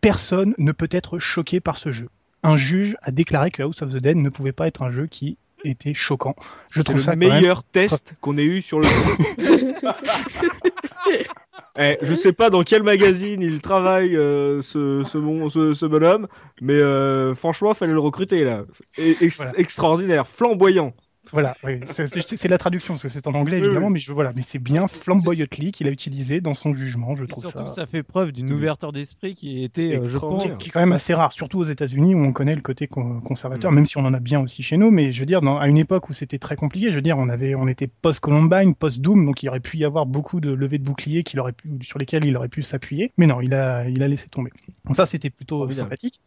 Personne ne peut être choqué par ce jeu. Un juge a déclaré que House of the Dead ne pouvait pas être un jeu qui était choquant. Je trouve le ça même meilleur test qu'on ait eu sur le Eh, je sais pas dans quel magazine il travaille euh, ce, ce, mon- ce, ce bonhomme, mais euh, franchement, fallait le recruter là. Et- ex- Voilà. Extraordinaire, flamboyant. Voilà, oui. c'est la traduction, parce que c'est en anglais évidemment, oui. mais je voilà, mais c'est bien flamboyantly qu'il a utilisé dans son jugement, je Et trouve Surtout, ça. ça fait preuve d'une ouverture d'esprit qui était, euh, je pense, qui est quand même assez rare, surtout aux États-Unis où on connaît le côté con- conservateur, Mm. même si on en a bien aussi chez nous. Mais je veux dire, dans, à une époque où c'était très compliqué, je veux dire, on avait, on était post-Columbine, post-Doom, donc il aurait pu y avoir beaucoup de levées de boucliers qu'il aurait pu, sur lesquels il aurait pu s'appuyer. Mais non, il a, il a laissé tomber. Donc ça, c'était plutôt sympathique.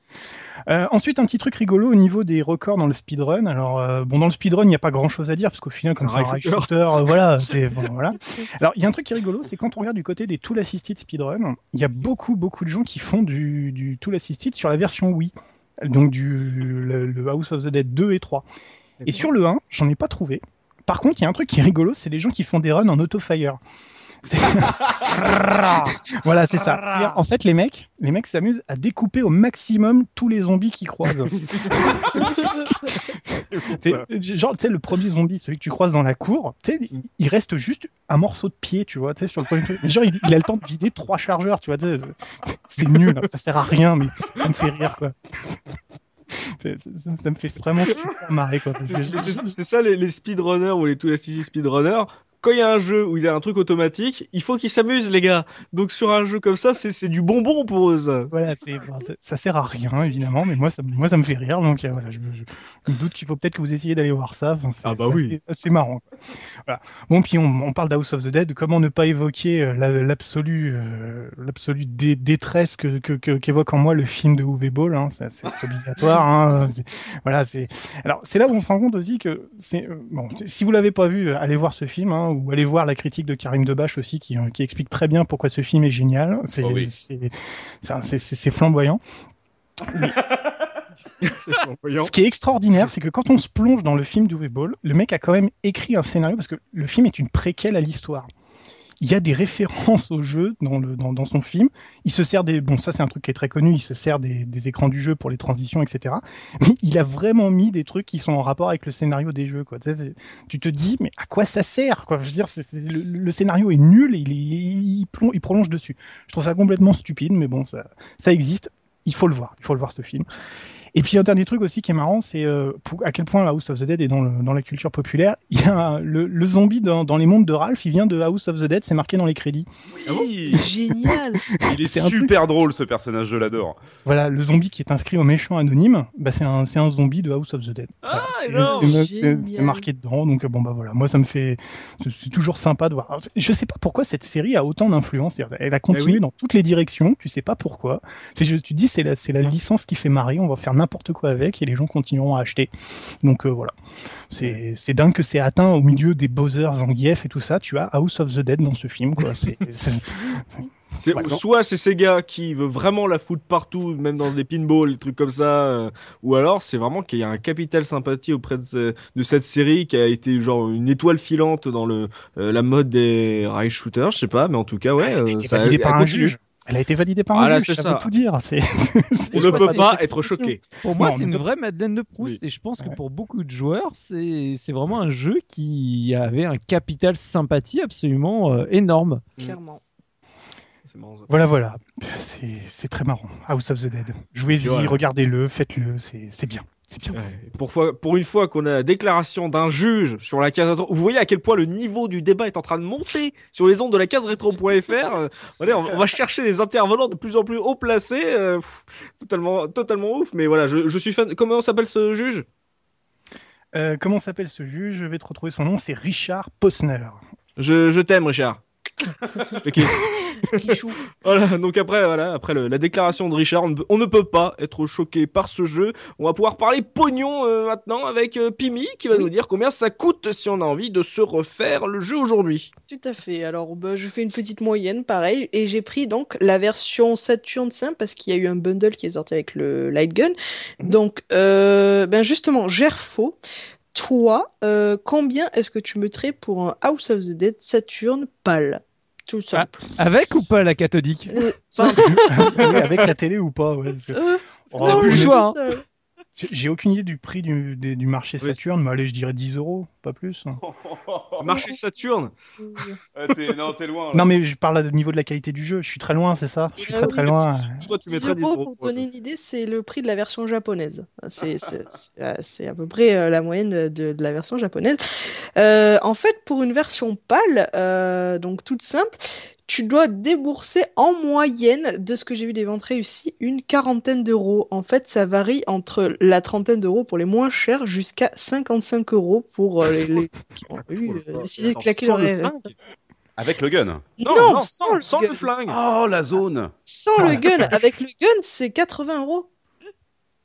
Euh, ensuite, un petit truc rigolo au niveau des records dans le speedrun. Alors, euh, bon, dans le speedrun, il n'y a pas grand-chose à dire parce qu'au final, comme c'est un rail shooter. shooter, euh, voilà, c'est bon, voilà. Alors, il y a un truc qui est rigolo, c'est quand on regarde du côté des tool assisted speedrun, il y a beaucoup, beaucoup de gens qui font du, du tool assisted sur la version Wii. Donc, du, le, le House of the Dead 2 et 3. Et sur le 1, j'en ai pas trouvé. Par contre, il y a un truc qui est rigolo, c'est les gens qui font des runs en auto-fire. Voilà, c'est ça. En fait, les mecs, les mecs s'amusent à découper au maximum tous les zombies qu'ils croisent. Genre, tu sais, le premier zombie, celui que tu croises dans la cour, tu sais, il- reste juste un morceau de pied, tu vois, tu sais, sur le premier truc. Genre, il, il a le temps de vider trois chargeurs, tu vois, c'est nul, hein, ça sert à rien, mais ça me fait rire, quoi. Ça, ça me fait vraiment super marrer, quoi. C'est ça les, les speedrunners ou les tout speedrunners. Quand il y a un jeu où il y a un truc automatique, il faut qu'ils s'amusent les gars. Donc sur un jeu comme ça, c'est du bonbon pour eux ça. Voilà, enfin, ça, ça sert à rien évidemment, mais moi ça, moi ça me fait rire, donc euh, voilà, je, je- je me doute qu'il faut peut-être que vous essayiez d'aller voir ça. Enfin, c'est Ah bah oui. assez, marrant. Voilà. Bon, puis on, on parle d'House of the Dead, comment ne pas évoquer euh, l'absolue, euh, l'absolue dé- détresse que que- que- qu'évoque en moi le film de Uwe Ball. Hein, c'est obligatoire. Hein, c'est- voilà, c'est. Alors c'est là où on se rend compte aussi que c'est euh, bon. Si vous l'avez pas vu, euh, allez voir ce film, hein, ou allez voir la critique de Karim Debache aussi, qui, euh, qui explique très bien pourquoi ce film est génial. Oh oui. C'est flamboyant. Ce qui est extraordinaire, c'est que quand on se plonge dans le film d'Uwe Ball, le mec a quand même écrit un scénario parce que le film est une préquelle à l'histoire. Il y a des références au jeu dans, le, dans, dans son film. Il se sert des, bon, ça c'est un truc qui est très connu, il se sert des, des écrans du jeu pour les transitions, etc. Mais il a vraiment mis des trucs qui sont en rapport avec le scénario des jeux, quoi. Tu, sais, tu te dis, mais à quoi ça sert, quoi? Je veux dire, le, scénario est nul et il, il, plonge, il prolonge dessus. Je trouve ça complètement stupide, mais bon, ça, ça existe. Il faut le voir. Il faut le voir, ce film. Et puis un dernier truc aussi qui est marrant, c'est euh, à quel point House of the Dead est dans, le- dans la culture populaire. Il y a le, le zombie dans, dans les mondes de Ralph, il vient de House of the Dead, c'est marqué dans les crédits. Oui, Génial. il est super drôle ce personnage, je l'adore. Voilà, le zombie qui est inscrit au méchant anonyme, bah c'est un, zombie de House of the Dead. Ah, Voilà, c'est- marqué dedans, donc bon bah voilà, moi ça me fait, c'est- toujours sympa de voir. Alors, Je sais pas pourquoi cette série a autant d'influence, c'est-à-dire, elle a continué Eh oui. dans toutes les directions, tu sais pas pourquoi. Tu te dis c'est la, c'est la licence qui fait marrer, on va faire n'importe quoi avec et les gens continueront à acheter. Donc euh, voilà, c'est, dingue que c'est atteint au milieu des Bowser, Zangief et tout ça. Tu as House of the Dead dans ce film, quoi. Ouais, soit c'est Sega qui veut vraiment la foutre partout, même dans des pinballs, des trucs comme ça, euh, ou alors c'est vraiment qu'il y a un capital sympathie auprès de, ce- de cette série qui a été genre une étoile filante dans le euh, la mode des rail shooters, je sais pas, mais en tout cas ouais, elle a été ça a par un juge. Elle a été validée par Voilà, un juge, c'est ça, ça. veut tout dire. On ne peut pas être choqué. Pour moi, c'est une vraie Madeleine de Proust Oui. et je pense que Ouais. pour beaucoup de joueurs, c'est c'est vraiment un jeu qui avait un capital sympathie absolument euh, énorme. Clairement. Marrant, ça. Voilà, voilà. C'est, très marrant. House of the Dead. Jouez-y, Ouais. regardez-le, faites-le, c'est, c'est bien. C'est bien. Ouais, Pour, fois- pour une fois qu'on a la déclaration d'un juge sur la case rétro, vous voyez à quel point le niveau du débat est en train de monter sur les ondes de la case rétro.fr. Euh, on, on va chercher des intervenants de plus en plus haut placés, euh, pff, totalement, totalement ouf. Mais voilà, je, je suis fan. Comment s'appelle ce juge? Euh, comment s'appelle ce juge? Je vais te retrouver son nom, c'est Richard Posner. je, je t'aime, Richard. Voilà, donc après, voilà, après le- la déclaration de Richard, on ne, peut, on ne peut pas être choqué par ce jeu. On va pouvoir parler pognon euh, maintenant avec euh, Pimi qui va Oui. nous dire combien ça coûte si on a envie de se refaire le jeu aujourd'hui. Tout à fait. Alors, bah, je fais une petite moyenne, pareil, et j'ai pris donc la version Saturn 5 parce qu'il y a eu un bundle qui est sorti avec le Light Gun. Donc, euh, ben justement, Gerfo, toi, euh, combien est-ce que tu mettrais pour un House of the Dead Saturn pâle? Tout simple. Avec ou pas la cathodique Euh, Oui, avec la télé ou pas ouais, parce que- euh, Oh, non, plus le choix, hein. J'ai- aucune idée du prix du, des- du marché Oui, Saturn, mais allez, je dirais 10 euros, pas plus. Marché Saturne. Ah, non, t'es loin. là. Non, mais je parle au niveau de la qualité du jeu. Je suis très loin, c'est ça? Je suis très très loin. Toi, tu 10 mettrais 10 euros, euros. pour te donner une idée, c'est le prix de la version japonaise. C'est euh, à peu près euh, la moyenne de, de la version japonaise. Euh, en fait, pour une version pâle, euh, donc toute simple, tu dois débourser en moyenne, de ce que j'ai vu des ventes réussies, une quarantaine d'euros. En fait, ça varie entre la trentaine d'euros pour les moins chers jusqu'à 55 euros pour euh, les, les qui ont eu, euh, décidé de claquer leur le flingue Avec le gun. Non, Non, non, sans sans, le sans gun. le flingue. Oh, la zone. Sans le gun. Avec le gun, c'est 80 euros.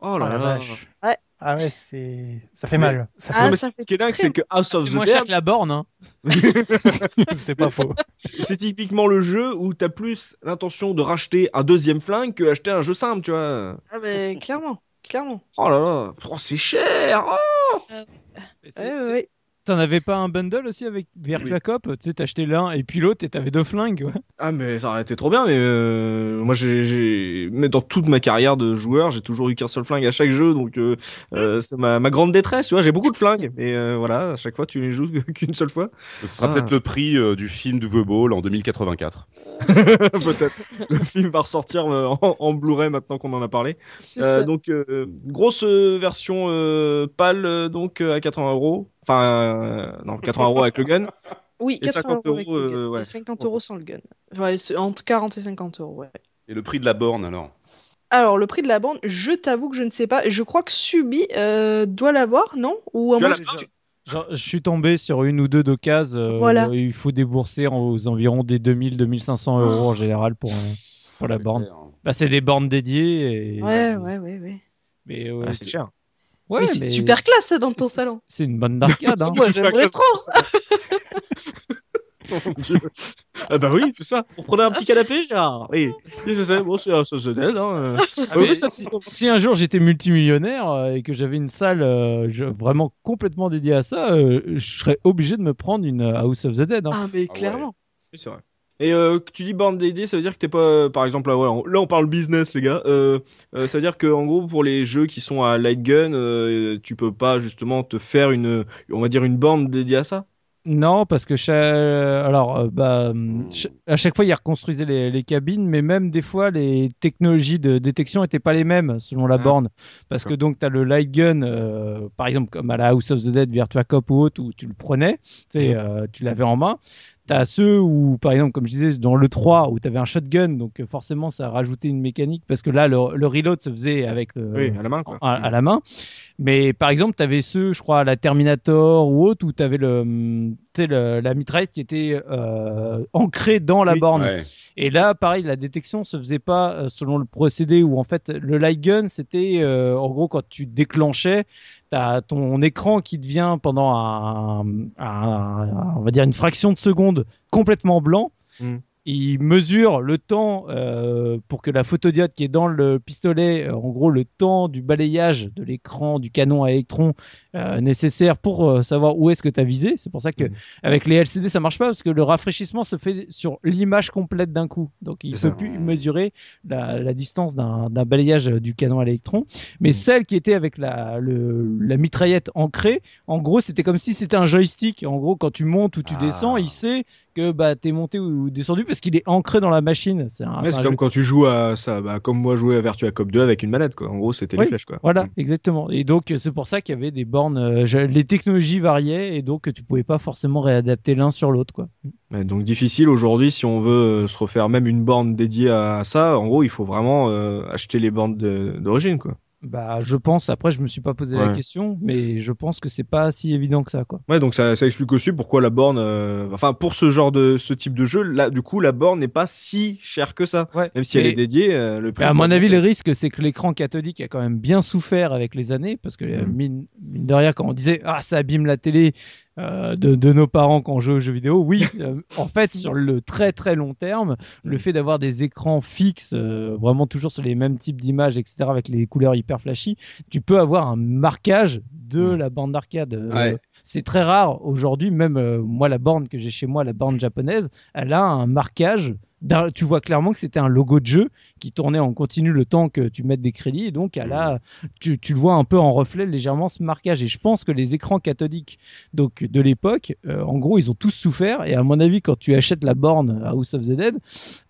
Oh Oh la vache. Ouais. Ah ouais, c'est ça fait Mais- mal. Ça Ah, mais ça ce fait qui est dingue, c'est que House of C'est the moins cher que la borne. Hein. fait... c'est pas faux. c'est typiquement le jeu où t'as plus l'intention de racheter un deuxième flingue que acheter un jeu simple, tu vois. Ah, mais clairement. Clairement. Oh là là, oh, c'est cher. oh. C'est- Ouais, c'est- ouais, ouais. T'en avais pas un bundle aussi avec Virtua Cop Tu sais, t'achetais l'un et puis l'autre et t'avais deux flingues. ouais. Ah mais ça aurait été trop bien, mais euh, moi j'ai, mais dans toute ma carrière de joueur, j'ai toujours eu qu'un seul flingue à chaque jeu, donc euh, euh, c'est ma, ma grande détresse, tu vois. J'ai beaucoup de flingues, mais euh, voilà, à chaque fois tu les joues qu'une seule fois. Ce sera Ah. peut-être le prix euh, du film de The Ball en 2084. Peut-être. Le film va ressortir euh, en, en Blu-ray maintenant qu'on en a parlé. Euh, donc grosse grosse version euh, pâle donc euh, à 80 euros. Enfin euh, non 80 euros avec le gun. Oui, et 80 50 euros gun. euh, ouais. Et 50 euros sans le gun. Ouais, entre 40 et 50 euros, ouais. Et le prix de la borne alors? Alors, le prix de la bande, je t'avoue que je ne sais pas. Je crois que Subi euh, doit l'avoir, non? Ou à moins tu- Genre, je suis tombé sur une ou deux d'occasions. euh, Voilà. où Il faut débourser aux environs des 2000-2500 euros en général pour, euh, pour la borne. Bah, c'est des bornes dédiées. Et... Ouais, ouais, ouais, ouais. Mais, euh, Ah, c'est cher. Ouais, mais c'est super classe, ça, dans ton salon. C'est une bonne d'arcade. hein. Moi, j'aimerais trop. Oh mon Dieu. Ah bah oui, tout ça. Pour prendre un petit canapé, genre. Oui. Oui, c'est ça. Bon, c'est un sauce de Dead, hein. Ah, mais ça, si, si un jour j'étais multimillionnaire euh, et que j'avais une salle euh, je- vraiment complètement dédiée à ça, euh, je serais obligé de me prendre une House of the Dead. hein. Ah, mais Ah clairement. Oui, c'est vrai. Et euh, que tu dis borne dédiée, ça veut dire que t'es pas, euh, par exemple, là, ouais, on- là on parle business, les gars. Euh, euh, ça veut dire que en gros, pour les jeux qui sont à light gun, euh, tu peux pas justement te faire une, on va dire une borne dédiée à ça? Non, parce que cha- alors euh, bah ch- à chaque fois ils reconstruisaient les, les cabines, mais même des fois les technologies de détection étaient pas les mêmes selon la Ah, borne, parce que donc tu as le light gun, euh, par exemple comme à la House of the Dead, Virtua Cop ou autre, où tu le prenais, tu euh, tu l'avais en main. T'as ceux où, par exemple, comme je disais, dans le 3, où tu avais un shotgun, donc euh, forcément ça rajoutait une mécanique, parce que là, le, le reload se faisait avec le, Oui, à la main, quoi. à, à la main. Mais par exemple, tu avais ceux, je crois, à la Terminator ou autre, où tu avais le, sais, le- la mitraillette qui était euh, ancrée dans la Oui. borne. Ouais. Et là, pareil, la détection se faisait pas euh, selon le procédé où en fait le light gun, c'était euh, en gros quand tu déclenchais, t'as ton écran qui devient pendant un, on va dire une fraction de seconde complètement blanc. Mm. Il mesure le temps euh, pour que la photodiode qui est dans le pistolet, euh, en gros le temps du balayage de l'écran du canon à électrons euh, nécessaire pour euh, savoir où est-ce que tu as visé. C'est pour ça que Mhm. avec les LCD ça marche pas parce que le rafraîchissement se fait sur l'image complète d'un coup. Donc il peut plus mesurer la, la distance d'un balayage du canon à l'électron. Mais Mhm. celle qui était avec la, le, la mitraillette ancrée, en gros c'était comme si c'était un joystick. En gros quand tu montes ou tu Ah. descends, il sait que bah t'es monté ou descendu parce qu'il est ancré dans la machine. C'est comme quand tu joues à ça, bah, comme moi jouer à Virtua Cop 2 avec une manette, quoi. En gros, c'était Oui. les flèches, quoi. Voilà, Mm. exactement. Et donc euh, c'est pour ça qu'il y avait des bornes, euh, les technologies variaient et donc euh, tu pouvais pas forcément réadapter l'un sur l'autre quoi. Ouais, donc difficile aujourd'hui si on veut se refaire même une borne dédiée à ça. En gros, il faut vraiment euh, acheter les bornes d'origine, quoi. Bah je pense. Après je me suis pas posé la question, mais je pense que c'est pas si évident que ça quoi. Ouais, donc ça, ça explique aussi pourquoi la borne, euh, enfin pour ce genre de ce type de jeu, là, du coup, la borne n'est pas si chère que ça. Ouais. Même si elle est dédiée, euh, le prix. À mon avis, le risque, c'est que l'écran cathodique a quand même bien souffert avec les années, parce que euh, Mm. mine, mine de rien, quand on disait ah ça abîme la télé euh, de, de nos parents quand on joue aux jeux vidéo, oui, euh, en fait sur le très très long terme, le fait d'avoir des écrans fixes, euh, vraiment toujours sur les mêmes types d'images, etc., avec les couleurs hyper flashy, tu peux avoir un marquage de Mm. la bande d'arcade. Ouais. C'est très rare aujourd'hui, même moi la borne que j'ai chez moi, la borne japonaise, elle a un marquage. Tu vois clairement que c'était un logo de jeu qui tournait en continu le temps que tu mettes des crédits et donc elle a, tu, tu le vois un peu en reflet légèrement ce marquage. Et je pense que les écrans cathodiques donc de l'époque euh, en gros ils ont tous souffert. Et à mon avis quand tu achètes la borne House of the Dead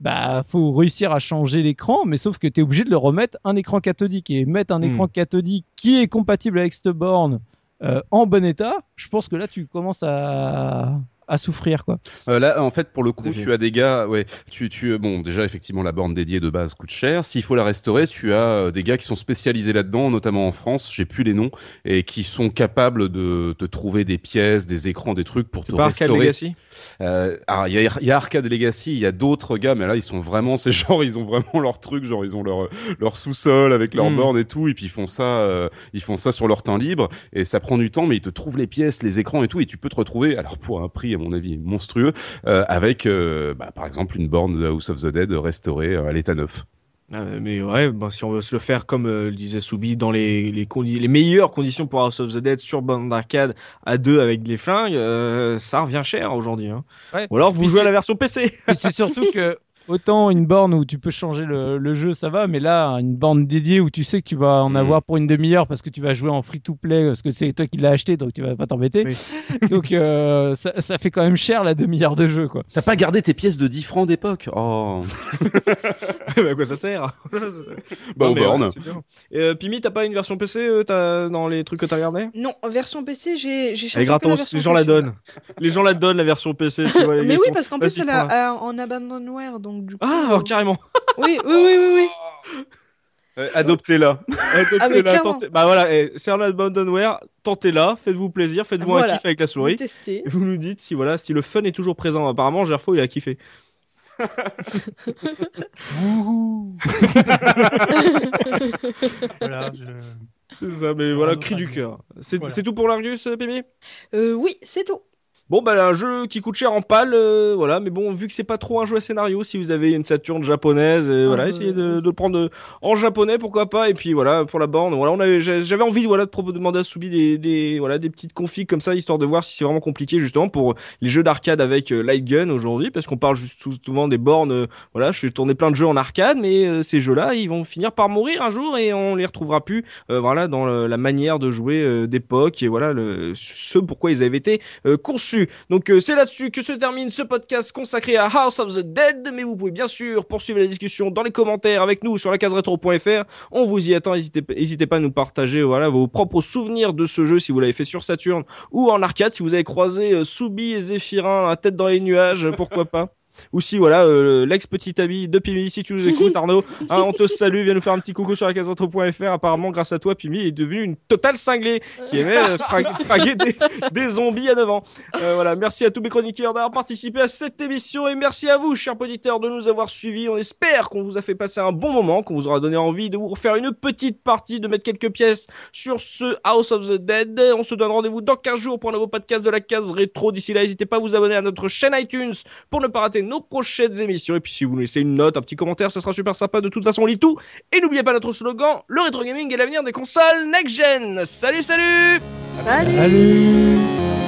bah faut réussir à changer l'écran mais sauf que tu es obligé de le remettre un écran cathodique. Et mettre un Hmm. écran cathodique qui est compatible avec cette borne euh, en bon état je pense que là tu commences à à souffrir quoi Euh, là, en fait, pour le coup, tu as des gars, ouais, tu, tu, bon, déjà, effectivement, la borne dédiée de base coûte cher. S'il faut la restaurer, tu as euh, des gars qui sont spécialisés là-dedans, notamment en France, j'ai plus les noms, et qui sont capables de te trouver des pièces, des écrans, des trucs pour te pas Arcade restaurer. Legacy? Euh, alors, il y a, y a Arcade Legacy, il y a d'autres gars, mais là, ils sont vraiment, c'est genre, ils ont vraiment leur truc, genre, ils ont leur, leur sous-sol avec leur Mm. borne et tout, et puis ils font ça, euh, ils font ça sur leur temps libre, et ça prend du temps, mais ils te trouvent les pièces, les écrans et tout, et tu peux te retrouver, alors pour un prix, à mon avis, monstrueux, euh, avec, euh, bah, par exemple, une borne de House of the Dead restaurée euh, à l'état neuf. Ah, mais ouais, bah, si on veut se le faire comme euh, le disait Soubi, dans les, les, condi- les meilleures conditions pour House of the Dead sur bande d'arcade à deux avec des flingues, euh, ça revient cher aujourd'hui. Hein. Ouais. Ou alors vous Puis jouez à la version PC. C'est surtout que autant une borne où tu peux changer le, le jeu, ça va, mais là, une borne dédiée où tu sais que tu vas en Mhm. avoir pour une demi-heure parce que tu vas jouer en free-to-play, parce que c'est toi qui l'as acheté, donc tu vas pas t'embêter. Oui. donc euh, ça, ça fait quand même cher la demi-heure de jeu, quoi. T'as pas gardé tes pièces de 10 francs d'époque? Oh bah, à quoi ça sert? Bah, aux mais bornes. euh, Pimi, t'as pas une version PC euh, t'as- dans les trucs que t'as regardé? Non, version PC, j'ai j'ai Elle est cherché que la gratos, les gens la donnent. Les gens la donnent, la version PC, tu vois. Mais oui, sont- parce qu'en plus, elle a, a- en abandonware, donc du coup. Ah, euh, oh, carrément. Oui, oui, oui, oui, oui. Euh, Adoptez-la. Ah, tentez- Bah voilà, eh, c'est un abandonware, tentez-la, faites-vous plaisir, faites-vous Voilà. un kiff avec la souris. Et vous nous dites si voilà, si le fun est toujours présent. Apparemment, Gerfo, il a kiffé. Voilà, je... C'est ça, mais voilà, cri du bien. cœur. C'est Voilà. c'est tout pour l'Argus, euh, Pimi Euh, oui, c'est tout. Bon, bah, un jeu qui coûte cher en pâle, euh, voilà. Mais bon, vu que c'est pas trop un jeu à scénario, si vous avez une Saturne japonaise, euh, voilà, bah. essayez de, de le prendre euh, en japonais, pourquoi pas. Et puis voilà, pour la borne, voilà, on avait, j'a- j'avais envie, voilà, de demander à Soubi des, des, voilà, des petites configs comme ça, histoire de voir si c'est vraiment compliqué justement pour les jeux d'arcade avec light gun aujourd'hui, parce qu'on parle juste sou- souvent des bornes. voilà, je suis tourné plein de jeux en arcade, mais euh, ces jeux-là, ils vont finir par mourir un jour et on les retrouvera plus. euh, voilà, dans la manière de jouer euh, d'époque et voilà le, ce pourquoi ils avaient été euh, conçus. Donc euh, c'est là-dessus que se termine ce podcast consacré à House of the Dead. Mais vous pouvez bien sûr poursuivre la discussion dans les commentaires avec nous sur la case rétro.fr. On vous y attend. N'hésitez pas à nous partager voilà vos propres souvenirs de ce jeu si vous l'avez fait sur Saturn ou en arcade. Si vous avez croisé euh, Soubi et Zéphirin la tête dans les nuages, pourquoi pas. Ou si voilà euh, l'ex petit ami de Pimi si tu nous écoutes Arnaud hein, on te salue viens nous faire un petit coucou sur la casetro.fr apparemment grâce à toi Pimi est devenu une totale cinglée qui aimait euh, fra- fraguer des, des zombies à 9 ans. Euh, voilà merci à tous mes chroniqueurs d'avoir participé à cette émission et merci à vous chers auditeurs de nous avoir suivis. On espère qu'on vous a fait passer un bon moment qu'on vous aura donné envie de vous refaire une petite partie de mettre quelques pièces sur ce House of the Dead. On se donne rendez-vous dans 15 jours pour un nouveau podcast de la case rétro. D'ici là n'hésitez pas à vous abonner à notre chaîne iTunes pour ne pas rater nos prochaines émissions. Et puis si vous nous laissez une note, un petit commentaire, ça sera super sympa. De toute façon, on lit tout. Et n'oubliez pas notre slogan, le rétro gaming est l'avenir des consoles next-gen. Salut, salut Salut Salut